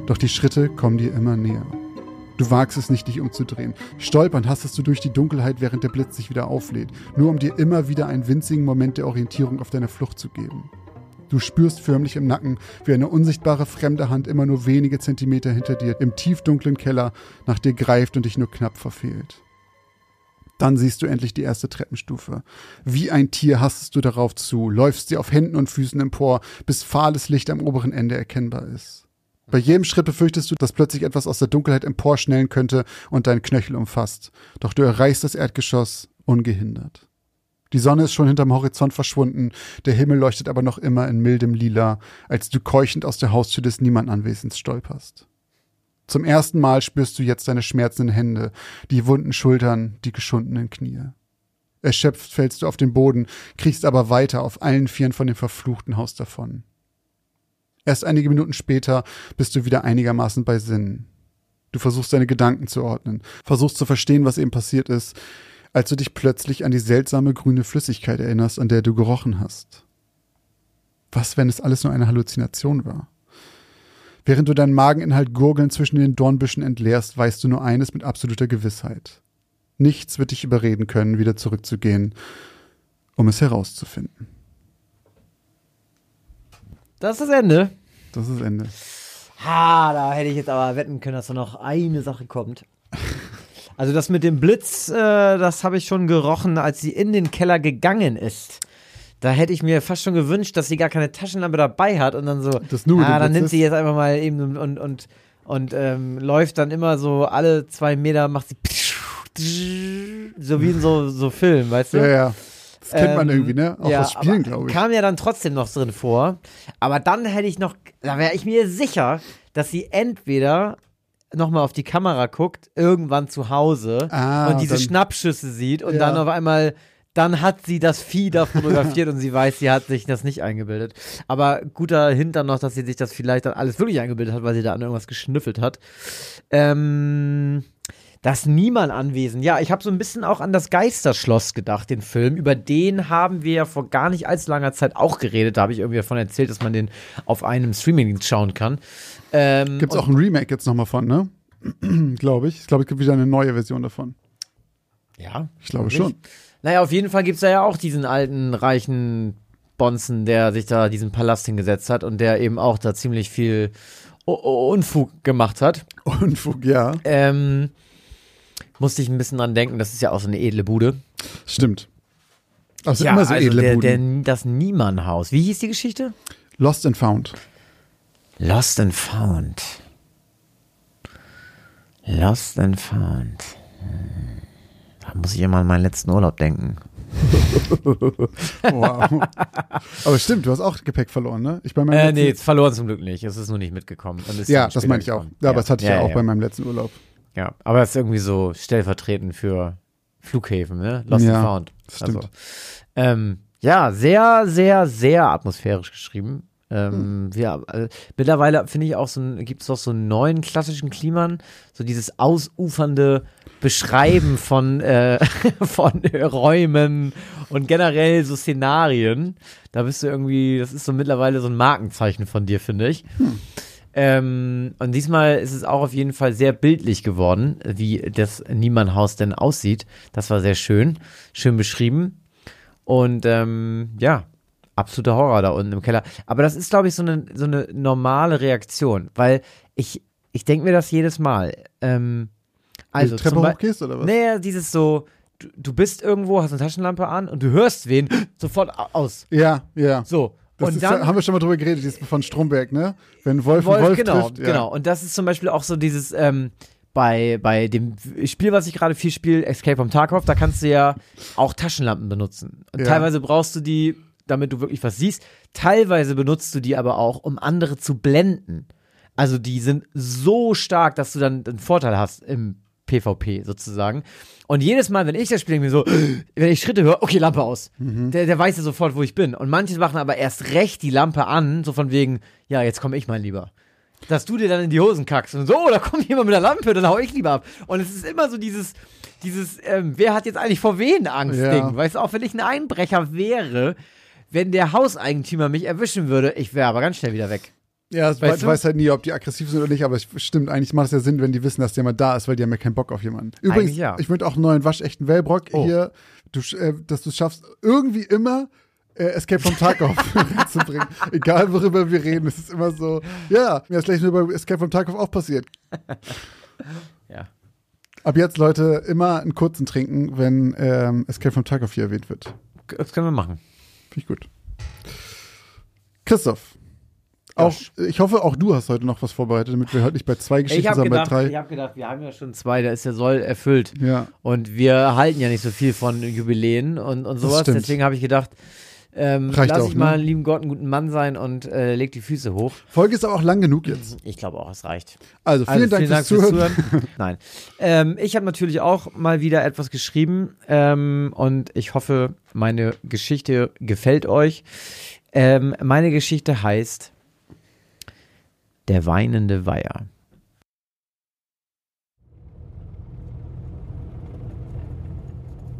Doch die Schritte kommen dir immer näher. Du wagst es nicht, dich umzudrehen. Stolpernd hastest du durch die Dunkelheit, während der Blitz sich wieder auflädt, nur um dir immer wieder einen winzigen Moment der Orientierung auf deiner Flucht zu geben. Du spürst förmlich im Nacken, wie eine unsichtbare fremde Hand immer nur wenige Zentimeter hinter dir im tiefdunklen Keller nach dir greift und dich nur knapp verfehlt. Dann siehst du endlich die erste Treppenstufe. Wie ein Tier hastest du darauf zu, läufst sie auf Händen und Füßen empor, bis fahles Licht am oberen Ende erkennbar ist. Bei jedem Schritt befürchtest du, dass plötzlich etwas aus der Dunkelheit emporschnellen könnte und deinen Knöchel umfasst. Doch du erreichst das Erdgeschoss ungehindert. Die Sonne ist schon hinterm Horizont verschwunden, der Himmel leuchtet aber noch immer in mildem Lila, als du keuchend aus der Haustür des Niemandanwesens stolperst. Zum ersten Mal spürst du jetzt deine schmerzenden Hände, die wunden Schultern, die geschundenen Knie. Erschöpft fällst du auf den Boden, kriechst aber weiter auf allen Vieren von dem verfluchten Haus davon. Erst einige Minuten später bist du wieder einigermaßen bei Sinnen. Du versuchst deine Gedanken zu ordnen, versuchst zu verstehen, was eben passiert ist, als du dich plötzlich an die seltsame grüne Flüssigkeit erinnerst, an der du gerochen hast. Was, wenn es alles nur eine Halluzination war? Während du deinen Mageninhalt gurgeln zwischen den Dornbüschen entleerst, weißt du nur eines mit absoluter Gewissheit. Nichts wird dich überreden können, wieder zurückzugehen, um es herauszufinden. Das ist das Ende. Das ist das Ende. Ha, da hätte ich jetzt aber wetten können, dass da noch eine Sache kommt. Also das mit dem Blitz, äh, das habe ich schon gerochen, als sie in den Keller gegangen ist. Da hätte ich mir fast schon gewünscht, dass sie gar keine Taschenlampe dabei hat und dann so, Das nur ah, dann nimmt ist. sie jetzt einfach mal eben und und und, und ähm, läuft dann immer so alle zwei Meter macht sie [LAUGHS] so wie in so so Film, weißt du? Ja, ja. Das kennt man Ähm, irgendwie, ne? Auch ja, aus Spielen, glaube ich. Kam ja dann trotzdem noch drin vor. Aber dann hätte ich noch, da wäre ich mir sicher, dass sie entweder nochmal auf die Kamera guckt, irgendwann zu Hause Ah, und diese dann- Schnappschüsse sieht und Ja. dann auf einmal, dann hat sie das Vieh da fotografiert und sie weiß, sie hat sich das nicht eingebildet. Aber guter Hint dann noch, dass sie sich das vielleicht dann alles wirklich eingebildet hat, weil sie da an irgendwas geschnüffelt hat. Ähm, das Niemand anwesend. Ja, ich habe so ein bisschen auch an das Geisterschloss gedacht, den Film. Über den haben wir ja vor gar nicht allzu langer Zeit auch geredet. Da habe ich irgendwie davon erzählt, dass man den auf einem Streamingdienst schauen kann. Ähm, Gibt's und- auch ein Remake jetzt nochmal von, ne? [CLEARS THROAT] glaube ich. Ich glaube, es gibt wieder eine neue Version davon. Ja, Ich glaube wirklich? schon. Naja, auf jeden Fall gibt's da ja auch diesen alten, reichen Bonzen, der sich da diesen Palast hingesetzt hat und der eben auch da ziemlich viel Unfug gemacht hat. [LAUGHS] Unfug, ja. Ähm, musste ich ein bisschen dran denken, das ist ja auch so eine edle Bude. Stimmt. Also ja, immer so also edle der, Buden. der, das Niemannhaus. Wie hieß die Geschichte? Lost and Found. Lost and Found. Lost and Found. Da muss ich immer an meinen letzten Urlaub denken. [LAUGHS] Wow. Aber stimmt, du hast auch Gepäck verloren, ne? Ich bei meinem Äh, nee, verloren zum Glück nicht. Es ist nur nicht mitgekommen. Ja, das meine ich auch. gekommen. Ja, aber das hatte ich ja, auch ja. bei meinem letzten Urlaub. Ja, aber das ist irgendwie so stellvertretend für Flughäfen, ne? Lost Ja, and Found. stimmt. Also, ähm, ja, sehr, sehr, sehr atmosphärisch geschrieben. Ähm, Hm. ja, äh, mittlerweile finde ich auch so ein, gibt es auch so einen neuen klassischen Kliman, so dieses ausufernde Beschreiben [LAUGHS] von, äh, [LAUGHS] von Räumen und generell so Szenarien. Da bist du irgendwie, das ist so mittlerweile so ein Markenzeichen von dir, finde ich. Ähm, und diesmal ist es auch auf jeden Fall sehr bildlich geworden, wie das Niemannhaus denn aussieht. Das war sehr schön, schön beschrieben. Und ähm, ja, absoluter Horror da unten im Keller. Aber das ist, glaube ich, so eine, so eine normale Reaktion, weil ich, ich denke mir das jedes Mal. Ähm, also, du Treppe hochgehst oder was? Naja, dieses so, du, du bist irgendwo, hast eine Taschenlampe an und du hörst wen, [GASPS] sofort au- aus. Ja, ja. So. Das und ist, dann haben wir schon mal drüber geredet, dieses von Stromberg, ne? Wenn Wolf, Wolf, Wolf genau, trifft. Ja. genau. Und das ist zum Beispiel auch so dieses, ähm, bei, bei dem Spiel, was ich gerade viel spiele, Escape from Tarkov, da kannst du ja auch Taschenlampen benutzen. Und Ja. teilweise brauchst du die, damit du wirklich was siehst. Teilweise benutzt du die aber auch, um andere zu blenden. Also die sind so stark, dass du dann einen Vorteil hast im PvP sozusagen. Und jedes Mal, wenn ich das spiele, mir so, [GASPS] wenn ich Schritte höre, okay, Lampe aus. Mhm. Der, der weiß ja sofort, wo ich bin. Und manche machen aber erst recht die Lampe an, so von wegen, ja, jetzt komme ich mal lieber. Dass du dir dann in die Hosen kackst und so, oh, da kommt jemand mit der Lampe, dann hau ich lieber ab. Und es ist immer so dieses, dieses, ähm, wer hat jetzt eigentlich vor wen Angst, Ja. Weißt du, auch wenn ich ein Einbrecher wäre, wenn der Hauseigentümer mich erwischen würde, ich wäre aber ganz schnell wieder weg. Ja, ich Weißt weiß, du? weiß halt nie, ob die aggressiv sind oder nicht, aber es stimmt, eigentlich macht es ja Sinn, wenn die wissen, dass jemand da ist, weil die haben ja keinen Bock auf jemanden. Übrigens, ja. ich würde auch einen neuen waschechten Wellbrock Oh. hier, du, äh, dass du es schaffst, irgendwie immer äh, Escape from Tarkov [LAUGHS] zu bringen. Egal, worüber wir reden, es ist immer so, ja, mir ist gleich nur bei Escape from Tarkov auch passiert. [LAUGHS] Ja. Ab jetzt, Leute, immer einen kurzen trinken, wenn ähm, Escape from Tarkov hier erwähnt wird. Das können wir machen. Finde ich gut. Christoph, auch, ich hoffe, auch du hast heute noch was vorbereitet, damit wir heute nicht bei zwei Geschichten, Ich habe sondern bei drei. ich hab gedacht, wir haben ja schon zwei, da ist der Soll erfüllt. Ja. Und wir halten ja nicht so viel von Jubiläen und, und sowas. Deswegen habe ich gedacht, Ähm, Reicht lass auch, ich ne? mal einen lieben Gott einen guten Mann sein und äh, leg die Füße hoch. Folge ist aber auch lang genug jetzt. Ich glaube auch, es reicht. Also vielen, Also, Dank, fürs Zuhören. [LAUGHS] Nein. Ähm, ich habe natürlich auch mal wieder etwas geschrieben ähm, und ich hoffe, meine Geschichte gefällt euch. Ähm, meine Geschichte heißt Der weinende Weiher.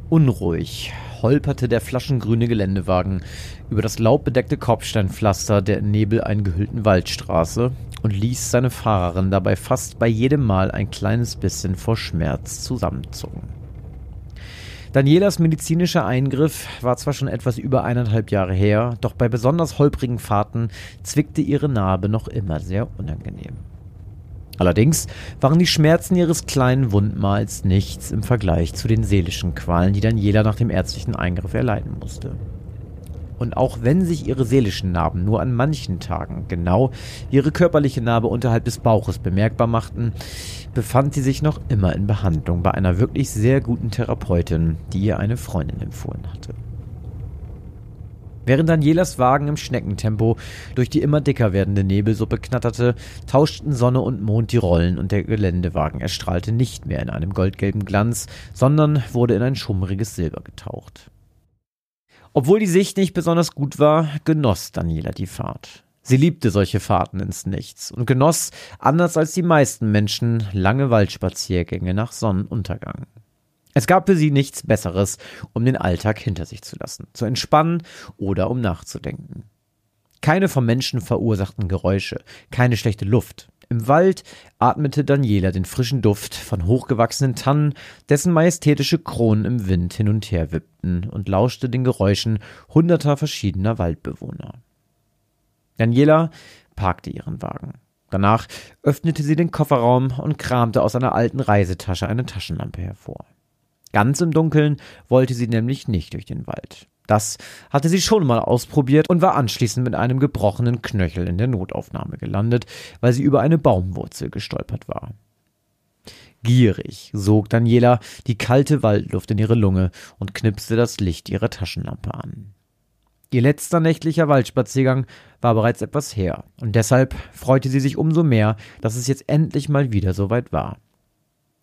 Unruhig holperte der flaschengrüne Geländewagen über das laubbedeckte Kopfsteinpflaster der in Nebel eingehüllten Waldstraße und ließ seine Fahrerin dabei fast bei jedem Mal ein kleines bisschen vor Schmerz zusammenzucken. Danielas medizinischer Eingriff war zwar schon etwas über eineinhalb Jahre her, doch bei besonders holprigen Fahrten zwickte ihre Narbe noch immer sehr unangenehm. Allerdings waren die Schmerzen ihres kleinen Wundmals nichts im Vergleich zu den seelischen Qualen, die Daniela nach dem ärztlichen Eingriff erleiden musste. Und auch wenn sich ihre seelischen Narben nur an manchen Tagen genau ihre körperliche Narbe unterhalb des Bauches bemerkbar machten, befand sie sich noch immer in Behandlung bei einer wirklich sehr guten Therapeutin, die ihr eine Freundin empfohlen hatte. Während Danielas Wagen im Schneckentempo durch die immer dicker werdende Nebelsuppe knatterte, tauschten Sonne und Mond die Rollen und der Geländewagen erstrahlte nicht mehr in einem goldgelben Glanz, sondern wurde in ein schummriges Silber getaucht. Obwohl die Sicht nicht besonders gut war, genoss Daniela die Fahrt. Sie liebte solche Fahrten ins Nichts und genoss, anders als die meisten Menschen, lange Waldspaziergänge nach Sonnenuntergang. Es gab für sie nichts Besseres, um den Alltag hinter sich zu lassen, zu entspannen oder um nachzudenken. Keine vom Menschen verursachten Geräusche, keine schlechte Luft. Im Wald atmete Daniela den frischen Duft von hochgewachsenen Tannen, dessen majestätische Kronen im Wind hin und her wippten und lauschte den Geräuschen hunderter verschiedener Waldbewohner. Daniela parkte ihren Wagen. Danach öffnete sie den Kofferraum und kramte aus einer alten Reisetasche eine Taschenlampe hervor. Ganz im Dunkeln wollte sie nämlich nicht durch den Wald. Das hatte sie schon mal ausprobiert und war anschließend mit einem gebrochenen Knöchel in der Notaufnahme gelandet, weil sie über eine Baumwurzel gestolpert war. Gierig sog Daniela die kalte Waldluft in ihre Lunge und knipste das Licht ihrer Taschenlampe an. Ihr letzter nächtlicher Waldspaziergang war bereits etwas her, und deshalb freute sie sich umso mehr, dass es jetzt endlich mal wieder soweit war.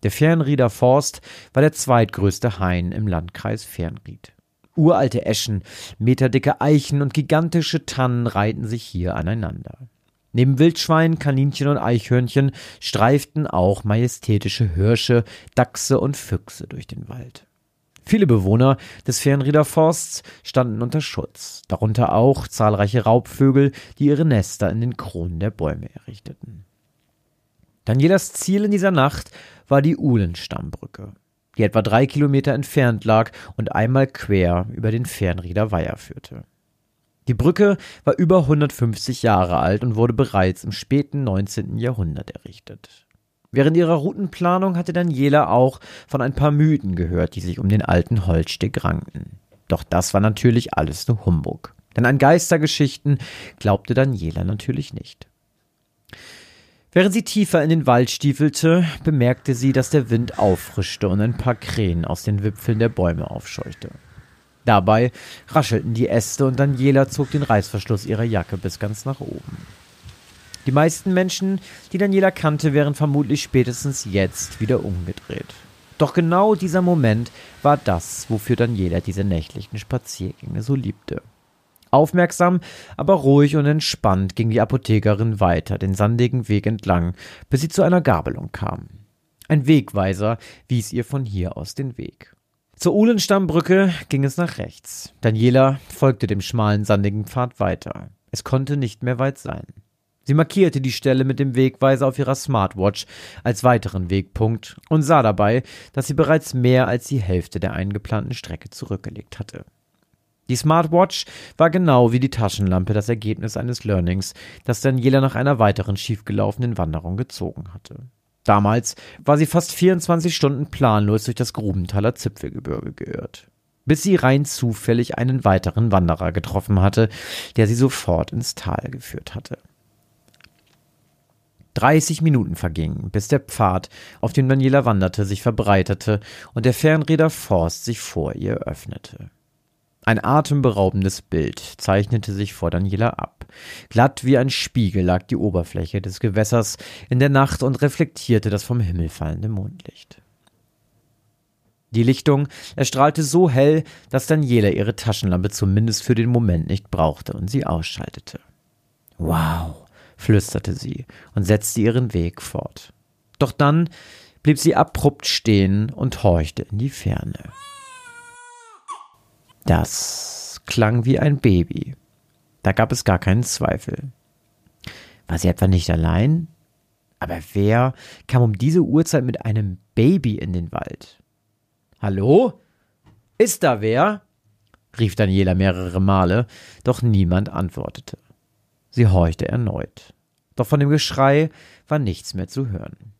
Der Fernrieder Forst war der zweitgrößte Hain im Landkreis Fernried. Uralte Eschen, meterdicke Eichen und gigantische Tannen reihten sich hier aneinander. Neben Wildschweinen, Kaninchen und Eichhörnchen streiften auch majestätische Hirsche, Dachse und Füchse durch den Wald. Viele Bewohner des Fernrieder Forsts standen unter Schutz, darunter auch zahlreiche Raubvögel, die ihre Nester in den Kronen der Bäume errichteten. Danielas Ziel in dieser Nacht war die Uhlenstammbrücke, die etwa drei Kilometer entfernt lag und einmal quer über den Fernrieder Weiher führte. Die Brücke war über 150 Jahre alt und wurde bereits im späten 19. Jahrhundert errichtet. Während ihrer Routenplanung hatte Daniela auch von ein paar Mythen gehört, die sich um den alten Holzsteg ranken. Doch das war natürlich alles nur Humbug. Denn an Geistergeschichten glaubte Daniela natürlich nicht. Während sie tiefer in den Wald stiefelte, bemerkte sie, dass der Wind auffrischte und ein paar Krähen aus den Wipfeln der Bäume aufscheuchte. Dabei raschelten die Äste und Daniela zog den Reißverschluss ihrer Jacke bis ganz nach oben. Die meisten Menschen, die Daniela kannte, wären vermutlich spätestens jetzt wieder umgedreht. Doch genau dieser Moment war das, wofür Daniela diese nächtlichen Spaziergänge so liebte. Aufmerksam, aber ruhig und entspannt ging die Apothekerin weiter den sandigen Weg entlang, bis sie zu einer Gabelung kam. Ein Wegweiser wies ihr von hier aus den Weg. Zur Uhlenstammbrücke ging es nach rechts. Daniela folgte dem schmalen, sandigen Pfad weiter. Es konnte nicht mehr weit sein. Sie markierte die Stelle mit dem Wegweiser auf ihrer Smartwatch als weiteren Wegpunkt und sah dabei, dass sie bereits mehr als die Hälfte der eingeplanten Strecke zurückgelegt hatte. Die Smartwatch war genau wie die Taschenlampe das Ergebnis eines Learnings, das Daniela nach einer weiteren schiefgelaufenen Wanderung gezogen hatte. Damals war sie fast 24 Stunden planlos durch das Grubenthaler Zipfelgebirge geirrt, bis sie rein zufällig einen weiteren Wanderer getroffen hatte, der sie sofort ins Tal geführt hatte. 30 Minuten vergingen, bis der Pfad, auf dem Daniela wanderte, sich verbreitete und der Fernräder Forst sich vor ihr öffnete. Ein atemberaubendes Bild zeichnete sich vor Daniela ab. Glatt wie ein Spiegel lag die Oberfläche des Gewässers in der Nacht und reflektierte das vom Himmel fallende Mondlicht. Die Lichtung erstrahlte so hell, dass Daniela ihre Taschenlampe zumindest für den Moment nicht brauchte und sie ausschaltete. Wow, flüsterte sie und setzte ihren Weg fort. Doch dann blieb sie abrupt stehen und horchte in die Ferne. Das klang wie ein Baby. Da gab es gar keinen Zweifel. War sie etwa nicht allein? Aber wer kam um diese Uhrzeit mit einem Baby in den Wald? Hallo? Ist da wer? rief Daniela mehrere Male, doch niemand antwortete. Sie horchte erneut. Doch von dem Geschrei war nichts mehr zu hören.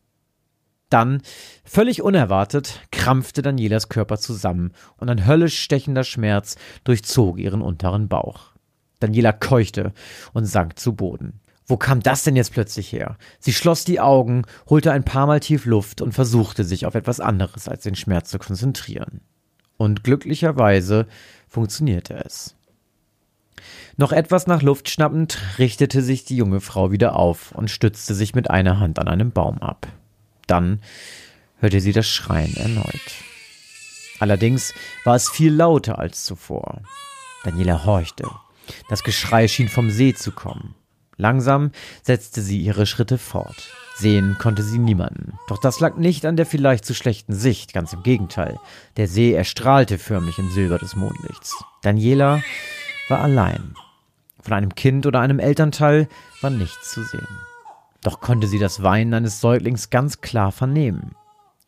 Dann, völlig unerwartet, krampfte Danielas Körper zusammen und ein höllisch stechender Schmerz durchzog ihren unteren Bauch. Daniela keuchte und sank zu Boden. Wo kam das denn jetzt plötzlich her? Sie schloss die Augen, holte ein paar Mal tief Luft und versuchte sich auf etwas anderes als den Schmerz zu konzentrieren. Und glücklicherweise funktionierte es. Noch etwas nach Luft schnappend richtete sich die junge Frau wieder auf und stützte sich mit einer Hand an einem Baum ab. Dann hörte sie das Schreien erneut. Allerdings war es viel lauter als zuvor. Daniela horchte. Das Geschrei schien vom See zu kommen. Langsam setzte sie ihre Schritte fort. Sehen konnte sie niemanden. Doch das lag nicht an der vielleicht zu schlechten Sicht, ganz im Gegenteil. Der See erstrahlte förmlich im Silber des Mondlichts. Daniela war allein. Von einem Kind oder einem Elternteil war nichts zu sehen. Doch konnte sie das Weinen eines Säuglings ganz klar vernehmen.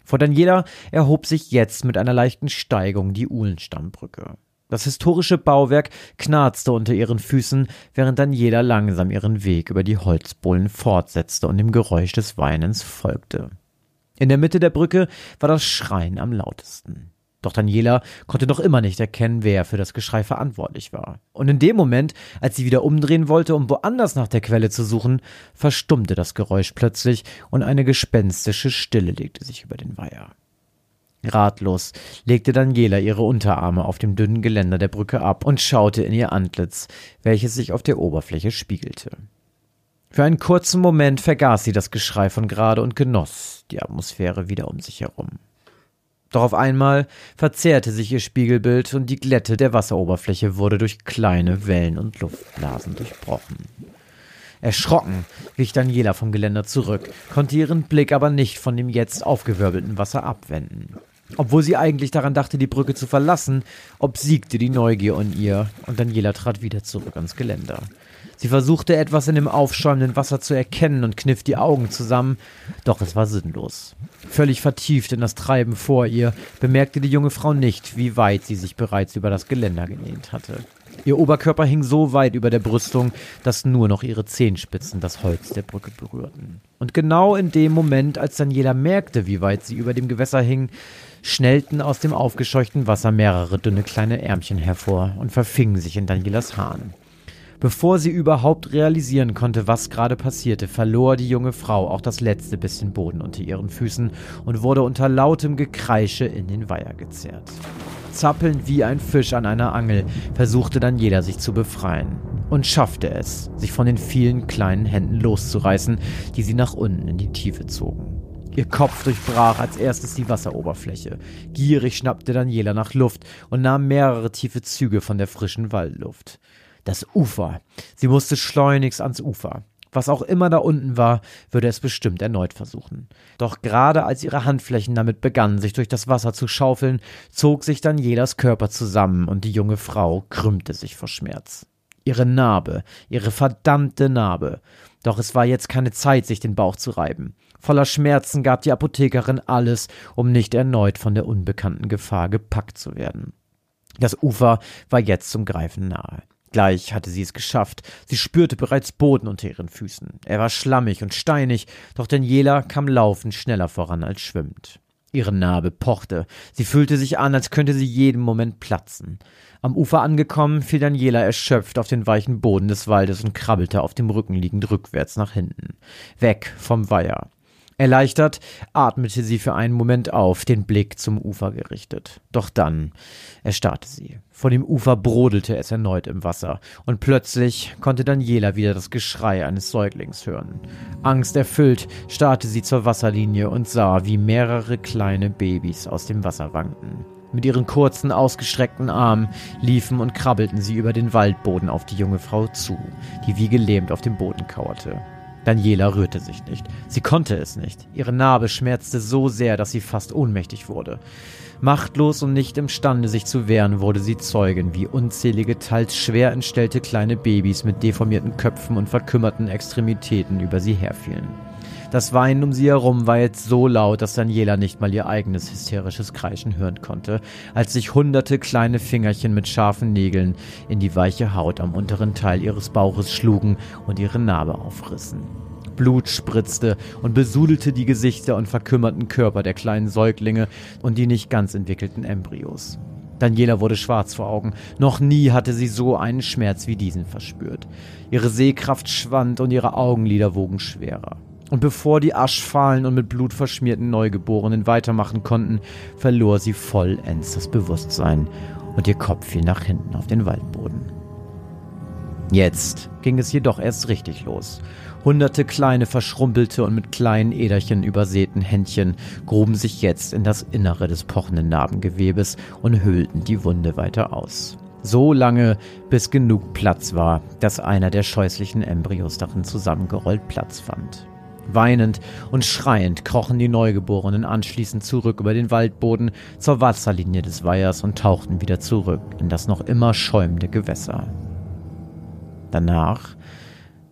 Vor Daniela erhob sich jetzt mit einer leichten Steigung die Uhlenstammbrücke. Das historische Bauwerk knarzte unter ihren Füßen, während Daniela langsam ihren Weg über die Holzbohlen fortsetzte und dem Geräusch des Weinens folgte. In der Mitte der Brücke war das Schreien am lautesten. Doch Daniela konnte noch immer nicht erkennen, wer für das Geschrei verantwortlich war. Und in dem Moment, als sie wieder umdrehen wollte, um woanders nach der Quelle zu suchen, verstummte das Geräusch plötzlich und eine gespenstische Stille legte sich über den Weiher. Ratlos legte Daniela ihre Unterarme auf dem dünnen Geländer der Brücke ab und schaute in ihr Antlitz, welches sich auf der Oberfläche spiegelte. Für einen kurzen Moment vergaß sie das Geschrei von gerade und genoss die Atmosphäre wieder um sich herum. Doch auf einmal verzehrte sich ihr Spiegelbild und die Glätte der Wasseroberfläche wurde durch kleine Wellen und Luftblasen durchbrochen. Erschrocken wich Daniela vom Geländer zurück, konnte ihren Blick aber nicht von dem jetzt aufgewirbelten Wasser abwenden. Obwohl sie eigentlich daran dachte, die Brücke zu verlassen, obsiegte die Neugier in ihr und Daniela trat wieder zurück ans Geländer. Sie versuchte etwas in dem aufschäumenden Wasser zu erkennen und kniff die Augen zusammen, doch es war sinnlos. Völlig vertieft in das Treiben vor ihr, bemerkte die junge Frau nicht, wie weit sie sich bereits über das Geländer gelehnt hatte. Ihr Oberkörper hing so weit über der Brüstung, dass nur noch ihre Zehenspitzen das Holz der Brücke berührten. Und genau in dem Moment, als Daniela merkte, wie weit sie über dem Gewässer hing, schnellten aus dem aufgescheuchten Wasser mehrere dünne kleine Ärmchen hervor und verfingen sich in Danielas Haaren. Bevor sie überhaupt realisieren konnte, was gerade passierte, verlor die junge Frau auch das letzte bisschen Boden unter ihren Füßen und wurde unter lautem Gekreische in den Weiher gezerrt. Zappelnd wie ein Fisch an einer Angel versuchte dann jeder sich zu befreien und schaffte es, sich von den vielen kleinen Händen loszureißen, die sie nach unten in die Tiefe zogen. Ihr Kopf durchbrach als erstes die Wasseroberfläche. Gierig schnappte Daniela nach Luft und nahm mehrere tiefe Züge von der frischen Waldluft. Das Ufer. Sie musste schleunigst ans Ufer. Was auch immer da unten war, würde es bestimmt erneut versuchen. Doch gerade als ihre Handflächen damit begannen, sich durch das Wasser zu schaufeln, zog sich Danielas Körper zusammen und die junge Frau krümmte sich vor Schmerz. Ihre Narbe, ihre verdammte Narbe. Doch es war jetzt keine Zeit, sich den Bauch zu reiben. Voller Schmerzen gab die Apothekerin alles, um nicht erneut von der unbekannten Gefahr gepackt zu werden. Das Ufer war jetzt zum Greifen nahe. Gleich hatte sie es geschafft. Sie spürte bereits Boden unter ihren Füßen. Er war schlammig und steinig, doch Daniela kam laufend schneller voran als schwimmend. Ihre Narbe pochte. Sie fühlte sich an, als könnte sie jeden Moment platzen. Am Ufer angekommen, fiel Daniela erschöpft auf den weichen Boden des Waldes und krabbelte auf dem Rücken liegend rückwärts nach hinten. Weg vom Weiher. Erleichtert atmete sie für einen Moment auf, den Blick zum Ufer gerichtet. Doch dann erstarrte sie. Vor dem Ufer brodelte es erneut im Wasser, und plötzlich konnte Daniela wieder das Geschrei eines Säuglings hören. Angsterfüllt starrte sie zur Wasserlinie und sah, wie mehrere kleine Babys aus dem Wasser wankten. Mit ihren kurzen, ausgestreckten Armen liefen und krabbelten sie über den Waldboden auf die junge Frau zu, die wie gelähmt auf dem Boden kauerte. Daniela rührte sich nicht. Sie konnte es nicht. Ihre Narbe schmerzte so sehr, dass sie fast ohnmächtig wurde. Machtlos und nicht imstande, sich zu wehren, wurde sie Zeugin, wie unzählige, teils schwer entstellte kleine Babys mit deformierten Köpfen und verkümmerten Extremitäten über sie herfielen. Das Weinen um sie herum war jetzt so laut, dass Daniela nicht mal ihr eigenes hysterisches Kreischen hören konnte, als sich hunderte kleine Fingerchen mit scharfen Nägeln in die weiche Haut am unteren Teil ihres Bauches schlugen und ihre Narbe aufrissen. Blut spritzte und besudelte die Gesichter und verkümmerten Körper der kleinen Säuglinge und die nicht ganz entwickelten Embryos. Daniela wurde schwarz vor Augen. Noch nie hatte sie so einen Schmerz wie diesen verspürt. Ihre Sehkraft schwand und ihre Augenlider wogen schwerer. Und bevor die aschfahlen und mit Blut verschmierten Neugeborenen weitermachen konnten, verlor sie vollends das Bewusstsein und ihr Kopf fiel nach hinten auf den Waldboden. Jetzt ging es jedoch erst richtig los. Hunderte kleine, verschrumpelte und mit kleinen Äderchen übersäten Händchen gruben sich jetzt in das Innere des pochenden Narbengewebes und höhlten die Wunde weiter aus. So lange, bis genug Platz war, dass einer der scheußlichen Embryos darin zusammengerollt Platz fand. Weinend und schreiend krochen die Neugeborenen anschließend zurück über den Waldboden zur Wasserlinie des Weihers und tauchten wieder zurück in das noch immer schäumende Gewässer. Danach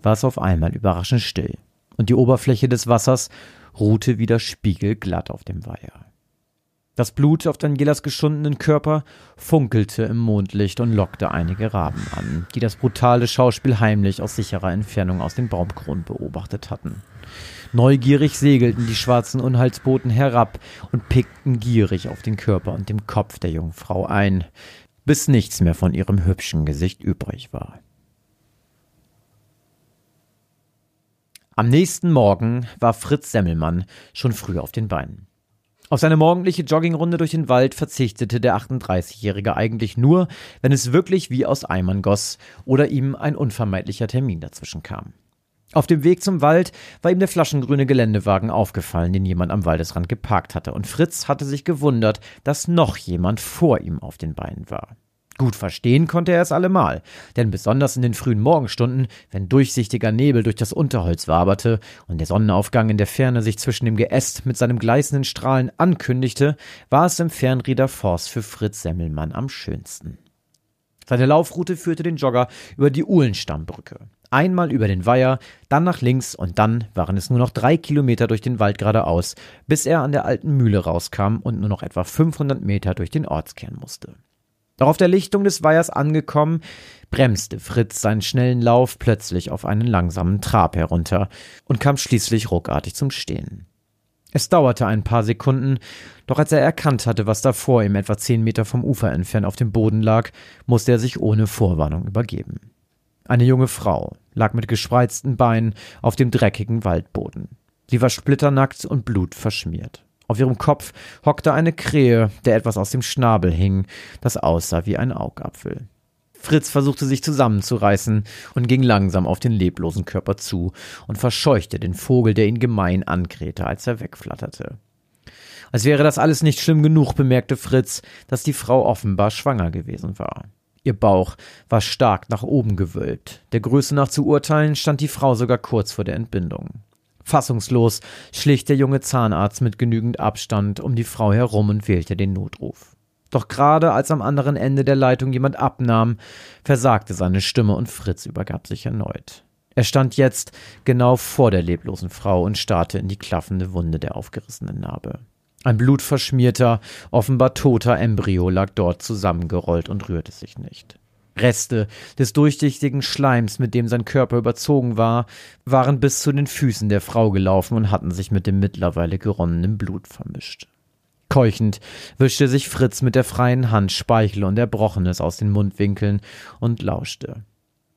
war es auf einmal überraschend still, und die Oberfläche des Wassers ruhte wieder spiegelglatt auf dem Weiher. Das Blut auf Danielas geschundenen Körper funkelte im Mondlicht und lockte einige Raben an, die das brutale Schauspiel heimlich aus sicherer Entfernung aus den Baumkronen beobachtet hatten. Neugierig segelten die schwarzen Unheilsboten herab und pickten gierig auf den Körper und dem Kopf der Jungfrau ein, bis nichts mehr von ihrem hübschen Gesicht übrig war. Am nächsten Morgen war Fritz Semmelmann schon früh auf den Beinen. Auf seine morgendliche Joggingrunde durch den Wald verzichtete der 38-Jährige eigentlich nur, wenn es wirklich wie aus Eimern goss oder ihm ein unvermeidlicher Termin dazwischen kam. Auf dem Weg zum Wald war ihm der flaschengrüne Geländewagen aufgefallen, den jemand am Waldesrand geparkt hatte, und Fritz hatte sich gewundert, dass noch jemand vor ihm auf den Beinen war. Gut verstehen konnte er es allemal, denn besonders in den frühen Morgenstunden, wenn durchsichtiger Nebel durch das Unterholz waberte und der Sonnenaufgang in der Ferne sich zwischen dem Geäst mit seinem gleißenden Strahlen ankündigte, war es im Fernrieder Forst für Fritz Semmelmann am schönsten. Seine Laufroute führte den Jogger über die Uhlenstammbrücke. Einmal über den Weiher, dann nach links und dann waren es nur noch drei Kilometer durch den Wald geradeaus, bis er an der alten Mühle rauskam und nur noch etwa 500 Meter durch den Ortskern musste. Doch auf der Lichtung des Weihers angekommen, bremste Fritz seinen schnellen Lauf plötzlich auf einen langsamen Trab herunter und kam schließlich ruckartig zum Stehen. Es dauerte ein paar Sekunden, doch als er erkannt hatte, was da vor ihm etwa zehn Meter vom Ufer entfernt auf dem Boden lag, musste er sich ohne Vorwarnung übergeben. Eine junge Frau lag mit gespreizten Beinen auf dem dreckigen Waldboden. Sie war splitternackt und blutverschmiert. Auf ihrem Kopf hockte eine Krähe, der etwas aus dem Schnabel hing, das aussah wie ein Augapfel. Fritz versuchte sich zusammenzureißen und ging langsam auf den leblosen Körper zu und verscheuchte den Vogel, der ihn gemein ankrähte, als er wegflatterte. Als wäre das alles nicht schlimm genug, bemerkte Fritz, dass die Frau offenbar schwanger gewesen war. Ihr Bauch war stark nach oben gewölbt. Der Größe nach zu urteilen stand die Frau sogar kurz vor der Entbindung. Fassungslos schlich der junge Zahnarzt mit genügend Abstand um die Frau herum und wählte den Notruf. Doch gerade als am anderen Ende der Leitung jemand abnahm, versagte seine Stimme und Fritz übergab sich erneut. Er stand jetzt genau vor der leblosen Frau und starrte in die klaffende Wunde der aufgerissenen Narbe. Ein blutverschmierter, offenbar toter Embryo lag dort zusammengerollt und rührte sich nicht. Reste des durchsichtigen Schleims, mit dem sein Körper überzogen war, waren bis zu den Füßen der Frau gelaufen und hatten sich mit dem mittlerweile geronnenen Blut vermischt. Keuchend wischte sich Fritz mit der freien Hand Speichel und Erbrochenes aus den Mundwinkeln und lauschte.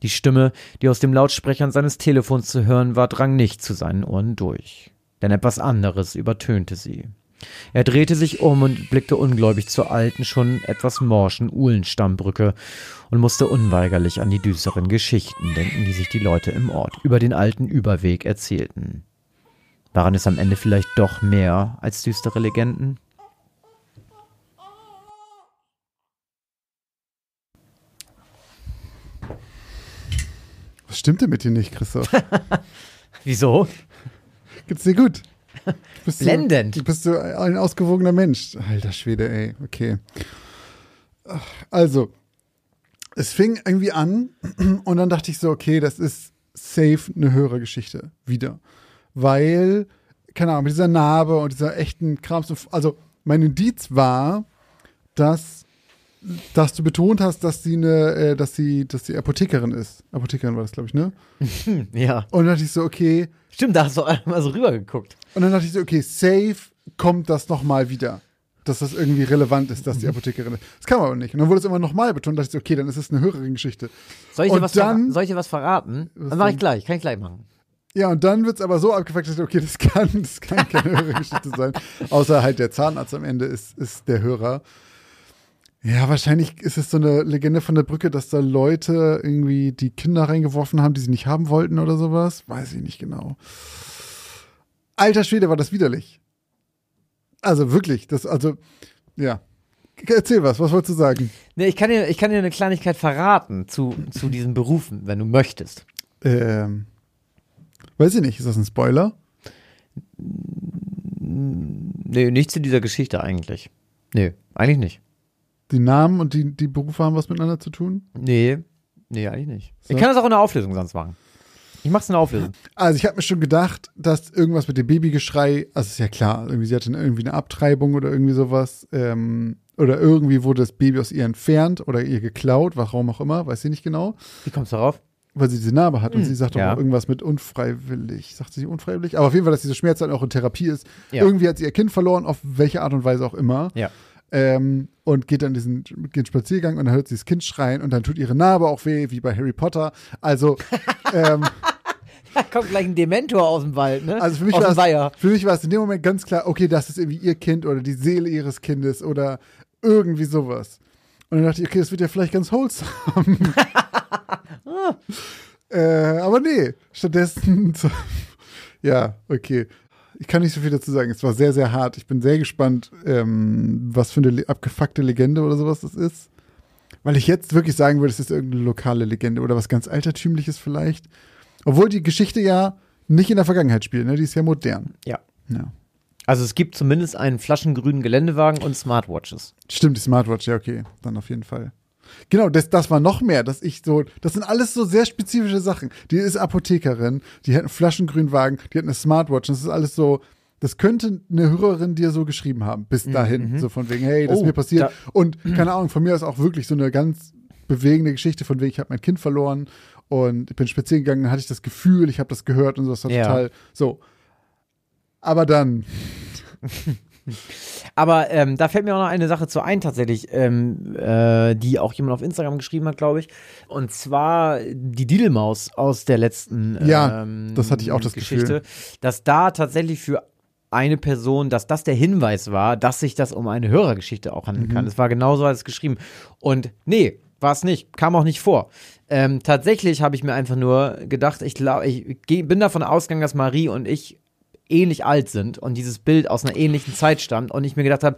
Die Stimme, die aus dem Lautsprechern seines Telefons zu hören war, drang nicht zu seinen Ohren durch. Denn etwas anderes übertönte sie. Er drehte sich um und blickte ungläubig zur alten, schon etwas morschen Uhlenstammbrücke und musste unweigerlich an die düsteren Geschichten denken, die sich die Leute im Ort über den alten Überweg erzählten. Waren es am Ende vielleicht doch mehr als düstere Legenden? Was stimmt denn mit dir nicht, Christoph? [LAUGHS] Wieso? Geht's dir gut? [LAUGHS] Bist Blendend. Du, bist du ein ausgewogener Mensch. Alter Schwede, ey. Okay. Also, es fing irgendwie an [CLEARS THROAT] und dann dachte ich so, okay, das ist safe eine höhere Geschichte wieder. Weil, keine Ahnung, mit dieser Narbe und dieser echten Krams. Also, mein Indiz war, dass, dass du betont hast, dass sie eine, äh, dass sie, dass sie Apothekerin ist. Apothekerin war das, glaube ich, ne? [LAUGHS] Ja. Und dann dachte ich so, okay, Stimmt, da hast du einmal so rübergeguckt. Und dann dachte ich so, okay, safe kommt das nochmal wieder. Dass das irgendwie relevant ist, dass die Apothekerin ist. Das kam aber nicht. Und dann wurde es immer nochmal betont, dachte ich so, okay, dann ist es eine höhere Geschichte. Soll ich dir, was, dann- verra- soll ich dir was verraten? Was Dann mach ich gleich, kann ich gleich machen. Ja, und dann wird es aber so abgefuckt, dass ich, okay, das kann, das kann keine [LAUGHS] höhere Geschichte sein. Außer halt der Zahnarzt am Ende ist, ist der Hörer. Ja, wahrscheinlich ist es so eine Legende von der Brücke, dass da Leute irgendwie die Kinder reingeworfen haben, die sie nicht haben wollten oder sowas. Weiß ich nicht genau. Alter Schwede, war das widerlich. Also wirklich, das, also, ja. Erzähl was, was wolltest du sagen? Nee, ich kann dir, ich kann dir eine Kleinigkeit verraten zu, zu diesen Berufen, wenn du möchtest. Ähm, weiß ich nicht, ist das ein Spoiler? Nee, nicht zu dieser Geschichte eigentlich. Nee, eigentlich nicht. Die Namen und die, die Berufe haben was miteinander zu tun? Nee, nee, eigentlich nicht. So. Ich kann das auch in der Auflösung sonst machen. Ich mach's in der Auflösung. Also ich habe mir schon gedacht, dass irgendwas mit dem Babygeschrei, also ist ja klar, irgendwie sie hatte irgendwie eine Abtreibung oder irgendwie sowas, ähm, oder irgendwie wurde das Baby aus ihr entfernt oder ihr geklaut, warum auch immer, weiß sie nicht genau, Wie kommst du darauf? weil sie diese Narbe hat und sie sagt doch ja. auch irgendwas mit unfreiwillig, sagt sie unfreiwillig, aber auf jeden Fall, dass diese Schmerz dann auch in Therapie ist. Ja. Irgendwie hat sie ihr Kind verloren, auf welche Art und Weise auch immer. Ja. Ähm, und geht dann diesen geht Spaziergang und dann hört sie das Kind schreien und dann tut ihre Narbe auch weh, wie bei Harry Potter. Also, [LAUGHS] ähm, Da kommt gleich ein Dementor aus dem Wald, ne? Also für mich, war es, für mich war es in dem Moment ganz klar, okay, das ist irgendwie ihr Kind oder die Seele ihres Kindes oder irgendwie sowas. Und dann dachte ich, okay, das wird ja vielleicht ganz wholesome. [LAUGHS] äh, aber nee, stattdessen, [LAUGHS] ja, okay. Ich kann nicht so viel dazu sagen. Es war sehr, sehr hart. Ich bin sehr gespannt, ähm, was für eine le- abgefuckte Legende oder sowas das ist. Weil ich jetzt wirklich sagen würde, es ist irgendeine lokale Legende oder was ganz Altertümliches vielleicht. Obwohl die Geschichte ja nicht in der Vergangenheit spielt, ne? Die ist ja modern. Ja. Ja. Also es gibt zumindest einen flaschengrünen Geländewagen und Smartwatches. Stimmt, die Smartwatch, ja, okay. Dann auf jeden Fall. Genau, das, das war noch mehr, dass ich so, das sind alles so sehr spezifische Sachen. Die ist Apothekerin, die hat einen Flaschengrünwagen, die hat eine Smartwatch. Das ist alles so, das könnte eine Hörerin dir so geschrieben haben, bis dahin. So von wegen, hey, das ist Oh, mir passiert. da- Und keine Ahnung, von mir ist auch wirklich so eine ganz bewegende Geschichte von wegen, ich habe mein Kind verloren und ich bin spazieren gegangen, hatte ich das Gefühl, ich habe das gehört und so, das war Ja. total so. Aber dann, Aber ähm, da fällt mir auch noch eine Sache zu ein, tatsächlich, ähm, äh, die auch jemand auf Instagram geschrieben hat, glaube ich. Und zwar die Didelmaus aus der letzten Ja, ähm, das hatte ich auch das Geschichte, dass da tatsächlich für eine Person, dass das der Hinweis war, dass sich das um eine Hörergeschichte auch handeln Mhm. kann. Es war genauso als geschrieben. Und nee, war es nicht, kam auch nicht vor. Ähm, tatsächlich habe ich mir einfach nur gedacht, ich glaube, ich geh, bin davon ausgegangen, dass Marie und ich ähnlich alt sind und dieses Bild aus einer ähnlichen Zeit stammt und ich mir gedacht habe,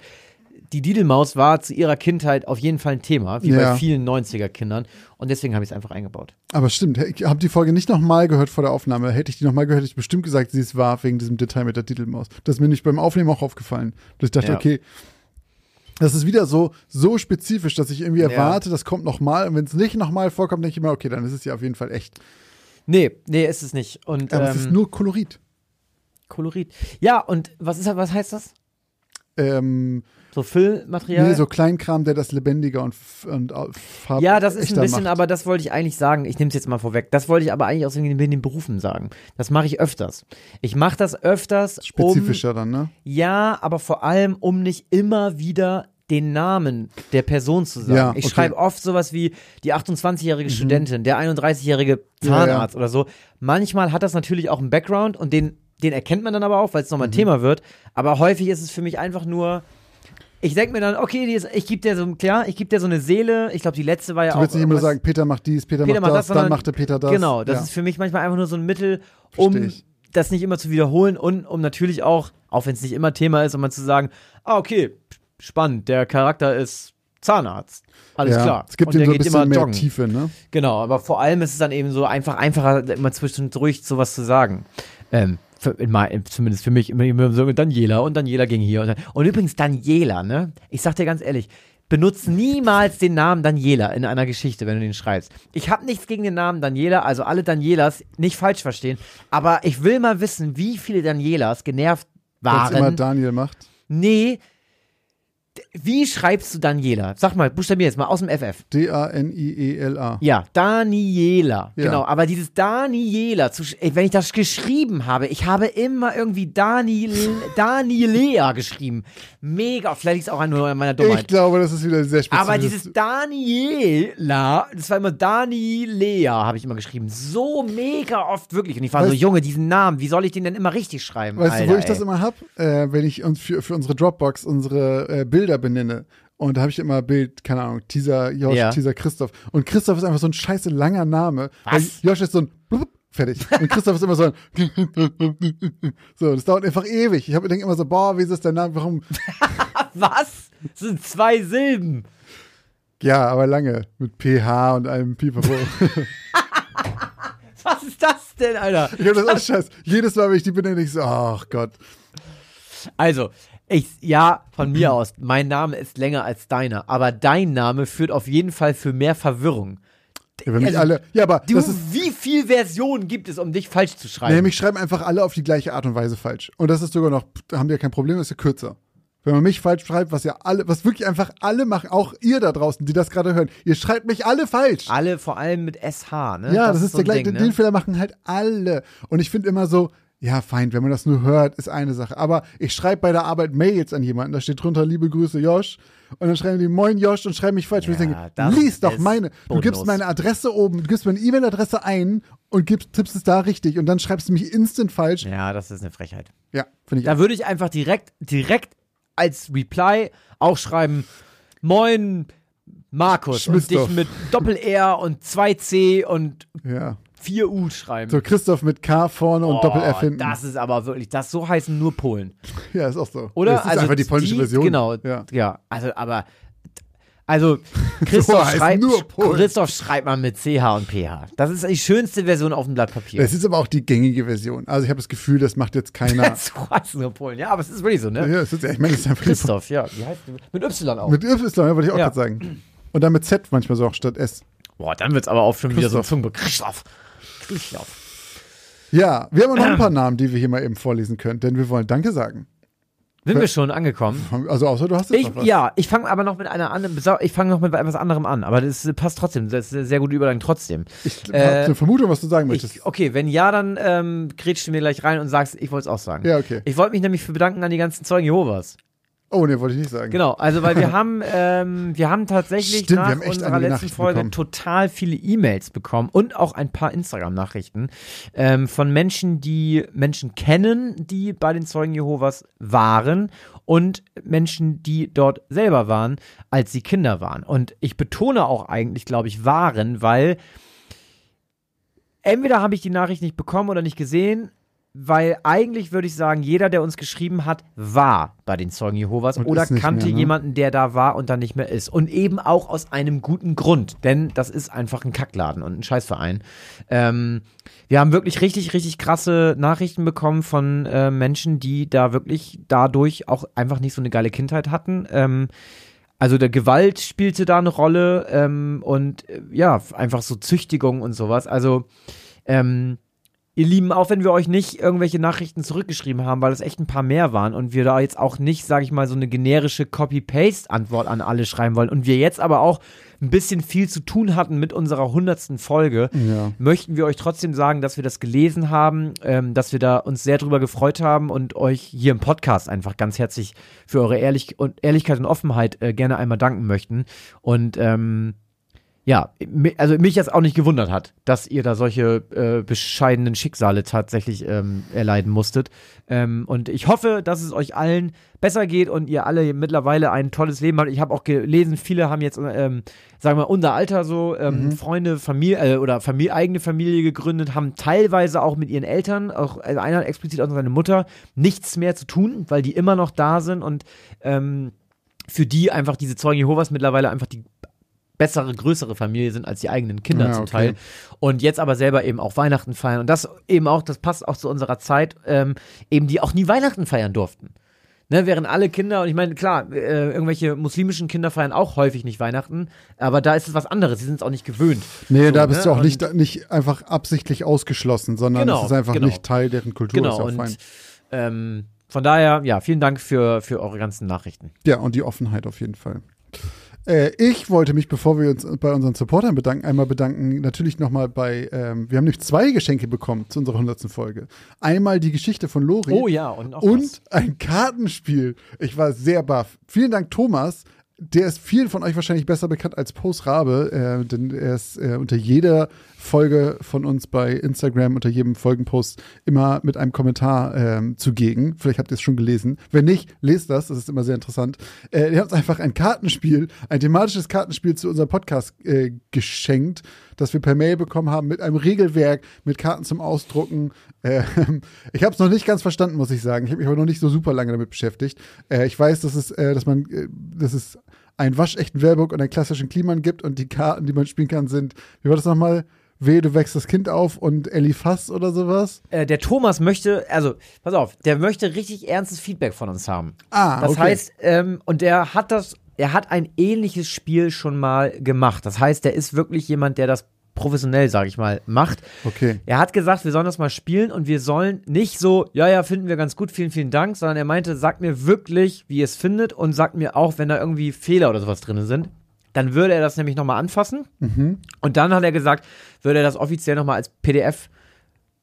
die Didelmaus war zu ihrer Kindheit auf jeden Fall ein Thema, wie Ja. bei vielen 90er-Kindern und deswegen habe ich es einfach eingebaut. Aber stimmt, ich habe die Folge nicht nochmal gehört vor der Aufnahme. Hätte ich die nochmal gehört, hätte ich bestimmt gesagt, sie ist wahr wegen diesem Detail mit der Titelmaus. Das ist mir nicht beim Aufnehmen auch aufgefallen. Dass ich dachte, Ja. okay, das ist wieder so, so spezifisch, dass ich irgendwie erwarte, das kommt nochmal. Und wenn es nicht nochmal vorkommt, denke ich immer, okay, dann ist es ja auf jeden Fall echt. Nee, nee, ist es nicht. Und Aber es ist ähm, nur Kolorit. Kolorit. Ja, und was ist was heißt das? Ähm, So Füllmaterial? Nee, so Kleinkram, der das lebendiger und, und farb Ja, das ist ein bisschen, macht. aber das wollte ich eigentlich sagen. Ich nehme es jetzt mal vorweg. Das wollte ich aber eigentlich aus den, den Berufen sagen. Das mache ich öfters. Ich mache das öfters, um, spezifischer dann, ne? ja, aber vor allem, um nicht immer wieder den Namen der Person zu sagen. Ja, Ich okay. Mhm. schreibe oft sowas wie die 28-jährige Studentin, der 31-jährige Ja, ja. Zahnarzt oder so. Manchmal hat das natürlich auch einen Background und den den erkennt man dann aber auch, weil es nochmal ein Thema wird. Aber häufig ist es für mich einfach nur, ich denke mir dann, okay, ist, ich gebe dir so, klar, ich gebe dir so eine Seele. Ich glaube, die letzte war ja Du auch. willst nicht immer sagen, Peter macht dies, Peter, Peter macht macht das, das, dann macht der Peter das. Genau, das ja. ist für mich manchmal einfach nur so ein Mittel, um das nicht immer zu wiederholen und um natürlich auch, auch wenn es nicht immer Thema ist, um mal zu sagen, ah, okay, spannend, der Charakter ist Zahnarzt. Alles ja, klar. Es gibt und ihm so ein bisschen immer mehr joggen. Tiefe, ne? Genau, aber vor allem ist es dann eben so einfach einfacher, immer zwischendurch sowas zu sagen. Ähm, für, in mein, zumindest für mich immer, so mit Daniela und Daniela ging hier. Und, dann, und übrigens Daniela, ne? Ich sag dir ganz ehrlich, benutze niemals den Namen Daniela in einer Geschichte, wenn du den schreibst. Ich habe nichts gegen den Namen Daniela, also alle Danielas nicht falsch verstehen, aber ich will mal wissen, wie viele Danielas genervt Was immer waren. Daniel macht. Nee. Wie schreibst du Daniela? Sag mal, buchstabier jetzt mal aus dem FF. D-A-N-I-E-L-A. Ja, Daniela. Ja. Genau, aber dieses Daniela, wenn ich das geschrieben habe, ich habe immer irgendwie Daniel, Danielea geschrieben. Mega, vielleicht liegt es auch an meiner Ich Dummheit. glaube, das ist wieder sehr spezifisch. Aber dieses Daniela, das war immer Danielea, habe ich immer geschrieben. So mega oft, wirklich. Und ich war so, Weißt- Junge, diesen Namen, wie soll ich den denn immer richtig schreiben? Weißt Alter, du, wo ich das immer hab? Äh, wenn ich uns für, für unsere Dropbox unsere äh, Bilder benenne. Und da habe ich immer Bild, keine Ahnung, Teaser Josh, Ja. Teaser Christoph. Und Christoph ist einfach so ein scheiße langer Name. Was? Josh ist so ein blub, fertig. Und Christoph ist immer so ein [LAUGHS] So, das dauert einfach ewig. Ich denke immer so, boah, wie ist das dein Name? Warum? [LAUGHS] Was? Das sind zwei Silben. Ja, aber lange. Mit PH und einem Pipapo. [LAUGHS] Was ist das denn, Alter? ich habe das alles scheiß. Jedes Mal, wenn ich die benenne, ich so, ach Gott. Also, ich, ja, von mir aus, mein Name ist länger als deiner, aber dein Name führt auf jeden Fall für mehr Verwirrung. Ja, Also, alle, ja, aber Du, das wie viel Versionen gibt es, um dich falsch zu schreiben? Nee, mich schreiben einfach alle auf die gleiche Art und Weise falsch. Und das ist sogar noch, da haben ja kein Problem, das ist ja kürzer. Wenn man mich falsch schreibt, was ja alle, was wirklich einfach alle machen, auch ihr da draußen, die das gerade hören, ihr schreibt mich alle falsch. Alle vor allem mit SH, ne? ja, das, ist so der gleiche, Ding, den ne? Fehler machen halt alle. Und ich finde immer so, ja, fein, wenn man das nur hört, ist eine Sache. Aber ich schreibe bei der Arbeit Mails an jemanden, da steht drunter, liebe Grüße, Josh. Und dann schreiben die, moin Josh, und schreiben mich falsch. und ich Ja, denke, lies doch meine. Du gibst meine Adresse oben, du gibst meine E-Mail-Adresse ein und gibst, tippst es da richtig. Und dann schreibst du mich instant falsch. Ja, das ist eine Frechheit. Ja, finde ich Da würde ich einfach direkt, direkt als Reply auch schreiben, moin Markus und Schmissdorf. dich mit Doppel-R und 2C und Ja. 4U schreiben. So, Christoph mit K vorne und Oh, Doppel-F hinten. Das ist aber wirklich, das so heißen nur Polen. [LAUGHS] ja, ist auch so. Oder? Das ist einfach die polnische Version. Genau, Ja. ja. Also, aber, also, [LAUGHS] Christoph, heißen schreibt. Christoph schreibt man mit CH und PH. Das ist die schönste Version auf dem Blatt Papier. Das ist aber auch die gängige Version. Also ich habe das Gefühl, das macht jetzt keiner. [LAUGHS] so heißen nur Polen. Ja, aber es ist wirklich so, ne? ja, es ist, ich meine, es ist einfach Christoph, ja. Wie heißt? Mit Y auch. mit Y, ja, wollte ich auch Ja. gerade sagen. Und dann mit Z manchmal so auch statt S. Boah, dann wird's aber auch schon wieder so ein. Zungenbruch. Christoph. Christoph. Ja, wir haben noch ein [CLEARS THROAT] paar Namen, die wir hier mal eben vorlesen können, denn wir wollen Danke sagen. Sind wir schon angekommen? Also außer du hast jetzt Ich, noch was. ja, ich fange aber noch mit einer anderen, ich fange noch mit etwas anderem an, aber das passt trotzdem, das ist eine sehr gute Überleitung trotzdem. Ich Äh, habe eine Vermutung, was du sagen möchtest. Ich, okay, wenn ja, dann ähm, grätschst du mir gleich rein und sagst, ich wollte es auch sagen. Ja, okay. Ich wollte mich nämlich für bedanken an die ganzen Zeugen Jehovas. Oh, nee, wollte ich nicht sagen. Genau, also weil wir [LAUGHS] haben, ähm, wir haben tatsächlich Stimmt, nach haben unserer letzten Folge bekommen. total viele E-Mails bekommen und auch ein paar Instagram-Nachrichten ähm, von Menschen, die Menschen kennen, die bei den Zeugen Jehovas waren und Menschen, die dort selber waren, als sie Kinder waren. Und ich betone auch eigentlich, glaube ich, waren, weil entweder habe ich die Nachricht nicht bekommen oder nicht gesehen, weil eigentlich würde ich sagen, jeder, der uns geschrieben hat, war bei den Zeugen Jehovas Und oder kannte mehr, ne? jemanden, der da war und dann nicht mehr ist. Und eben auch aus einem guten Grund, denn das ist einfach ein Kackladen und ein Scheißverein. Ähm, wir haben wirklich richtig, richtig krasse Nachrichten bekommen von äh, Menschen, die da wirklich dadurch auch einfach nicht so eine geile Kindheit hatten. Ähm, also der Gewalt spielte da eine Rolle ähm, und äh, ja, einfach so Züchtigung und sowas. Also ähm, ihr Lieben, auch wenn wir euch nicht irgendwelche Nachrichten zurückgeschrieben haben, weil es echt ein paar mehr waren und wir da jetzt auch nicht, sage ich mal, so eine generische Copy-Paste-Antwort an alle schreiben wollen und wir jetzt aber auch ein bisschen viel zu tun hatten mit unserer hundertsten Folge, Ja. möchten wir euch trotzdem sagen, dass wir das gelesen haben, ähm, dass wir da uns sehr drüber gefreut haben und euch hier im Podcast einfach ganz herzlich für eure Ehrlich und Ehrlichkeit und Offenheit äh, gerne einmal danken möchten. Und ähm, ja, also mich jetzt auch nicht gewundert hat, dass ihr da solche äh, bescheidenen Schicksale tatsächlich ähm, erleiden musstet. Ähm, und ich hoffe, dass es euch allen besser geht und ihr alle mittlerweile ein tolles Leben habt. Ich habe auch gelesen, viele haben jetzt, ähm, sagen wir, unser Alter so, ähm, Freunde, Familie äh, oder Familie, eigene Familie gegründet, haben teilweise auch mit ihren Eltern, auch also einer hat explizit auch seine Mutter, nichts mehr zu tun, weil die immer noch da sind und ähm, für die einfach diese Zeugen Jehovas mittlerweile einfach die bessere, größere Familie sind als die eigenen Kinder Ja, zum okay. Teil. Und jetzt aber selber eben auch Weihnachten feiern. Und das eben auch, das passt auch zu unserer Zeit, ähm, eben die auch nie Weihnachten feiern durften. Ne, während alle Kinder, und ich meine, klar, äh, irgendwelche muslimischen Kinder feiern auch häufig nicht Weihnachten, aber da ist es was anderes, sie sind es auch nicht gewöhnt. Nee, So, da bist ne? du auch Und- nicht, nicht einfach absichtlich ausgeschlossen, sondern Genau, es ist einfach genau. nicht Teil deren Kultur. ist Genau, ja auch und fein. ähm, von daher, ja, vielen Dank für, für eure ganzen Nachrichten. Ja, und die Offenheit auf jeden Fall. Äh, ich wollte mich, bevor wir uns bei unseren Supportern bedanken, einmal bedanken, natürlich nochmal bei, ähm, wir haben nämlich zwei Geschenke bekommen zu unserer 100. Folge. Einmal die Geschichte von Lori. Oh ja, und noch und was. ein Kartenspiel. Ich war sehr baff. Vielen Dank, Thomas. Der ist vielen von euch wahrscheinlich besser bekannt als Post Rabe, äh, denn er ist äh, unter jeder Folge von uns bei Instagram, unter jedem Folgenpost immer mit einem Kommentar ähm, zugegen. Vielleicht habt ihr es schon gelesen. Wenn nicht, lest das, das ist immer sehr interessant. Äh, der hat uns einfach ein Kartenspiel, ein thematisches Kartenspiel zu unserem Podcast äh, geschenkt, das wir per Mail bekommen haben mit einem Regelwerk, mit Karten zum Ausdrucken. Ähm, [LAUGHS] ich habe es noch nicht ganz verstanden, muss ich sagen. Ich habe mich aber noch nicht so super lange damit beschäftigt. Äh, ich weiß, dass es, äh, dass man, äh, dass es einen waschechten Wehrburg und einen klassischen Kliman gibt und die Karten, die man spielen kann, sind, wie war das nochmal? Weh, du wächst das Kind auf und Ellie Fass oder sowas. Äh, der Thomas möchte, also, pass auf, der möchte richtig ernstes Feedback von uns haben. Ah, Das okay. heißt, ähm, und der hat das, er hat ein ähnliches Spiel schon mal gemacht. Das heißt, der ist wirklich jemand, der das professionell, sage ich mal, macht. Okay. Er hat gesagt, wir sollen das mal spielen und wir sollen nicht so, ja, ja, finden wir ganz gut, vielen, vielen Dank, sondern er meinte, sagt mir wirklich, wie ihr es findet und sagt mir auch, wenn da irgendwie Fehler oder sowas drin sind. Dann würde er das nämlich nochmal anfassen. Und dann hat er gesagt, würde er das offiziell nochmal als PDF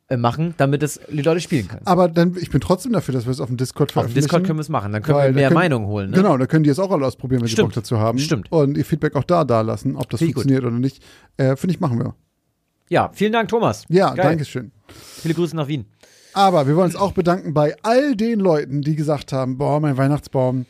äh, machen, damit es die Leute spielen können. Aber dann, ich bin trotzdem dafür, dass wir es auf dem Discord Auf veröffentlichen. Discord können wir es machen, dann können Weil wir mehr können- Meinungen holen. Ne? Genau, da können die es auch alle ausprobieren, wenn sie. Bock dazu haben. Stimmt. Und ihr Feedback auch da da lassen, ob das Finde ich gut. funktioniert oder nicht. Äh, Finde ich, machen wir. Ja, vielen Dank, Thomas. Ja, Geil. danke schön. Viele Grüße nach Wien. Aber wir wollen uns auch bedanken bei all den Leuten, die gesagt haben, boah, mein Weihnachtsbaum,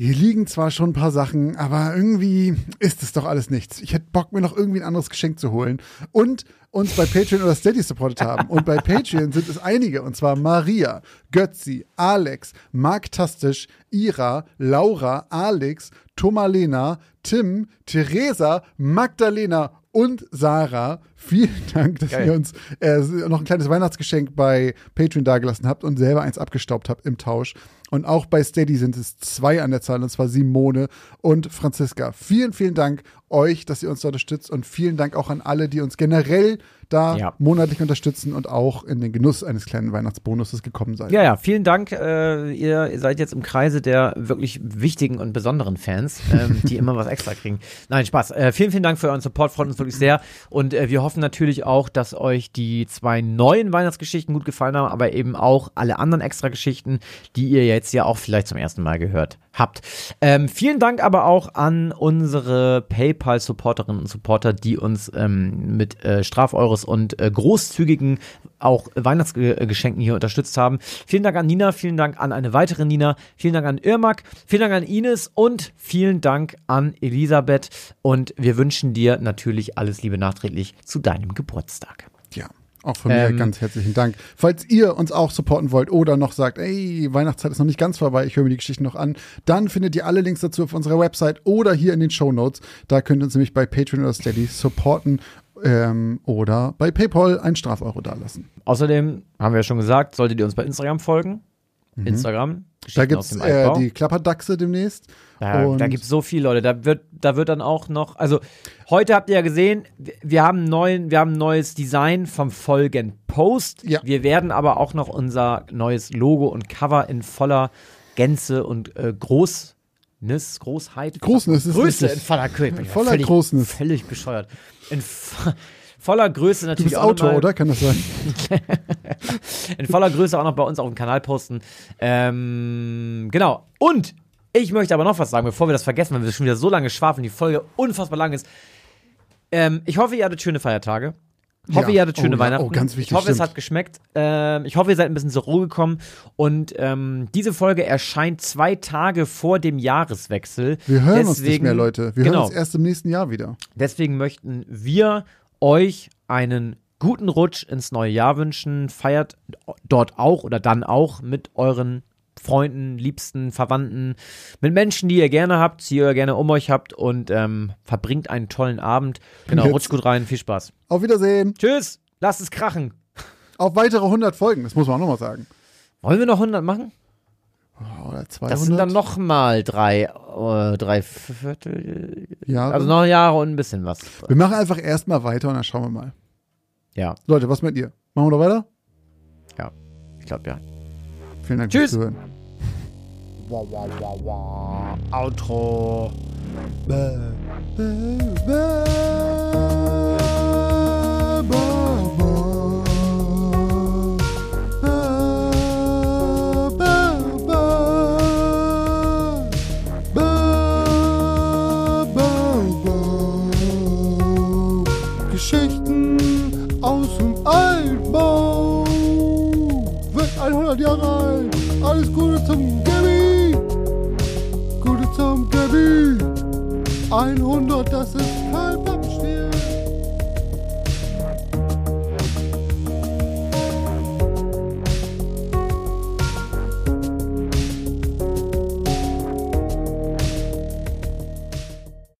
hier liegen zwar schon ein paar Sachen, aber irgendwie ist es doch alles nichts. Ich hätte Bock, mir noch irgendwie ein anderes Geschenk zu holen. Und uns bei Patreon oder Steady supportet haben. Und bei Patreon sind es einige, und zwar Maria, Götzi, Alex, Mark Tastisch, Ira, Laura, Alex, Tomalena, Tim, Theresa, Magdalena und Sarah. Vielen Dank, dass Geil. ihr uns äh, noch ein kleines Weihnachtsgeschenk bei Patreon dagelassen habt und selber eins abgestaubt habt im Tausch. Und auch bei Steady sind es zwei an der Zahl, und zwar Simone und Franziska. Vielen, vielen Dank euch, dass ihr uns da unterstützt und vielen Dank auch an alle, die uns generell da Ja. monatlich unterstützen und auch in den Genuss eines kleinen Weihnachtsbonuses gekommen seid. Ja, ja, vielen Dank. Äh, ihr seid jetzt im Kreise der wirklich wichtigen und besonderen Fans, ähm, die immer was extra kriegen. Nein, Spaß. Äh, vielen, vielen Dank für euren Support, freut uns wirklich sehr. Und äh, wir hoffen natürlich auch, dass euch die zwei neuen Weihnachtsgeschichten gut gefallen haben, aber eben auch alle anderen extra Geschichten, die ihr jetzt ja auch vielleicht zum ersten Mal gehört habt. Ähm, vielen Dank aber auch an unsere PayPal-Supporterinnen und Supporter, die uns ähm, mit äh, Strafeures und äh, großzügigen auch Weihnachtsgeschenken hier unterstützt haben. Vielen Dank an Nina, vielen Dank an eine weitere Nina, vielen Dank an Irmak, vielen Dank an Ines und vielen Dank an Elisabeth. Und wir wünschen dir natürlich alles Liebe nachträglich zu deinem Geburtstag. Auch von mir Ähm, ganz herzlichen Dank. Falls ihr uns auch supporten wollt oder noch sagt, ey, Weihnachtszeit ist noch nicht ganz vorbei, ich höre mir die Geschichten noch an, dann findet ihr alle Links dazu auf unserer Website oder hier in den Show Notes. Da könnt ihr uns nämlich bei Patreon oder Steady supporten ähm, oder bei PayPal ein Strafeuro dalassen. Außerdem haben wir ja schon gesagt, solltet ihr uns bei Instagram folgen. Instagram. Da gibt es äh, die Klapperdachse demnächst. Da, da gibt es so viele Leute. Da wird, da wird dann auch noch, also heute habt ihr ja gesehen, wir, haben neuen, wir haben ein neues Design vom Folgenpost. Ja. Wir werden aber auch noch unser neues Logo und Cover in voller Gänze und äh, Großnis, Großheit. Großnis ist Größe richtig. in voller ja Voller völlig, Großnis. Völlig bescheuert. In voller Größe Du natürlich bist auch Autor, oder? Kann das sein? [LAUGHS] in voller Größe auch noch bei uns auf dem Kanal posten. Ähm, genau. Und ich möchte aber noch was sagen, bevor wir das vergessen, weil wir schon wieder so lange schwafeln, die Folge unfassbar lang ist. Ähm, ich hoffe, ihr hattet schöne Feiertage. Hoffe, Ja. ihr hattet schöne Oh ja, Weihnachten. oh, ganz wichtig, Ich hoffe, es stimmt. hat geschmeckt. Ähm, ich hoffe, ihr seid ein bisschen zur Ruhe gekommen. Und ähm, diese Folge erscheint zwei Tage vor dem Jahreswechsel. Wir hören uns nicht Deswegen- mehr, Leute. Wir genau. hören uns erst im nächsten Jahr wieder. Deswegen möchten wir euch einen guten Rutsch ins neue Jahr wünschen. Feiert dort auch oder dann auch mit euren Freunden, Liebsten, Verwandten, mit Menschen, die ihr gerne habt, die ihr gerne um euch habt und ähm, verbringt einen tollen Abend. Genau, Jetzt- rutscht gut rein, viel Spaß. Auf Wiedersehen. Tschüss, lasst es krachen. Auf weitere 100 Folgen, das muss man auch nochmal sagen. Wollen wir noch 100 machen? Oder 200. Das sind dann nochmal drei, äh, drei Viertel, Jahre. also noch Jahre und ein bisschen was. wir machen einfach erstmal weiter und dann schauen wir mal. Ja, Leute, was mit ihr? Machen wir noch weiter? ja, ich glaube ja. Vielen Dank Tschüss. fürs Zuhören. Outro. Geschichten aus dem Altbau. Wird 100 Jahre alt. Alles Gute zum Gabby. Gute zum Gabby. 100, das ist Problem.